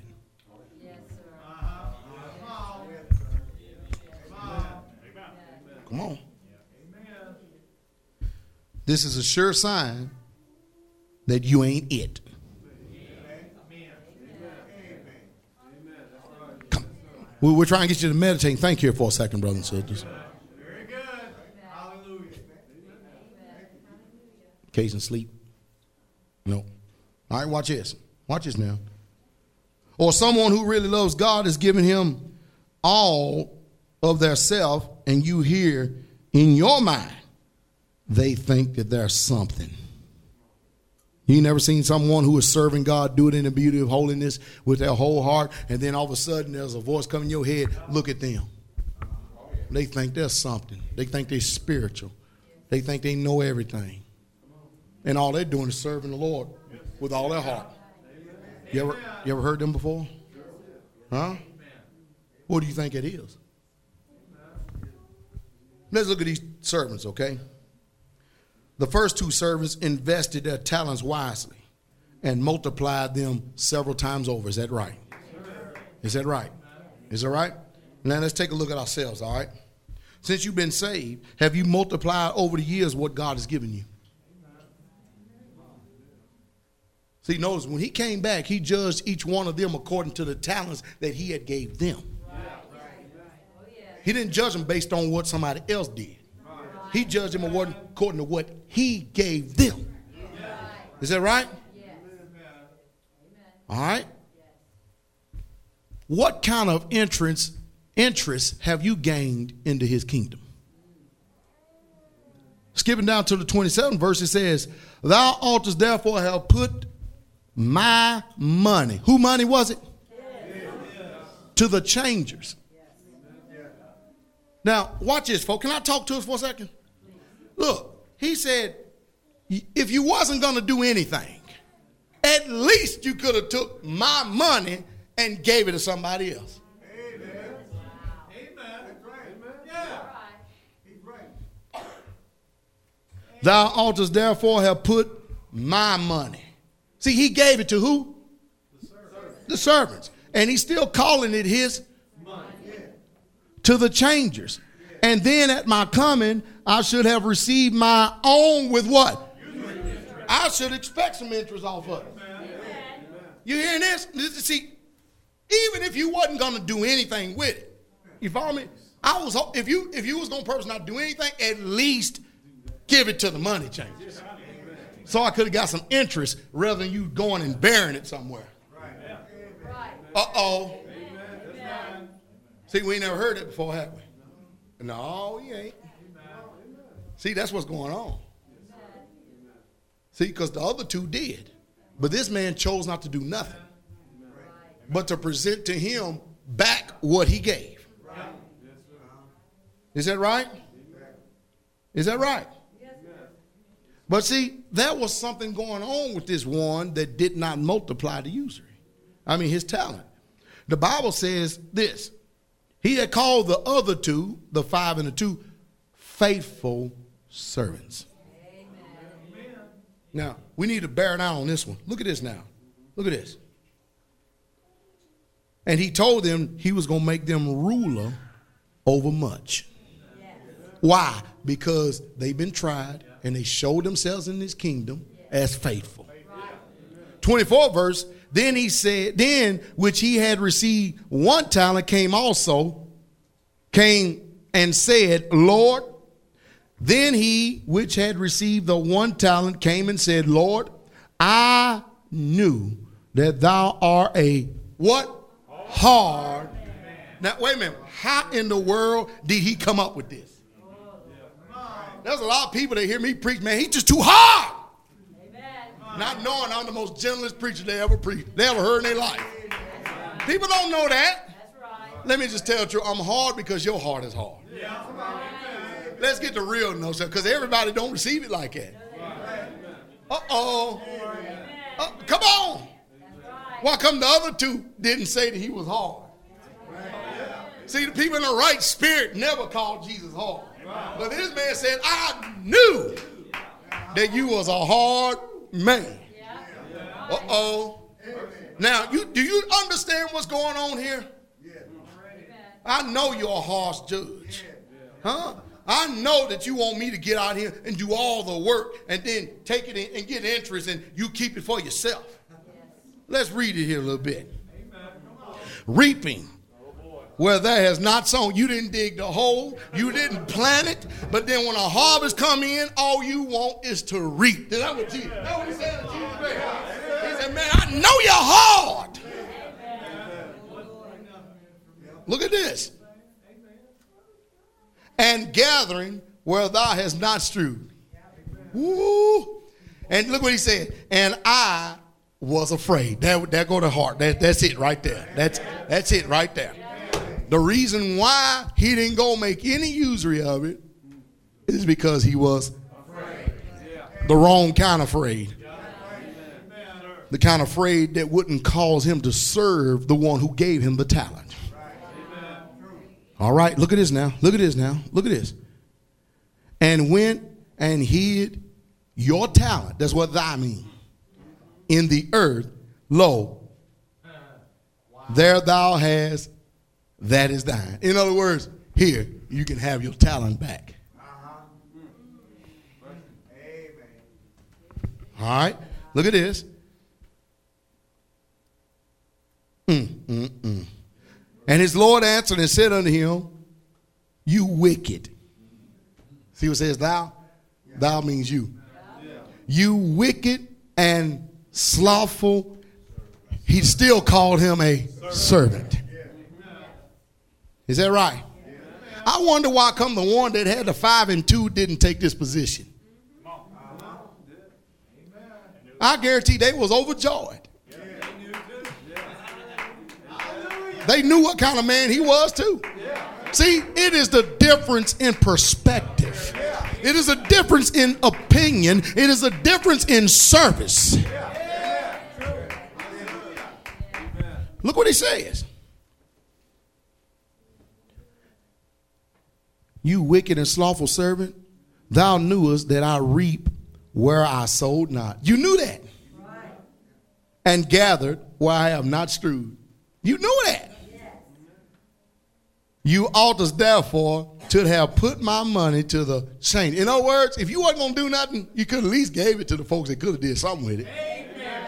Come on. This is a sure sign that you ain't it. We're trying to get you to meditate. Thank you for a second, brothers and sisters. Very good. Hallelujah. Occasion sleep. No. All right, watch this. Watch this now. Or someone who really loves God is giving him all of their self, and you hear in your mind, they think that there's something. You never seen someone who is serving God do it in the beauty of holiness with their whole heart, and then all of a sudden there's a voice coming in your head. Look at them. They think they're something. They think they're spiritual. They think they know everything. And all they're doing is serving the Lord with all their heart. You ever, you ever heard them before? Huh? What do you think it is? Let's look at these servants, okay? The first two servants invested their talents wisely and multiplied them several times over. Is that right? Is that right? Is that right? Now let's take a look at ourselves, all right? Since you've been saved, have you multiplied over the years what God has given you? See, notice when he came back, he judged each one of them according to the talents that he had gave them. He didn't judge them based on what somebody else did. He judged them according to what he gave them. Is that right? All right. What kind of entrance interest have you gained into his kingdom? Skipping down to the 27th verse, it says, Thou altars therefore have put my money. Who money was it? To the changers. Now, watch this, folks. Can I talk to us for a second? Look, he said, if you wasn't going to do anything, at least you could have took my money and gave it to somebody else. Amen. Amen. Yeah. He's right. Thou altars therefore have put my money. See, he gave it to who? The servants. The servants. And he's still calling it his money. To the changers. And then at my coming, I should have received my own with what? I should expect some interest off of it. You hearing this? See, even if you wasn't going to do anything with it, you follow me? I was if you if you was gonna purpose not do anything, at least give it to the money changers. So I could have got some interest rather than you going and burying it somewhere. Uh oh. See, we ain't never heard it before, have we? No, you ain't. See, that's what's going on. See, because the other two did. But this man chose not to do nothing, but to present to him back what he gave. Is that right? Is that right? But see, there was something going on with this one that did not multiply the usury. I mean, his talent. The Bible says this He had called the other two, the five and the two, faithful servants. Now, we need to bear down on this one. Look at this now. Look at this. And he told them he was going to make them ruler over much. Why? Because they've been tried and they showed themselves in his kingdom as faithful. 24 verse, then he said, then which he had received one talent came also, came and said, Lord, then he which had received the one talent came and said, Lord, I knew that thou art a what? Hard. Now, wait a minute. How in the world did he come up with this? There's a lot of people that hear me preach, man, he's just too hard. Not knowing I'm the most gentlest preacher they ever preached, they ever heard in their life. People don't know that. Let me just tell you, I'm hard because your heart is hard. Let's get the real no notion, because everybody don't receive it like that. Uh, come on. Why come the other two didn't say that he was hard? See, the people in the right spirit never called Jesus hard. But this man said, I knew that you was a hard man. Uh-oh. Now, you do you understand what's going on here? I know you're a harsh judge. Huh? I know that you want me to get out here and do all the work and then take it and get interest and you keep it for yourself. Let's read it here a little bit. Reaping where there has not sown. You didn't dig the hole, you didn't plant it, but then when a harvest come in, all you want is to reap. Is that what Jesus? That what he said to Jesus? He said, "Man, I know you're hard." Look at this. And gathering where thou hast not strewed. Woo. And look what he said. And I was afraid. That, that go to heart. That, that's it right there. That's, that's it right there. The reason why he didn't go make any usury of it is because he was the wrong kind of afraid. The kind of afraid that wouldn't cause him to serve the one who gave him the talent. All right, look at this now. Look at this now. Look at this. And went and hid your talent. That's what thy mean. In the earth, lo, there thou hast that is thine. In other words, here you can have your talent back. All right, look at this. Mm, mm, mm. And his Lord answered and said unto him, You wicked. See what says thou? Thou means you. You wicked and slothful. He still called him a servant. Is that right? I wonder why come the one that had the five and two didn't take this position. I guarantee they was overjoyed. They knew what kind of man he was too. See, it is the difference in perspective. It is a difference in opinion. It is a difference in service. Look what he says. You wicked and slothful servant, thou knewest that I reap where I sowed not. You knew that. And gathered where I have not strewed. You knew that. You oughtest therefore to have put my money to the chain. In other words, if you wasn't gonna do nothing, you could at least gave it to the folks that could have did something with it. Amen.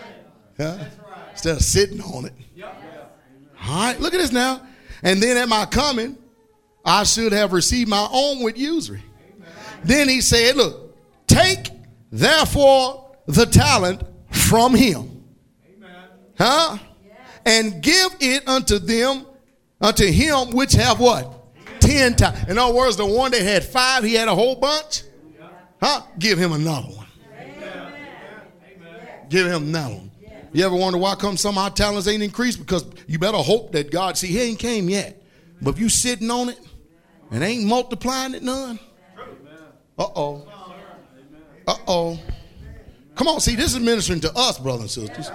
Huh? Instead of sitting on it. All right, look at this now. And then at my coming, I should have received my own with usury. Then he said, Look, take therefore the talent from him. Huh? And give it unto them, unto him which have what? Ten times. In other words, the one that had five, he had a whole bunch. Huh? Give him another one. Give him another one. You ever wonder why come some of our talents ain't increased? Because you better hope that God, see, he ain't came yet. But if you sitting on it and ain't multiplying it none, uh-oh. Uh-oh. Come on, see, this is ministering to us, brothers and sisters.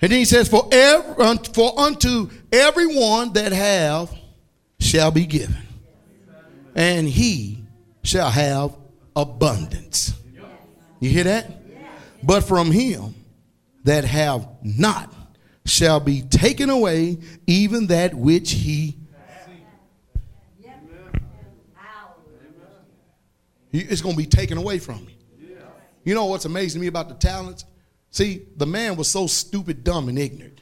And then he says, For, every, for unto everyone that have shall be given, and he shall have abundance. You hear that? But from him that have not shall be taken away even that which he it's going to be taken away from you. You know what's amazing to me about the talents? See, the man was so stupid, dumb, and ignorant.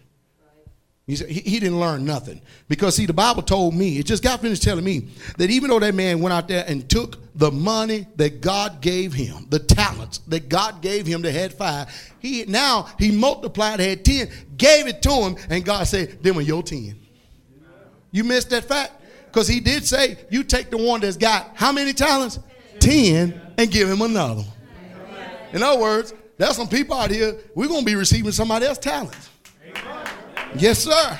He, he, didn't learn nothing. Because, see, the Bible told me, it just got finished telling me that even though that man went out there and took the money that God gave him, the talents that God gave him that had five, he now he multiplied, had 10, gave it to him, and God said, Them are your 10. You missed that fact? Because he did say, You take the one that's got how many talents? 10, and give him another. In other words, there's some people out here, we're going to be receiving somebody else's talents. Yes, sir.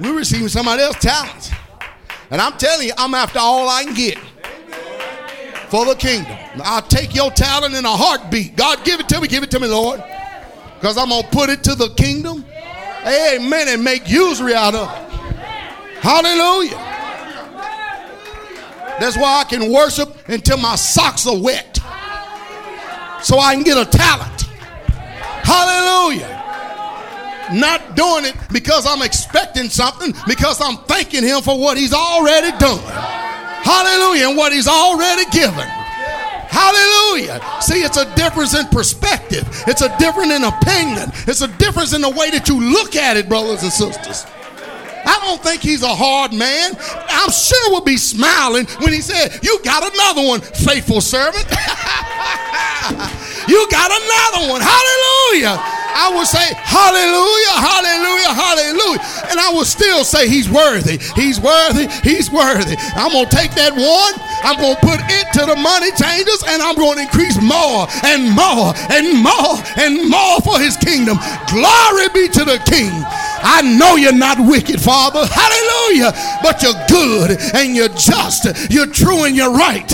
We're receiving somebody else's talents. And I'm telling you, I'm after all I can get for the kingdom. I'll take your talent in a heartbeat. God, give it to me, give it to me, Lord. Because I'm going to put it to the kingdom. Amen. And make usury out of it. Hallelujah. That's why I can worship until my socks are wet. So I can get a talent. Hallelujah. Not doing it because I'm expecting something, because I'm thanking Him for what He's already done. Hallelujah. And what He's already given. Hallelujah. See, it's a difference in perspective, it's a difference in opinion, it's a difference in the way that you look at it, brothers and sisters. I don't think he's a hard man. I'm sure we'll be smiling when he said, You got another one, faithful servant. you got another one. Hallelujah. I would say, Hallelujah, Hallelujah, Hallelujah. And I will still say, He's worthy. He's worthy. He's worthy. I'm going to take that one, I'm going to put it to the money changers, and I'm going to increase more and more and more and more for His kingdom. Glory be to the King. I know you're not wicked, Father. Hallelujah. But you're good and you're just. You're true and you're right.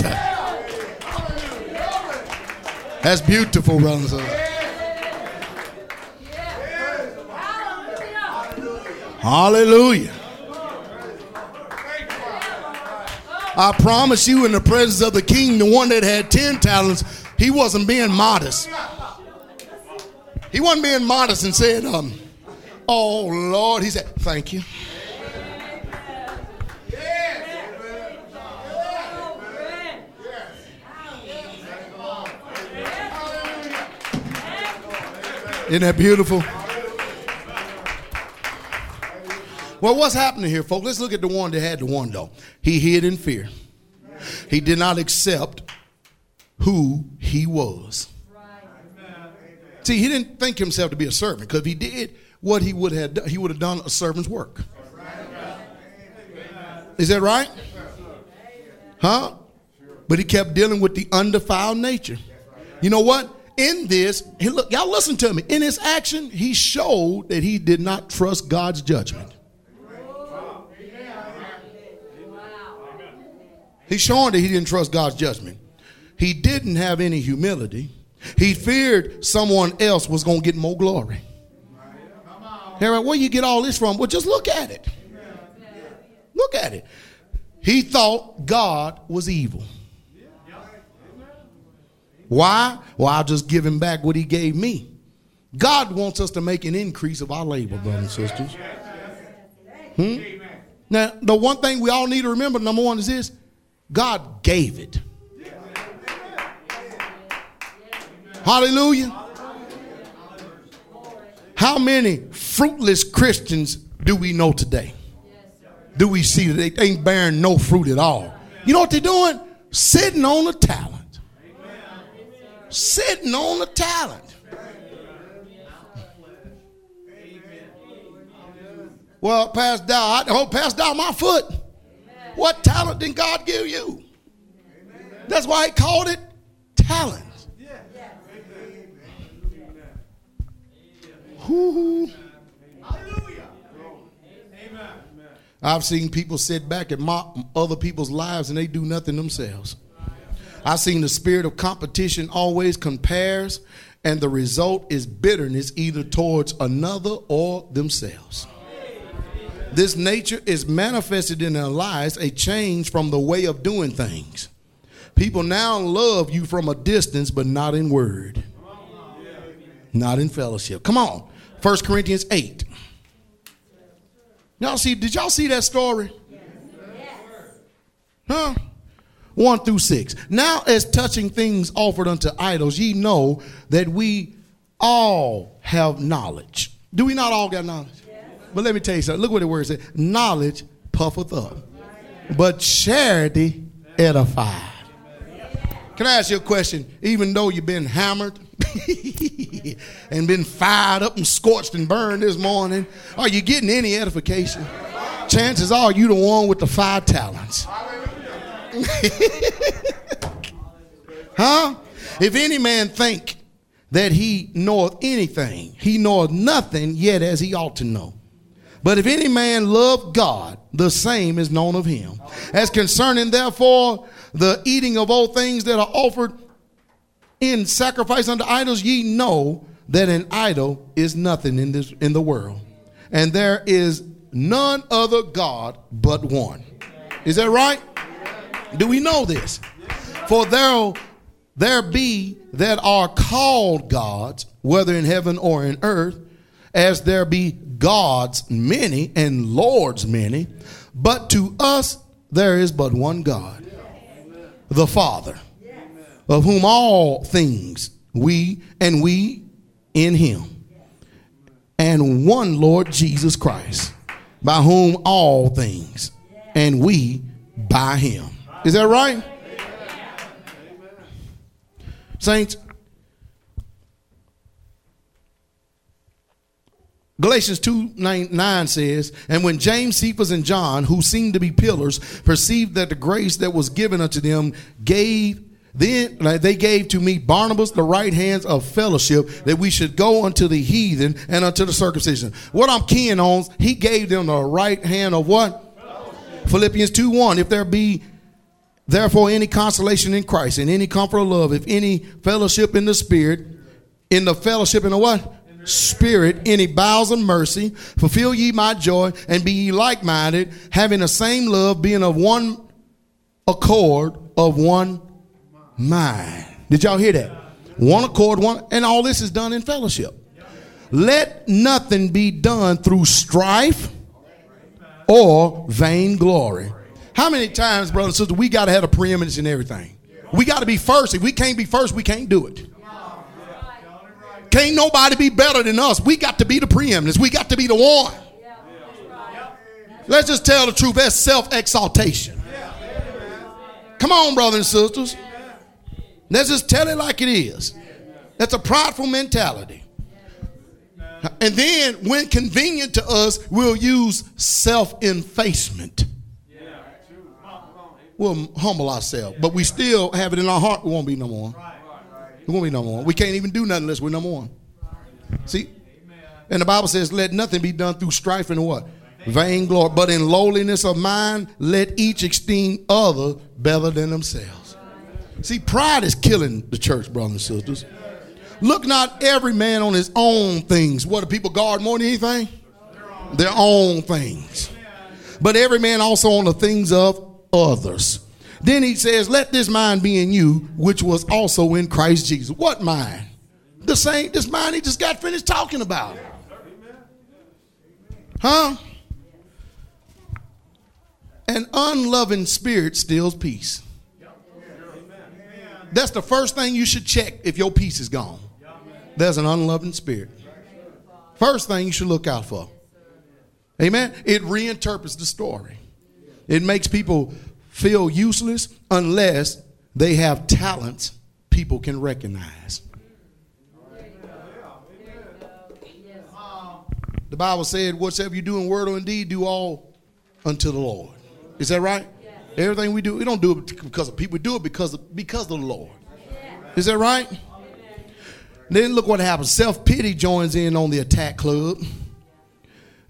That's beautiful, brothers. Hallelujah. I promise you, in the presence of the king, the one that had 10 talents, he wasn't being modest. He wasn't being modest and said, um, Oh, Lord. He said, Thank you. Isn't that beautiful? Well, what's happening here, folks? Let's look at the one that had the one, though. He hid in fear. He did not accept who he was. See, he didn't think himself to be a servant because if he did, what he would have done, he would have done a servant's work. Is that right? Huh? But he kept dealing with the undefiled nature. You know what? In this, look, y'all listen to me. In his action, he showed that he did not trust God's judgment. He's showing that he didn't trust God's judgment. He didn't have any humility. He feared someone else was going to get more glory. Aaron, where you get all this from? Well, just look at it. Look at it. He thought God was evil. Why? Well, I'll just give him back what he gave me. God wants us to make an increase of our labor, brothers and sisters. Hmm? Now, the one thing we all need to remember, number one, is this God gave it. Hallelujah. How many fruitless Christians do we know today? do we see that they ain't bearing no fruit at all? You know what they're doing? Sitting on the talent. Sitting on the talent. Well, Pastor Dow, oh, Pastor Dow, my foot. What talent did God give you? That's why he called it talent. Woo-hoo. I've seen people sit back and mock other people's lives and they do nothing themselves. I've seen the spirit of competition always compares, and the result is bitterness either towards another or themselves. This nature is manifested in their lives, a change from the way of doing things. People now love you from a distance, but not in word, not in fellowship. Come on. 1 Corinthians 8. Y'all see, did y'all see that story? Huh? 1 through 6. Now, as touching things offered unto idols, ye know that we all have knowledge. Do we not all got knowledge? But let me tell you something. Look what the word says. Knowledge puffeth up, but charity edifies. Can I ask you a question? Even though you've been hammered and been fired up and scorched and burned this morning, are you getting any edification? Chances are you the one with the five talents. huh? If any man think that he knoweth anything, he knoweth nothing yet as he ought to know. But if any man love God, the same is known of him. As concerning therefore the eating of all things that are offered in sacrifice unto idols, ye know that an idol is nothing in this in the world, and there is none other God but one. Is that right? Do we know this? For there there be that are called gods, whether in heaven or in earth, as there be gods many and lords many, but to us there is but one God, the Father, of whom all things we and we in him, and one Lord Jesus Christ, by whom all things, and we by him. Is that right? Saints, Galatians 2 9, 9, says, And when James, Cephas, and John, who seemed to be pillars, perceived that the grace that was given unto them gave then they gave to me Barnabas the right hands of fellowship that we should go unto the heathen and unto the circumcision. What I'm keying on, he gave them the right hand of what? Fellowship. Philippians 2 1. If there be therefore any consolation in Christ and any comfort of love, if any fellowship in the Spirit, in the fellowship in the what? Spirit, any bowels of mercy, fulfill ye my joy, and be ye like minded, having the same love, being of one accord, of one mind. Did y'all hear that? One accord, one, and all this is done in fellowship. Let nothing be done through strife or vain glory. How many times, brothers and sisters, we got to have a preeminence in everything? We got to be first. If we can't be first, we can't do it. Can't nobody be better than us. We got to be the preeminence. We got to be the one. Let's just tell the truth. That's self exaltation. Come on, brothers and sisters. Let's just tell it like it is. That's a prideful mentality. And then, when convenient to us, we'll use self effacement. We'll humble ourselves, but we still have it in our heart. We won't be no more. We won't be no more. We can't even do nothing unless we're number one. See? And the Bible says, let nothing be done through strife and what? Vain glory. But in lowliness of mind, let each esteem other better than themselves. See, pride is killing the church, brothers and sisters. Look not every man on his own things. What do people guard more than anything? Their own things. But every man also on the things of others. Then he says, Let this mind be in you, which was also in Christ Jesus. What mind? The same, this mind he just got finished talking about. Huh? An unloving spirit steals peace. That's the first thing you should check if your peace is gone. There's an unloving spirit. First thing you should look out for. Amen. It reinterprets the story. It makes people feel useless unless they have talents people can recognize. The Bible said, whatsoever you do in word or in deed, do all unto the Lord. Is that right? Everything we do, we don't do it because of people. We do it because of, because of the Lord. Is that right? Then look what happens. Self pity joins in on the attack club.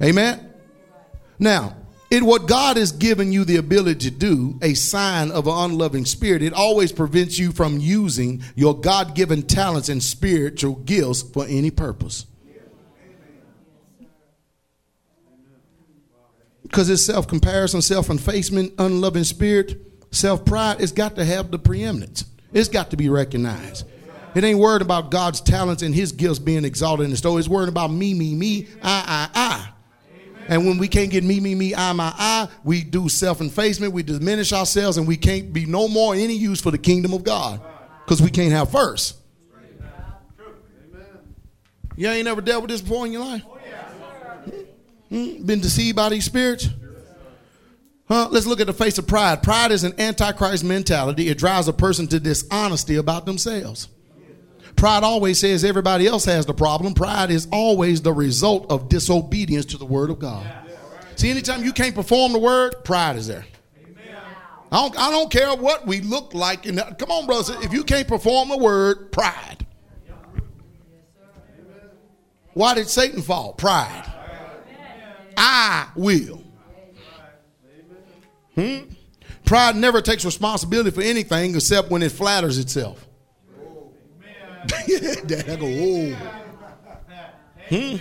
Amen. Now, it what God has given you the ability to do, a sign of an unloving spirit, it always prevents you from using your God given talents and spiritual gifts for any purpose. Because it's self comparison, self effacement, unloving spirit, self pride, it's got to have the preeminence. It's got to be recognized. It ain't worried about God's talents and his gifts being exalted in the story. It's worried about me, me, me, I, I, I. And when we can't get me, me, me, I, my, I, we do self effacement, we diminish ourselves, and we can't be no more any use for the kingdom of God because we can't have first. You ain't never dealt with this before in your life? Hmm? Been deceived by these spirits? Huh? Let's look at the face of pride. Pride is an antichrist mentality. It drives a person to dishonesty about themselves. Pride always says everybody else has the problem. Pride is always the result of disobedience to the word of God. See, anytime you can't perform the word, pride is there. I don't, I don't care what we look like. In come on, brothers. If you can't perform the word, pride. Why did Satan fall? Pride. I will. Hmm? Pride never takes responsibility for anything except when it flatters itself. I go. Hmm?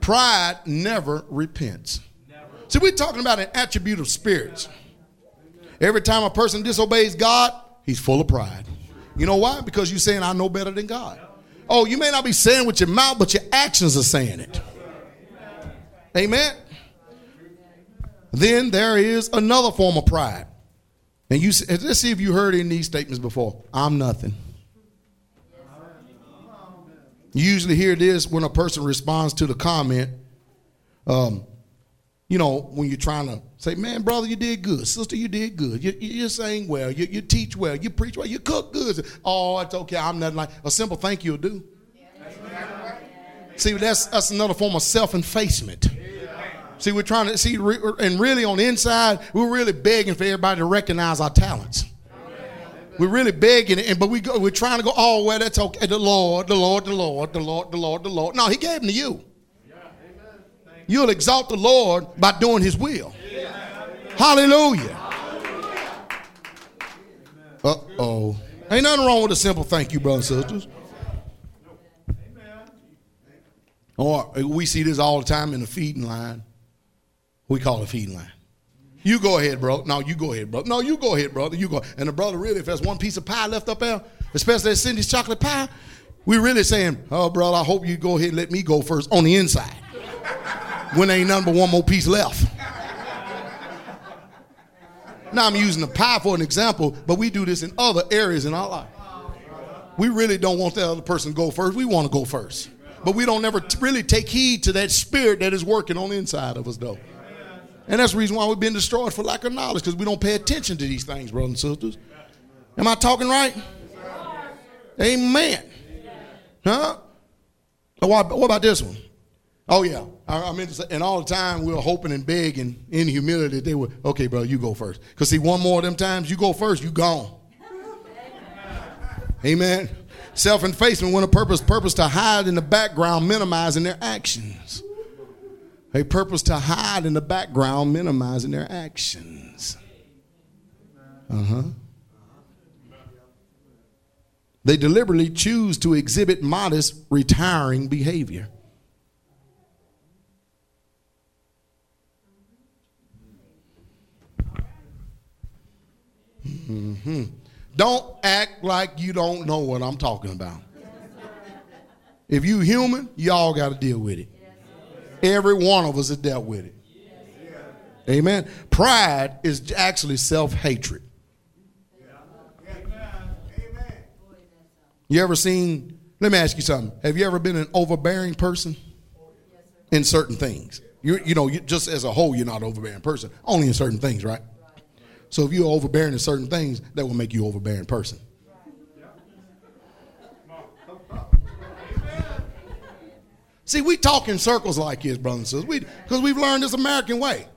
Pride never repents. See, we're talking about an attribute of spirits. Every time a person disobeys God, he's full of pride. You know why? Because you're saying, I know better than God. Oh, you may not be saying with your mouth, but your actions are saying it. Amen. Then there is another form of pride. And you let's see if you heard any of these statements before. I'm nothing. You usually hear this when a person responds to the comment. Um, you know, when you're trying to say, man, brother, you did good. Sister, you did good. You, you, saying well. You, you, teach well. You preach well. You cook good. Oh, it's okay. I'm nothing like a simple thank you will do. See, that's, that's another form of self effacement. See, we're trying to see, and really on the inside, we're really begging for everybody to recognize our talents. We're really begging it, but we go, we're trying to go, oh, well, that's okay. The Lord, the Lord, the Lord, the Lord, the Lord, the Lord. No, He gave them to you. You'll exalt the Lord by doing His will. Hallelujah. Uh oh. Ain't nothing wrong with a simple thank you, brothers and sisters. Or we see this all the time in the feeding line. We call it feeding line. You go ahead, bro. No, you go ahead, bro. No, you go ahead, brother. You go. And the brother really, if there's one piece of pie left up there, especially that Cindy's chocolate pie, we really saying, oh, bro, I hope you go ahead and let me go first on the inside. when ain't nothing but one more piece left. now I'm using the pie for an example, but we do this in other areas in our life. We really don't want that other person to go first. We want to go first. But we don't ever t- really take heed to that spirit that is working on the inside of us, though. And that's the reason why we've been destroyed for lack of knowledge, because we don't pay attention to these things, brothers and sisters. Am I talking right? Amen. Huh? What, what about this one? Oh, yeah. I, I meant to say, and all the time we were hoping and begging in humility that they would, okay, brother, you go first. Because see, one more of them times you go first, you gone. Amen. Self effacement when a purpose, purpose to hide in the background, minimizing their actions a purpose to hide in the background, minimizing their actions. Uh huh. They deliberately choose to exhibit modest, retiring behavior. Mm-hmm. Don't act like you don't know what I'm talking about. If you human, y'all got to deal with it. Every one of us has dealt with it. Amen. Pride is actually self hatred. You ever seen, let me ask you something. Have you ever been an overbearing person in certain things? You, you know, you, just as a whole, you're not an overbearing person. Only in certain things, right? So if you're overbearing in certain things, that will make you an overbearing person. See, we talk in circles like this, brothers and sisters, because we, have learned this American way.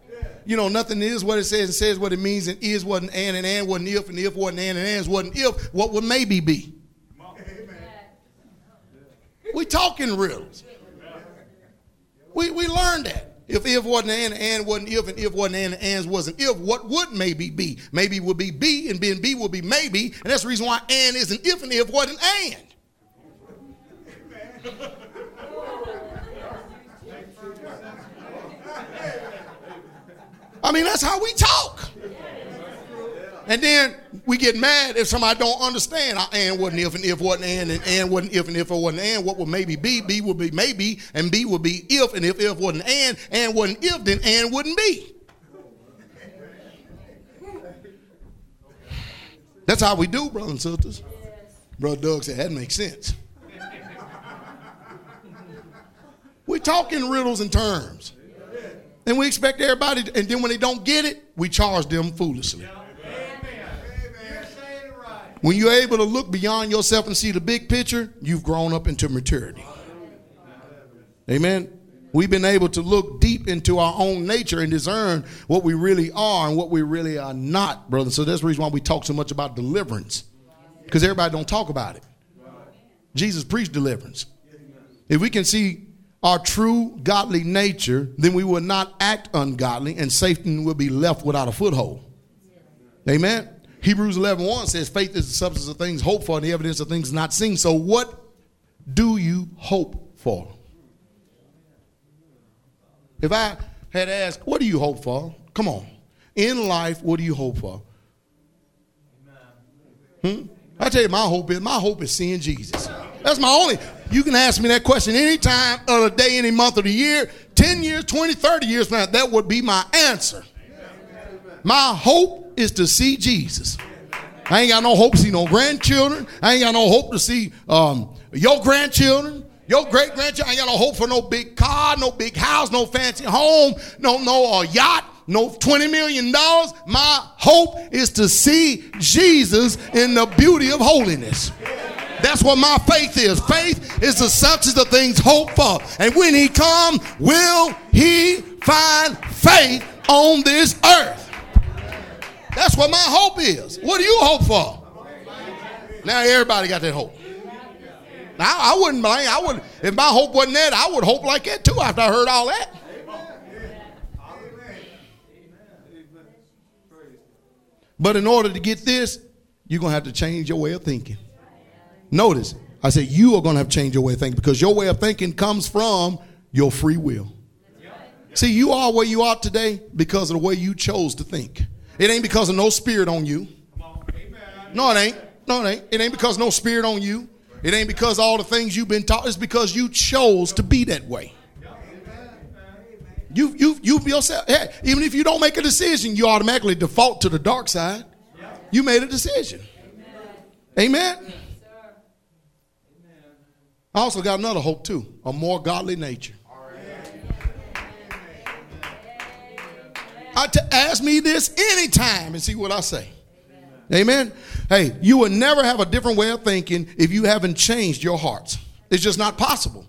You know, nothing is what it says and says what it means, and is what an and, and and wasn't if, and if wasn't and, and and wasn't if, what would maybe be. We talk in riddles. We, we learned that. If if wasn't and, and wasn't if, and if wasn't and, and ands wasn't if, what would maybe be? Maybe would be be, and being be would be maybe, and that's the reason why and isn't if, and if wasn't an and. I mean, that's how we talk. And then we get mad if somebody don't understand. And wasn't if and if wasn't and and and wasn't if and if wasn't and. What would maybe be? B would be maybe and B would be if and if if wasn't and and wasn't if then and wouldn't be. That's how we do, brothers and sisters. Brother Doug said that makes sense. we talk in riddles and terms. And we expect everybody, to, and then when they don't get it, we charge them foolishly. When you're able to look beyond yourself and see the big picture, you've grown up into maturity. Amen. We've been able to look deep into our own nature and discern what we really are and what we really are not, brother. So that's the reason why we talk so much about deliverance. Because everybody don't talk about it. Jesus preached deliverance. If we can see our true godly nature, then we will not act ungodly and Satan will be left without a foothold. Amen. Hebrews 11 1 says, Faith is the substance of things hoped for and the evidence of things not seen. So, what do you hope for? If I had asked, What do you hope for? Come on. In life, what do you hope for? Hmm? I tell you, my hope is my hope is seeing Jesus. That's my only. You can ask me that question anytime of the day, any month of the year, 10 years, 20, 30 years from now. That would be my answer. My hope is to see Jesus. I ain't got no hope to see no grandchildren. I ain't got no hope to see um, your grandchildren, your great grandchildren. I ain't got no hope for no big car, no big house, no fancy home, no no uh, yacht, no $20 million. My hope is to see Jesus in the beauty of holiness. That's what my faith is. Faith is the substance of things hoped for. And when he come, will he find faith on this earth? That's what my hope is. What do you hope for? Now everybody got that hope. Now I wouldn't blame. I would if my hope wasn't that, I would hope like that too after I heard all that. But in order to get this, you're gonna have to change your way of thinking. Notice, I said you are going to have to change your way of thinking because your way of thinking comes from your free will. See, you are where you are today because of the way you chose to think. It ain't because of no spirit on you. No, it ain't. No, it ain't. It ain't because no spirit on you. It ain't because all the things you've been taught. It's because you chose to be that way. You, you, you yourself. Hey, even if you don't make a decision, you automatically default to the dark side. You made a decision. Amen. I also got another hope too, a more godly nature. I t- ask me this anytime and see what I say. Amen. Hey, you will never have a different way of thinking if you haven't changed your hearts. It's just not possible.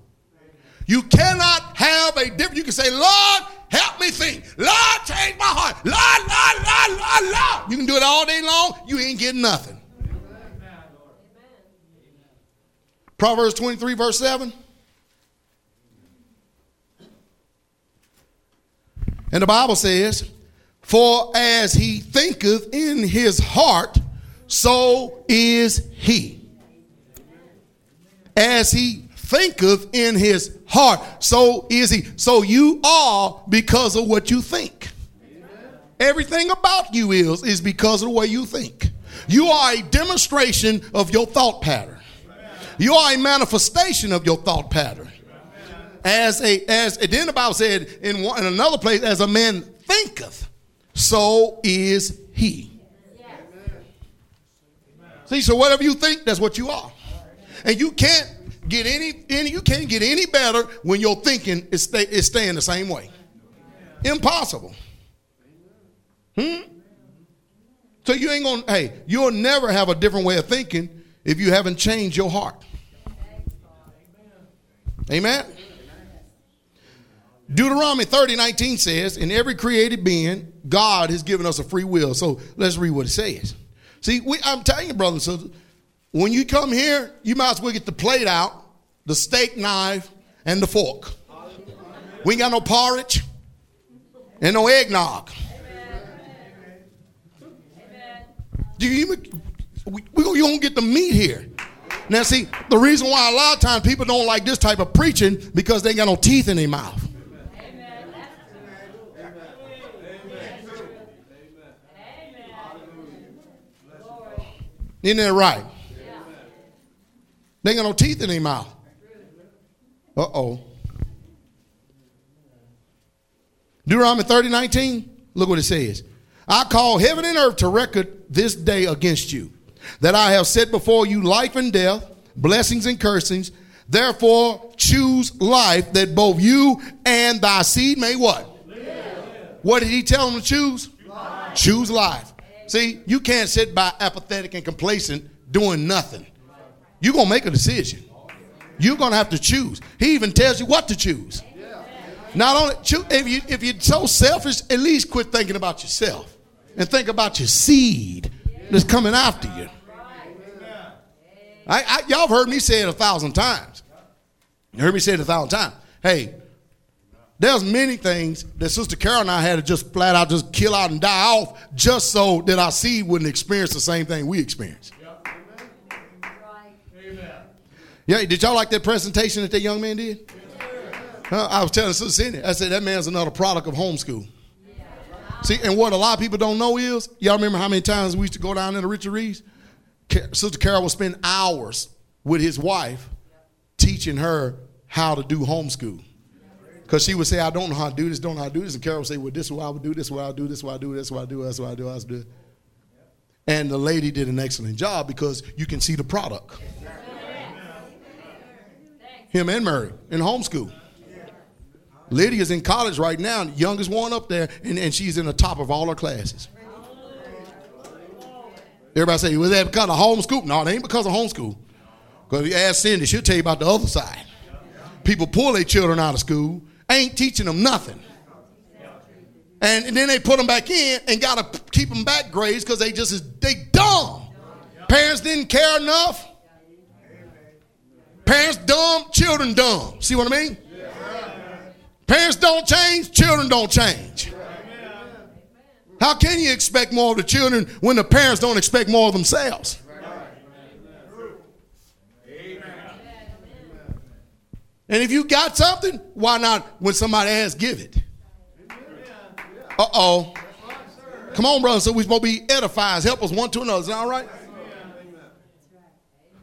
You cannot have a different. You can say, Lord, help me think. Lord, change my heart. Lord, Lord, Lord, Lord, Lord. You can do it all day long. You ain't getting nothing. Proverbs 23, verse 7. And the Bible says, For as he thinketh in his heart, so is he. As he thinketh in his heart, so is he. So you are because of what you think. Everything about you is, is because of the way you think. You are a demonstration of your thought pattern. You are a manifestation of your thought pattern. As a as then the Bible said in one, in another place, as a man thinketh, so is he. See, so whatever you think, that's what you are, and you can't get any, any you can't get any better when your thinking is stay, is staying the same way. Impossible. Hmm? So you ain't gonna, hey, you'll never have a different way of thinking if you haven't changed your heart. Amen. Deuteronomy 30, 19 says, In every created being, God has given us a free will. So let's read what it says. See, we, I'm telling you, brothers and sisters, when you come here, you might as well get the plate out, the steak knife, and the fork. We ain't got no porridge and no eggnog. Amen. Do you even, we, we, you don't get the meat here. Now, see, the reason why a lot of times people don't like this type of preaching because they ain't got no teeth in their mouth. Isn't that right? They ain't got no teeth in their mouth. Uh oh. Deuteronomy 30, 19, look what it says. I call heaven and earth to record this day against you, that I have set before you life and death, blessings and cursings. Therefore, choose life that both you and thy seed may what? What did he tell them to choose? Life. Choose life. See, you can't sit by apathetic and complacent doing nothing. You're going to make a decision. You're going to have to choose. He even tells you what to choose. Not only if you if you're so selfish, at least quit thinking about yourself and think about your seed that's coming after you. I, I, y'all have heard me say it a thousand times. You heard me say it a thousand times. Hey, there's many things that Sister Carol and I had to just flat out just kill out and die off just so that our seed wouldn't experience the same thing we experienced. Yeah, did y'all like that presentation that that young man did? Uh, I was telling Sister Cindy, I said that man's another product of homeschool. See, and what a lot of people don't know is, y'all remember how many times we used to go down there to Richard Reeves? Sister Carol would spend hours with his wife teaching her how to do homeschool. Because she would say, I don't know how to do this, don't know how to do this. And Carol would say, Well, this is what I would do, this is what I do, this is what I do, this is what I do, this is what I do, this what I do. And the lady did an excellent job because you can see the product. Him and Mary in homeschool. Lydia's in college right now, youngest one up there, and, and she's in the top of all her classes. Everybody say, was that because of homeschool? No, it ain't because of homeschool. Because if you ask Cindy, she'll tell you about the other side. People pull their children out of school, ain't teaching them nothing. And, and then they put them back in and got to keep them back grades because they just, they dumb. Parents didn't care enough. Parents dumb, children dumb. See what I mean? Parents don't change, children don't change. How can you expect more of the children when the parents don't expect more of themselves? And if you got something, why not when somebody asks, give it? Uh oh. Come on, brother. So we're supposed to be edifiers, help us one to another. Is that all right?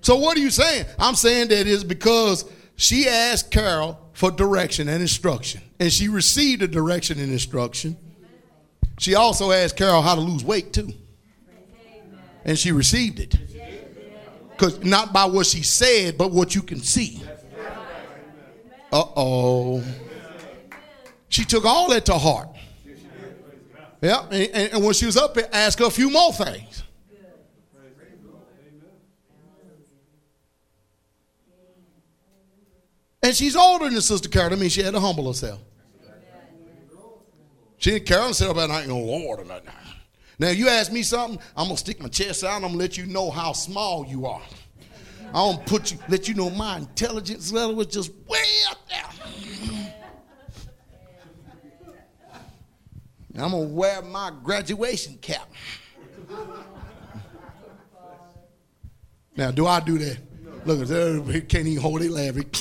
So what are you saying? I'm saying that is because she asked Carol for direction and instruction, and she received the direction and instruction. She also asked Carol how to lose weight too, and she received it. Because not by what she said, but what you can see. Uh oh. She took all that to heart. Yeah, and, and when she was up there, asked her a few more things. And she's older than Sister Carol. I mean, she had to humble herself. She didn't said about I ain't no Lord or nothing. Now, you ask me something, I'm gonna stick my chest out. I'm gonna let you know how small you are. I'm gonna put you, let you know my intelligence level was just way up there. And I'm gonna wear my graduation cap. Now, do I do that? Look that. Can't even hold it laughing.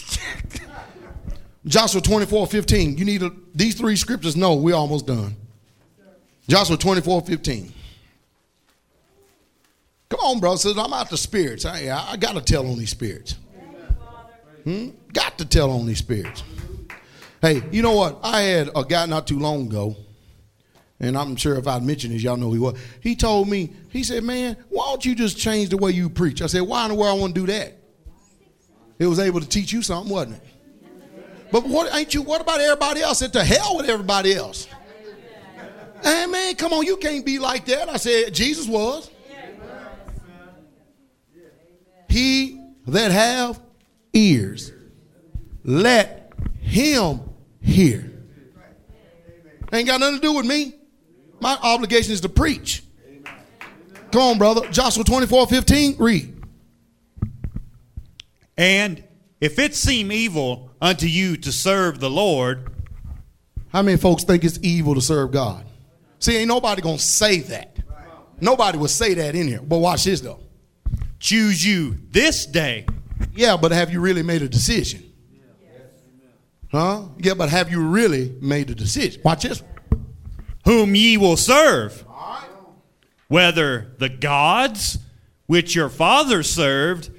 Joshua 24, 15. You need a, these three scriptures. No, we're almost done. Joshua 24, 15. Come on, bro. Says I'm out the spirits. I, I got to tell on these spirits. Hmm? Got to tell on these spirits. Hey, you know what? I had a guy not too long ago, and I'm sure if I'd mentioned this, y'all know who he was. He told me, he said, Man, why don't you just change the way you preach? I said, Why in the world I want to do that? It was able to teach you something, wasn't it? But what ain't you? What about everybody else? Said to hell with everybody else. Hey man, come on, you can't be like that. I said, Jesus was. He that have ears, let him hear. Ain't got nothing to do with me. My obligation is to preach. Come on, brother. Joshua 24, 15, read. And if it seem evil unto you to serve the Lord, How many folks think it's evil to serve God? See, ain't nobody gonna say that. Nobody would say that in here. But watch this though. choose you this day Yeah, but have you really made a decision? Huh? Yeah, but have you really made a decision? Watch this. whom ye will serve, whether the gods which your fathers served,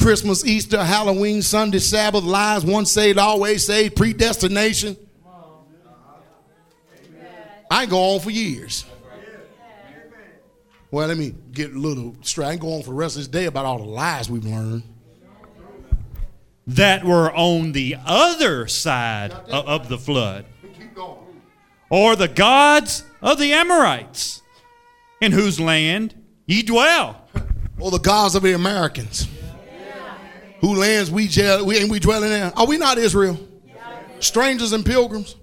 Christmas, Easter, Halloween, Sunday, Sabbath, lies, once saved, always saved, predestination. I ain't go on for years. Well, let me get a little straight. I ain't go on for the rest of this day about all the lies we've learned. that were on the other side of the flood, or the gods of the Amorites, in whose land ye dwell. Or the gods of the Americans. Who lands we jail, we ain't we dwelling in? Are we not Israel? Strangers and pilgrims?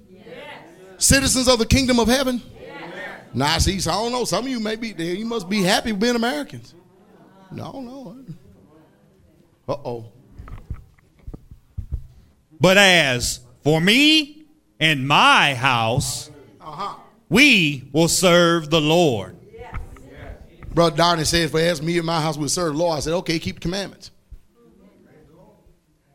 Citizens of the kingdom of heaven? Nah, see, so I don't know. Some of you may be there. You must be happy being Americans. No, no. Uh oh. But as for me and my house, we will serve the Lord. Brother Darnay says, For as me and my house will serve the Lord, I said, Okay, keep the commandments.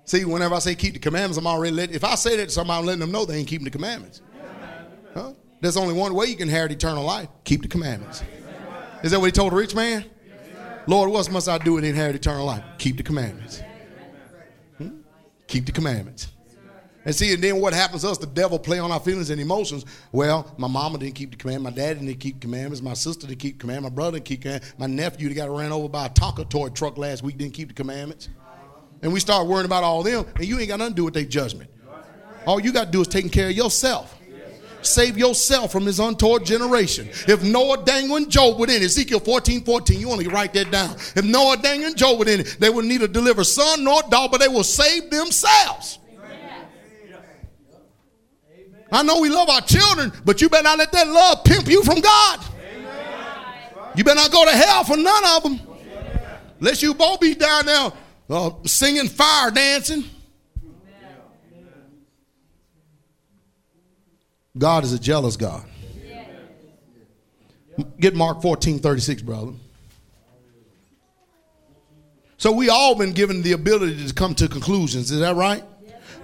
See, whenever I say keep the commandments, I'm already letting, if I say that to somebody, I'm letting them know they ain't keeping the commandments. Huh? There's only one way you can inherit eternal life keep the commandments. Is that what he told the rich man? Lord, what must I do to inherit eternal life? Keep the commandments. Hmm? Keep the commandments. And see, and then what happens to us, the devil play on our feelings and emotions. Well, my mama didn't keep the commandment, my dad didn't keep commandments, my sister didn't keep the commandment, my brother didn't keep the commandment, my nephew that got ran over by a Tonka toy truck last week didn't keep the commandments. And we start worrying about all them, and you ain't got nothing to do with their judgment. All you got to do is taking care of yourself. Save yourself from this untoward generation. If Noah, Daniel, and Job were in Ezekiel 14, 14, you want to write that down. If Noah, Daniel, and Job were in it, they would neither deliver son nor daughter, but they will save themselves. I know we love our children, but you better not let that love pimp you from God. You better not go to hell for none of them. Unless you both be down there uh, singing fire dancing. God is a jealous God. Get Mark 14, 36, brother. So we all been given the ability to come to conclusions. Is that right?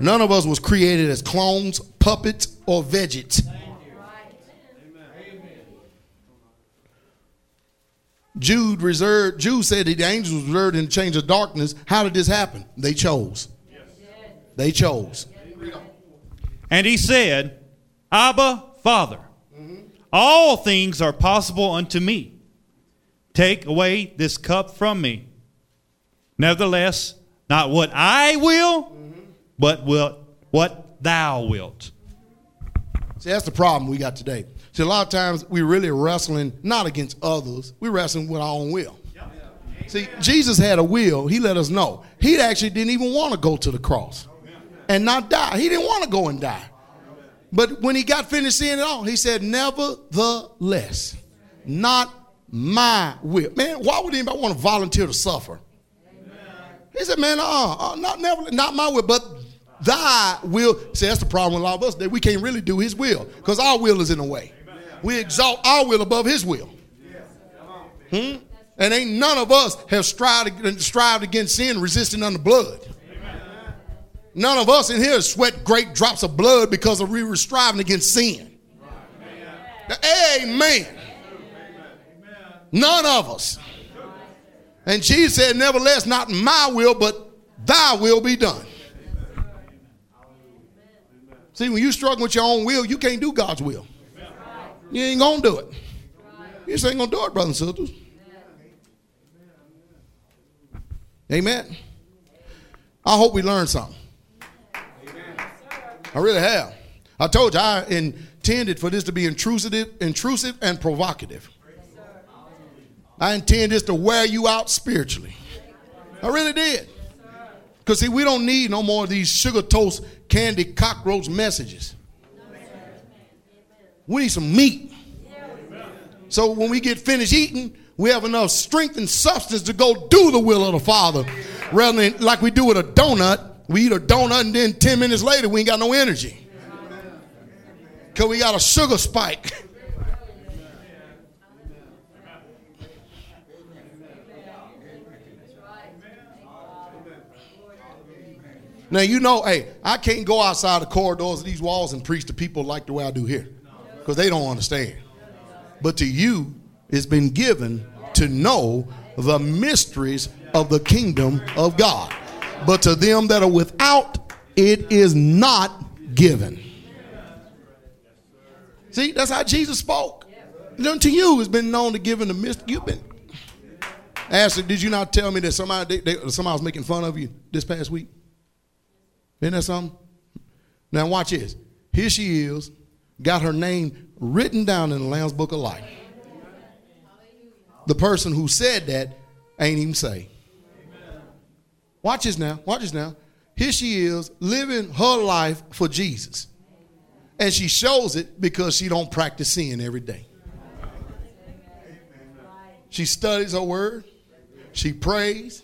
None of us was created as clones, puppets, or veggies. Jude reserved. Jude said that the angels reserved in the change of darkness. How did this happen? They chose. They chose. And he said, Abba, Father, all things are possible unto me. Take away this cup from me. Nevertheless, not what I will, but what, what thou wilt. See, that's the problem we got today. See, a lot of times we're really wrestling not against others, We're wrestling with our own will. See, Jesus had a will. He let us know. He actually didn't even want to go to the cross and not die. He didn't want to go and die. But when he got finished seeing it all, he said, Nevertheless, not my will. Man, why would anybody want to volunteer to suffer? He said, Man, uh, uh not never, not my will, but thy will. See, that's the problem with a lot of us that we can't really do his will because our will is in the way. We exalt our will above his will. Hmm? And ain't none of us have strived, strived against sin, resisting under blood. None of us in here sweat great drops of blood because of we were striving against sin. Amen. None of us. And Jesus said, Nevertheless, not my will, but thy will be done. See, when you struggle with your own will, you can't do God's will. You ain't gonna do it. You just ain't gonna do it, brothers and sisters. Amen. I hope we learned something. I really have. I told you, I intended for this to be intrusive, intrusive and provocative. I intend this to wear you out spiritually. I really did. Because, see, we don't need no more of these sugar toast, candy, cockroach messages. We need some meat. So when we get finished eating, we have enough strength and substance to go do the will of the Father. Rather than like we do with a donut, we eat a donut and then 10 minutes later we ain't got no energy. Because we got a sugar spike. Now you know, hey, I can't go outside the corridors of these walls and preach to people like the way I do here. Because they don't understand. But to you, it's been given to know the mysteries of the kingdom of God. But to them that are without, it is not given. See, that's how Jesus spoke. Then to you, it's been known to give in the mystery. You've been. Ashley, did you not tell me that somebody they, they, somebody was making fun of you this past week? Isn't that something? Now watch this. Here she is, got her name written down in the Lamb's Book of Life. The person who said that ain't even saved. Watch this now. Watch this now. Here she is living her life for Jesus. And she shows it because she don't practice sin every day. She studies her word. She prays.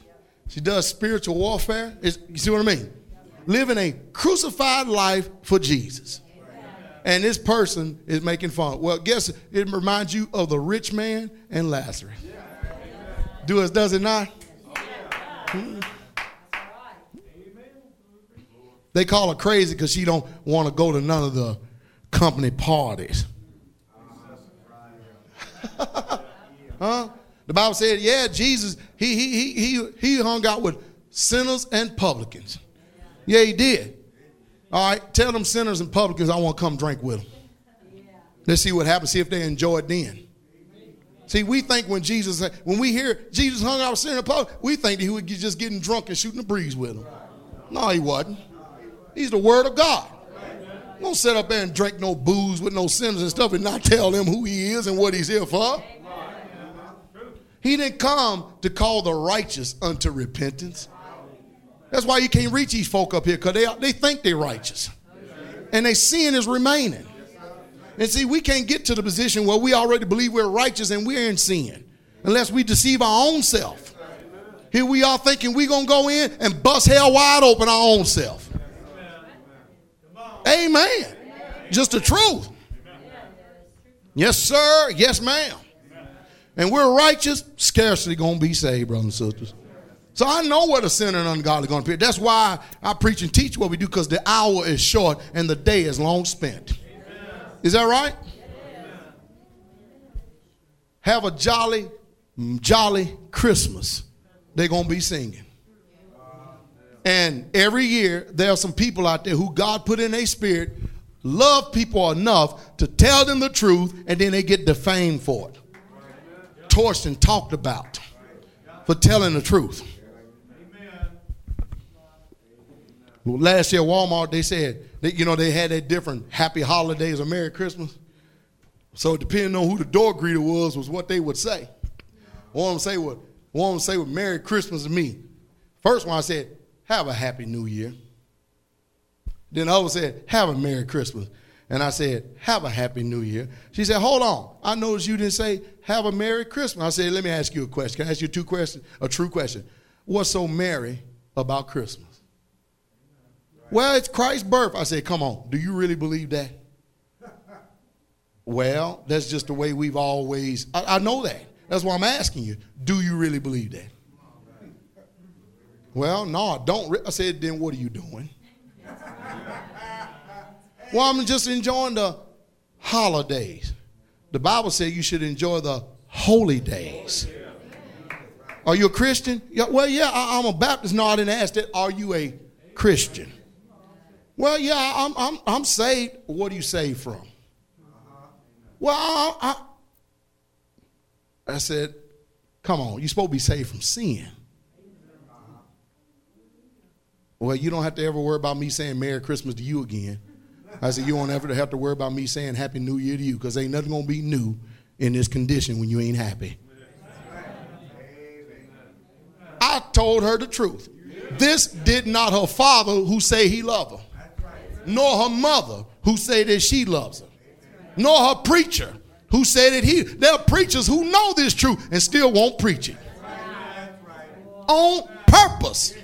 She does spiritual warfare. It's, you see what I mean? Living a crucified life for Jesus. And this person is making fun. Well, guess it reminds you of the rich man and Lazarus. Do it, does it not? Hmm. They call her crazy because she don't want to go to none of the company parties. huh? The Bible said, yeah, Jesus, he, he, he, he hung out with sinners and publicans. Yeah, he did. All right, tell them sinners and publicans I want to come drink with them. Let's see what happens, see if they enjoy it then. See, we think when Jesus, when we hear Jesus hung out with sinners and publicans, we think that he was just getting drunk and shooting the breeze with them. No, he wasn't. He's the Word of God. Don't sit up there and drink no booze with no sinners and stuff and not tell them who he is and what he's here for. He didn't come to call the righteous unto repentance. That's why you can't reach these folk up here because they, they think they're righteous. And their sin is remaining. And see, we can't get to the position where we already believe we're righteous and we're in sin unless we deceive our own self. Here we are thinking we're going to go in and bust hell wide open our own self. Amen. Just the truth. Yes, sir. Yes, ma'am. And we're righteous, scarcely going to be saved, brothers and sisters. So I know what the sinner and ungodly going to be. That's why I preach and teach what we do because the hour is short and the day is long spent. Is that right? Have a jolly, jolly Christmas. They're going to be singing. And every year, there are some people out there who God put in a spirit, love people enough to tell them the truth, and then they get defamed for it, torched and talked about for telling the truth. Last year, Walmart, they said, that, you know, they had that different happy holidays or Merry Christmas. So depending on who the door greeter was, was what they would say. One of them say what, one of them say what Merry Christmas to me. First one I said, have a happy new year. Then the other said, have a Merry Christmas. And I said, have a happy new year. She said, hold on. I noticed you didn't say, have a Merry Christmas. I said, let me ask you a question. Can I ask you two questions? A true question. What's so merry about Christmas? Well, it's Christ's birth. I said, come on. Do you really believe that? well, that's just the way we've always, I, I know that. That's why I'm asking you. Do you really believe that? Well, no, I don't. I said, then what are you doing? well, I'm just enjoying the holidays. The Bible says you should enjoy the holy days. Are you a Christian? Yeah, well, yeah, I, am a Baptist. No, I didn't ask that. Are you a Christian? Well, yeah, I'm, I'm, I'm saved. What are you saved from? Well, I, I, I said, come on, you're supposed to be saved from sin. Well, you don't have to ever worry about me saying Merry Christmas to you again. I said, you won't ever have to worry about me saying Happy New Year to you because ain't nothing going to be new in this condition when you ain't happy. I told her the truth. This did not her father who say he loved her, nor her mother who say that she loves her, nor her preacher who said that he. There are preachers who know this truth and still won't preach it on purpose.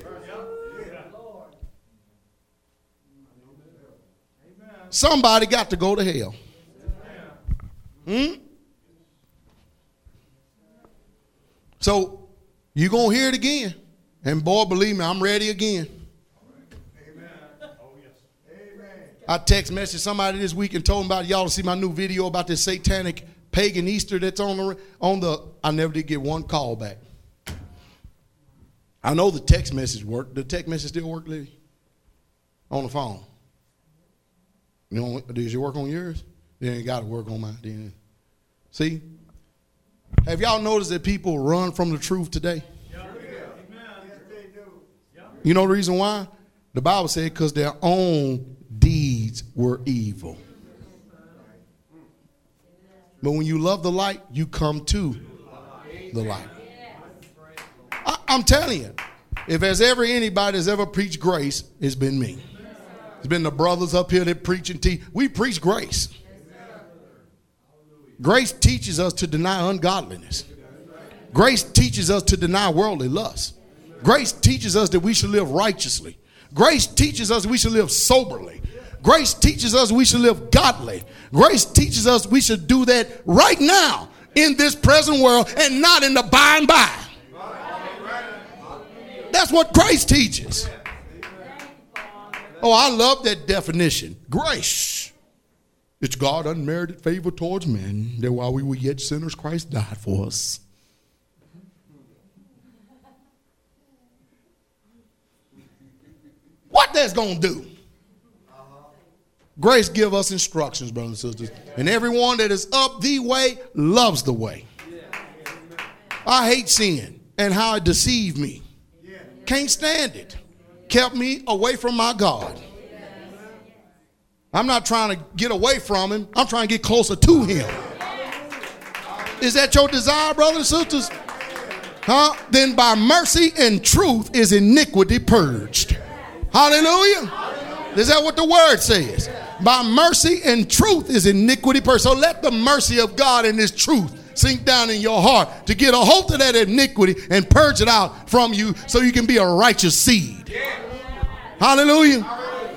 Somebody got to go to hell. Hmm? So you're going to hear it again. And boy, believe me, I'm ready again. I text messaged somebody this week and told them about y'all to see my new video about this satanic pagan Easter that's on the on the. I never did get one call back. I know the text message worked. The text message still work, Liddy? On the phone. You know, does it work on yours? Then it got to work on mine. Then, see, have y'all noticed that people run from the truth today? Yeah. You know the reason why? The Bible said because their own deeds were evil. But when you love the light, you come to the light. I, am telling you, if there's ever anybody that's ever preached grace, it's been me. It's been the brothers up here that preach and teach. We preach grace. Grace teaches us to deny ungodliness. Grace teaches us to deny worldly lust. Grace teaches us that we should live righteously. Grace teaches us we should live soberly. Grace teaches us we should live godly. Grace teaches us we should do that right now in this present world and not in the by and by. That's what grace teaches. Oh, I love that definition. Grace. It's God unmerited favor towards men that while we were yet sinners, Christ died for us. What that's going to do? Grace give us instructions, brothers and sisters. And everyone that is up the way loves the way. I hate sin and how it deceived me. Can't stand it. Kept me away from my God. I'm not trying to get away from him. I'm trying to get closer to him. Is that your desire, brothers and sisters? Huh? Then by mercy and truth is iniquity purged. Hallelujah. Is that what the word says? By mercy and truth is iniquity purged. So let the mercy of God and his truth sink down in your heart to get a hold of that iniquity and purge it out from you so you can be a righteous seed. Hallelujah.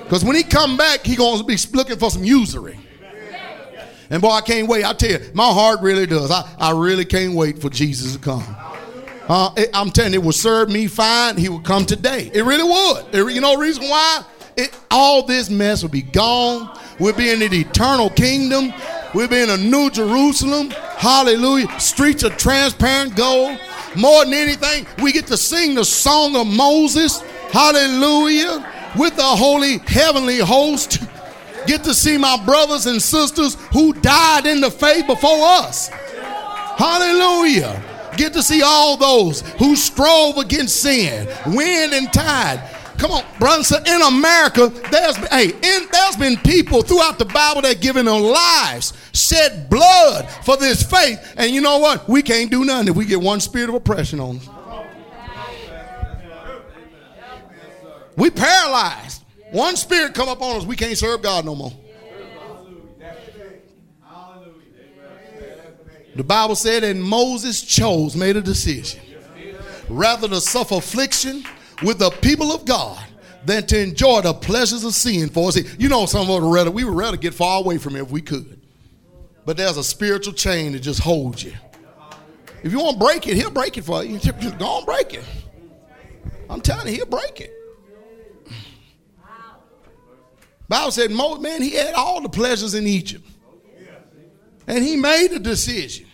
Because when he come back, he going to be looking for some usury. And boy, I can't wait. I tell you, my heart really does. I, I really can't wait for Jesus to come. Uh, it, I'm telling you, it would serve me fine. He would come today. It really would. It, you know reason why? It, all this mess will be gone. We'll be in the eternal kingdom. We'll be in a new Jerusalem. Hallelujah. Streets of transparent gold. More than anything, we get to sing the song of Moses. Hallelujah. With the holy heavenly host. Get to see my brothers and sisters who died in the faith before us. Hallelujah get to see all those who strove against sin, wind and tide. Come on, brothers. In America, there's hey, in, there's been people throughout the Bible that given their lives, shed blood for this faith. And you know what? We can't do nothing if we get one spirit of oppression on us. We paralyzed. One spirit come up on us, we can't serve God no more. The Bible said, and Moses chose, made a decision, rather to suffer affliction with the people of God than to enjoy the pleasures of sin for us. You know, some of us rather, we would rather get far away from it if we could. But there's a spiritual chain that just holds you. If you want to break it, he'll break it for you. Go on, break it. I'm telling you, he'll break it. Bible said, man, he had all the pleasures in Egypt. And he made a decision.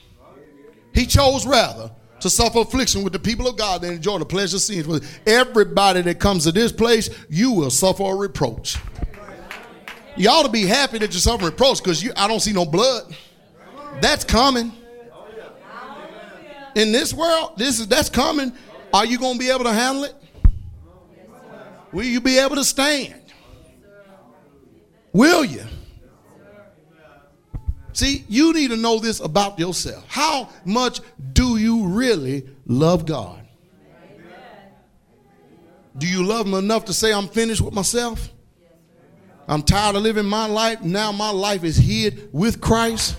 He chose rather to suffer affliction with the people of God than enjoy the pleasure of sin. With everybody that comes to this place, you will suffer a reproach. You ought to be happy that you're suffering reproach because I don't see no blood. That's coming. In this world, this is that's coming. Are you going to be able to handle it? Will you be able to stand? Will you? See, you need to know this about yourself. How much do you really love God? Do you love Him enough to say, I'm finished with myself? I'm tired of living my life. Now my life is hid with Christ.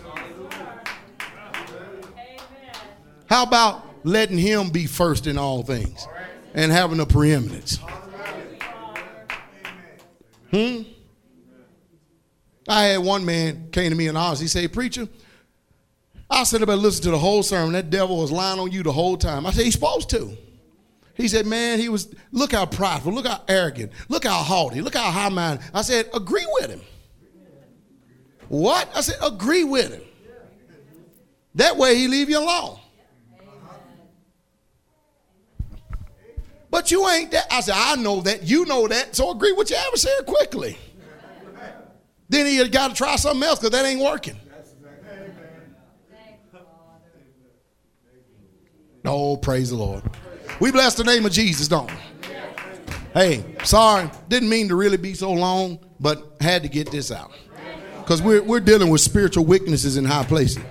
How about letting Him be first in all things and having a preeminence? Hmm? I had one man came to me in office. He said, Preacher, I said about listen to the whole sermon. That devil was lying on you the whole time. I said, He's supposed to. He said, Man, he was, look how prideful, look how arrogant, look how haughty, look how high minded. I said, Agree with him. What? I said, Agree with him. That way he leave you alone. But you ain't that. I said, I know that. You know that. So agree with your adversary quickly. Then he got to try something else because that ain't working. Oh, praise the Lord. We bless the name of Jesus, don't we? Hey, sorry, didn't mean to really be so long, but had to get this out. Because we're, we're dealing with spiritual weaknesses in high places.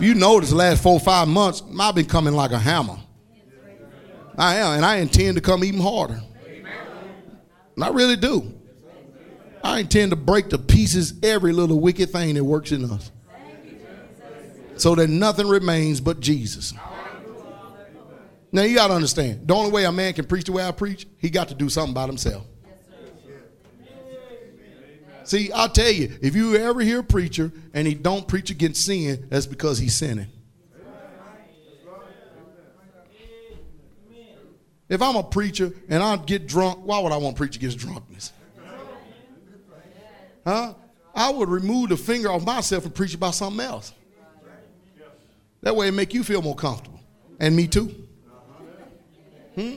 You notice the last four or five months, I've been coming like a hammer. I am, and I intend to come even harder. And I really do. I intend to break to pieces every little wicked thing that works in us. So that nothing remains but Jesus. Now you got to understand, the only way a man can preach the way I preach, he got to do something about himself. See, I'll tell you, if you ever hear a preacher and he don't preach against sin, that's because he's sinning. If I'm a preacher and I get drunk, why would I want to preach against drunkenness? Huh? I would remove the finger off myself and preach about something else. That way it make you feel more comfortable. And me too. Hmm?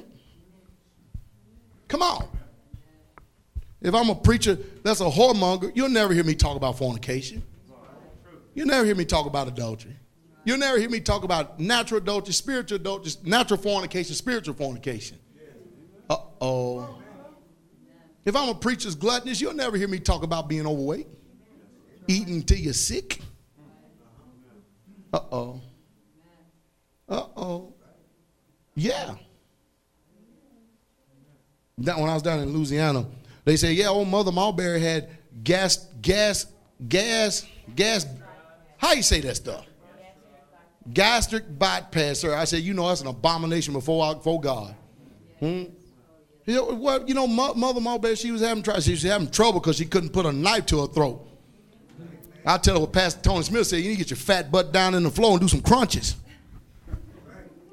Come on. If I'm a preacher that's a whoremonger, you'll never hear me talk about fornication. You'll never hear me talk about adultery. You'll never hear me talk about natural adultery, spiritual adultery, natural fornication, spiritual fornication. Uh oh. If I'm a preacher's gluttonous, you'll never hear me talk about being overweight, eating till you're sick. Uh oh. Uh oh. Yeah. That when I was down in Louisiana, they say, yeah, old Mother Mulberry had gas, gas, gas, gas. How you say that stuff? Gastric bypass, sir. I said, you know, that's an abomination before, before God. Hmm? Know, well, you know, Mother Mulberry, she was having trouble. She was having trouble because she couldn't put a knife to her throat. I tell her what Pastor Tony Smith said. You need to get your fat butt down in the floor and do some crunches.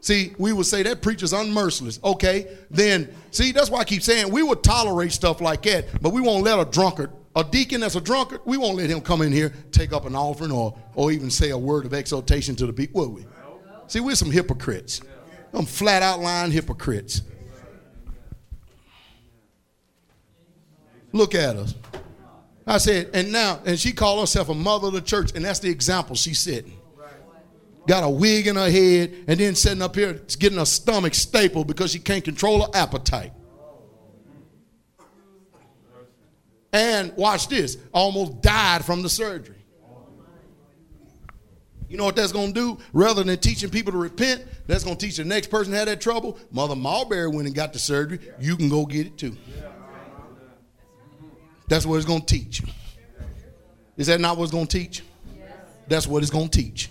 See, we would say that preacher's unmerciless. Okay, then see that's why I keep saying we would tolerate stuff like that, but we won't let a drunkard, a deacon that's a drunkard, we won't let him come in here, take up an offering, or or even say a word of exhortation to the people, will we? See, we're some hypocrites. Some flat out lying hypocrites. Look at us. I said, and now, and she called herself a mother of the church, and that's the example she's setting. Got a wig in her head, and then sitting up here getting her stomach stapled because she can't control her appetite. And watch this, almost died from the surgery. You know what that's going to do? Rather than teaching people to repent, that's going to teach the next person had that trouble. Mother Mulberry went and got the surgery. You can go get it too. That's what it's going to teach. Is that not what it's going to teach? That's what it's going to teach.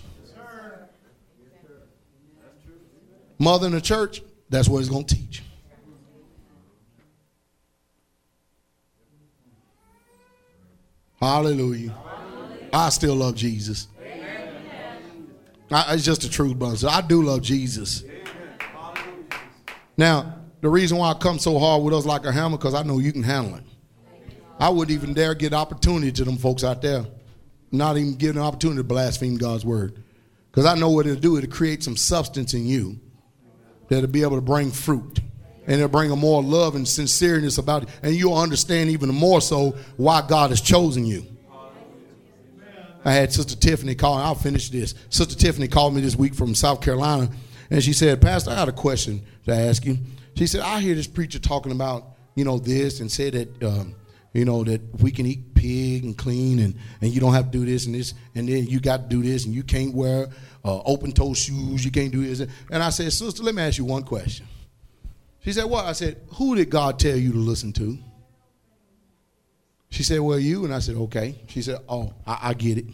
Mother in the church, that's what it's going to teach. Hallelujah. I still love Jesus. I, it's just the truth, brother. I do love Jesus. Now, the reason why I come so hard with us like a hammer, because I know you can handle it. I wouldn't even dare get opportunity to them folks out there. Not even give an opportunity to blaspheme God's word. Because I know what it'll do. It'll create some substance in you that'll be able to bring fruit. And it'll bring a more love and sincereness about it. And you'll understand even more so why God has chosen you. I had Sister Tiffany call. I'll finish this. Sister Tiffany called me this week from South Carolina, and she said, "Pastor, I had a question to ask you." She said, "I hear this preacher talking about, you know, this, and said that um, you know, that we can eat pig and clean, and, and you don't have to do this and this, and then you got to do this, and you can't wear uh, open toe shoes, you can't do this. And I said, Sister, let me ask you one question. She said, What? I said, Who did God tell you to listen to? She said, Well, you. And I said, Okay. She said, Oh, I, I get it.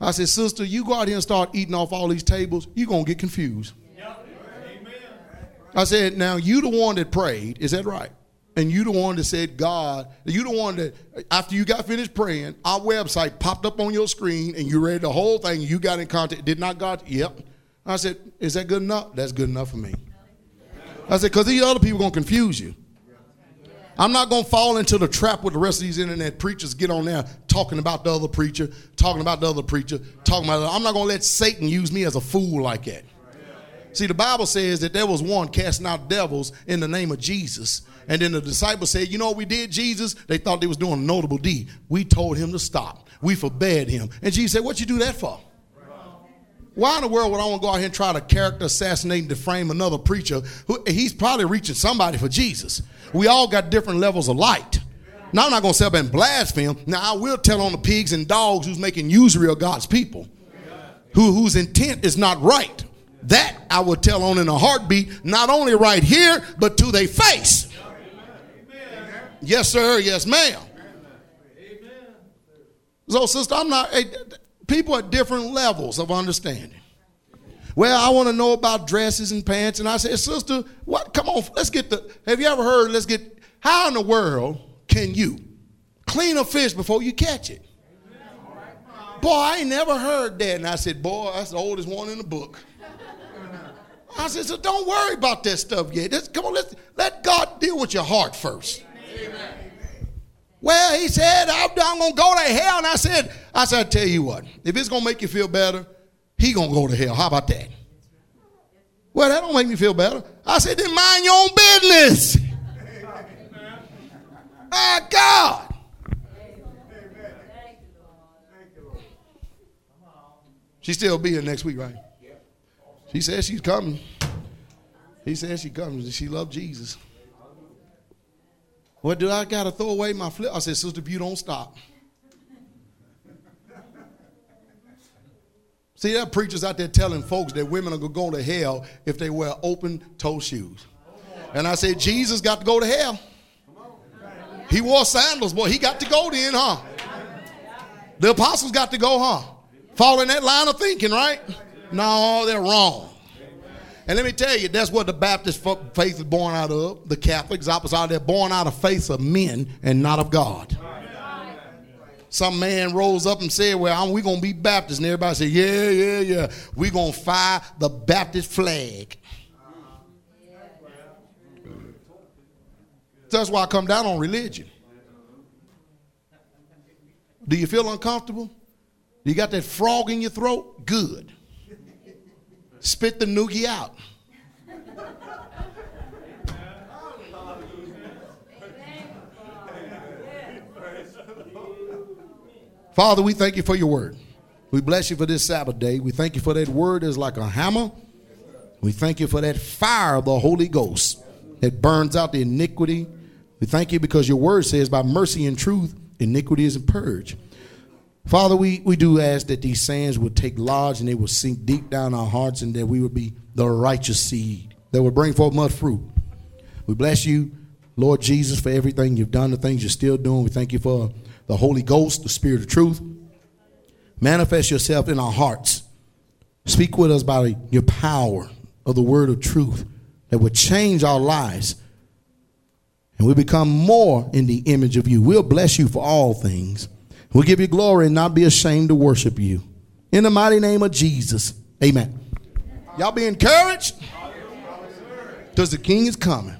I said, Sister, you go out here and start eating off all these tables, you're going to get confused. yep. I said, Now, you the one that prayed, is that right? And you the one that said, God, you the one that, after you got finished praying, our website popped up on your screen and you read the whole thing, you got in contact. Did not God? Yep. I said, Is that good enough? That's good enough for me. I said, Because these other people to confuse you. I'm not to fall into the trap with the rest of these internet preachers get on there talking about the other preacher, talking about the other preacher, talking about. I'm not to let Satan use me as a fool like that. See, the Bible says that there was one casting out devils in the name of Jesus. And then the disciples said, You know what we did, Jesus? They thought they was doing a notable deed. We told him to stop. We forbade him. And Jesus said, What you do that for? Why in the world would I want to go out here and try to character assassinate and defame another preacher? Who, he's probably reaching somebody for Jesus. We all got different levels of light. Now I'm not going to sit up and blaspheme. Now I will tell on the pigs and dogs who's making usury of God's people, who, whose intent is not right. That I would tell on in a heartbeat, not only right here, but to their face. Yes, sir. Yes, ma'am. Amen. So, sister, I'm not. Hey, people at different levels of understanding. Well, I want to know about dresses and pants, and I said, sister, what? Come on, let's get the. Have you ever heard? Let's get. How in the world can you clean a fish before you catch it? Boy, I ain't never heard that. And I said, boy, that's the oldest one in the book. I said, so don't worry about that stuff yet. Let's, come on, let's let God deal with your heart first. Amen. Well, he said, I'm, I'm going to go to hell. And I said, I said, I tell you what, if it's going to make you feel better, he going to go to hell. How about that? Well, that don't make me feel better. I said, then mind your own business. My God. She still be here next week, right? She says she's coming. He says she comes. She love Jesus. What do I got to throw away my flip? I said, sister, you don't stop. See, there are preachers out there telling folks that women are to go to hell if they wear open toe shoes. And I said, Jesus got to go to hell. He wore sandals, boy. He got to go then, huh? The apostles got to go, huh? Following that line of thinking, right? No, they're wrong. And let me tell you, that's what the Baptist faith is born out of. The Catholics, opposite, they're born out of faith of men and not of God. Some man rose up and said, Well, we're going to be Baptists. And everybody said, Yeah, yeah, yeah. We're going to fire the Baptist flag. That's why I come down on religion. Do you feel uncomfortable? You got that frog in your throat? Good spit the noogie out. Father, we thank you for your word. We bless you for this Sabbath day. We thank you for that word is like a hammer. We thank you for that fire of the Holy Ghost that burns out the iniquity. We thank you because your word says, by mercy and truth, iniquity is purged. Father, we, we do ask that these sands would take lodge and they would sink deep down our hearts and that we would be the righteous seed that would bring forth much fruit. We bless you, Lord Jesus, for everything you've done, the things you're still doing. We thank you for the Holy Ghost, the Spirit of truth. Manifest yourself in our hearts. Speak with us by your power of the word of truth that would change our lives and we become more in the image of you. We'll bless you for all things. We'll give you glory and not be ashamed to worship you. In the mighty name of Jesus. Amen. Y'all be encouraged? Because the king is coming.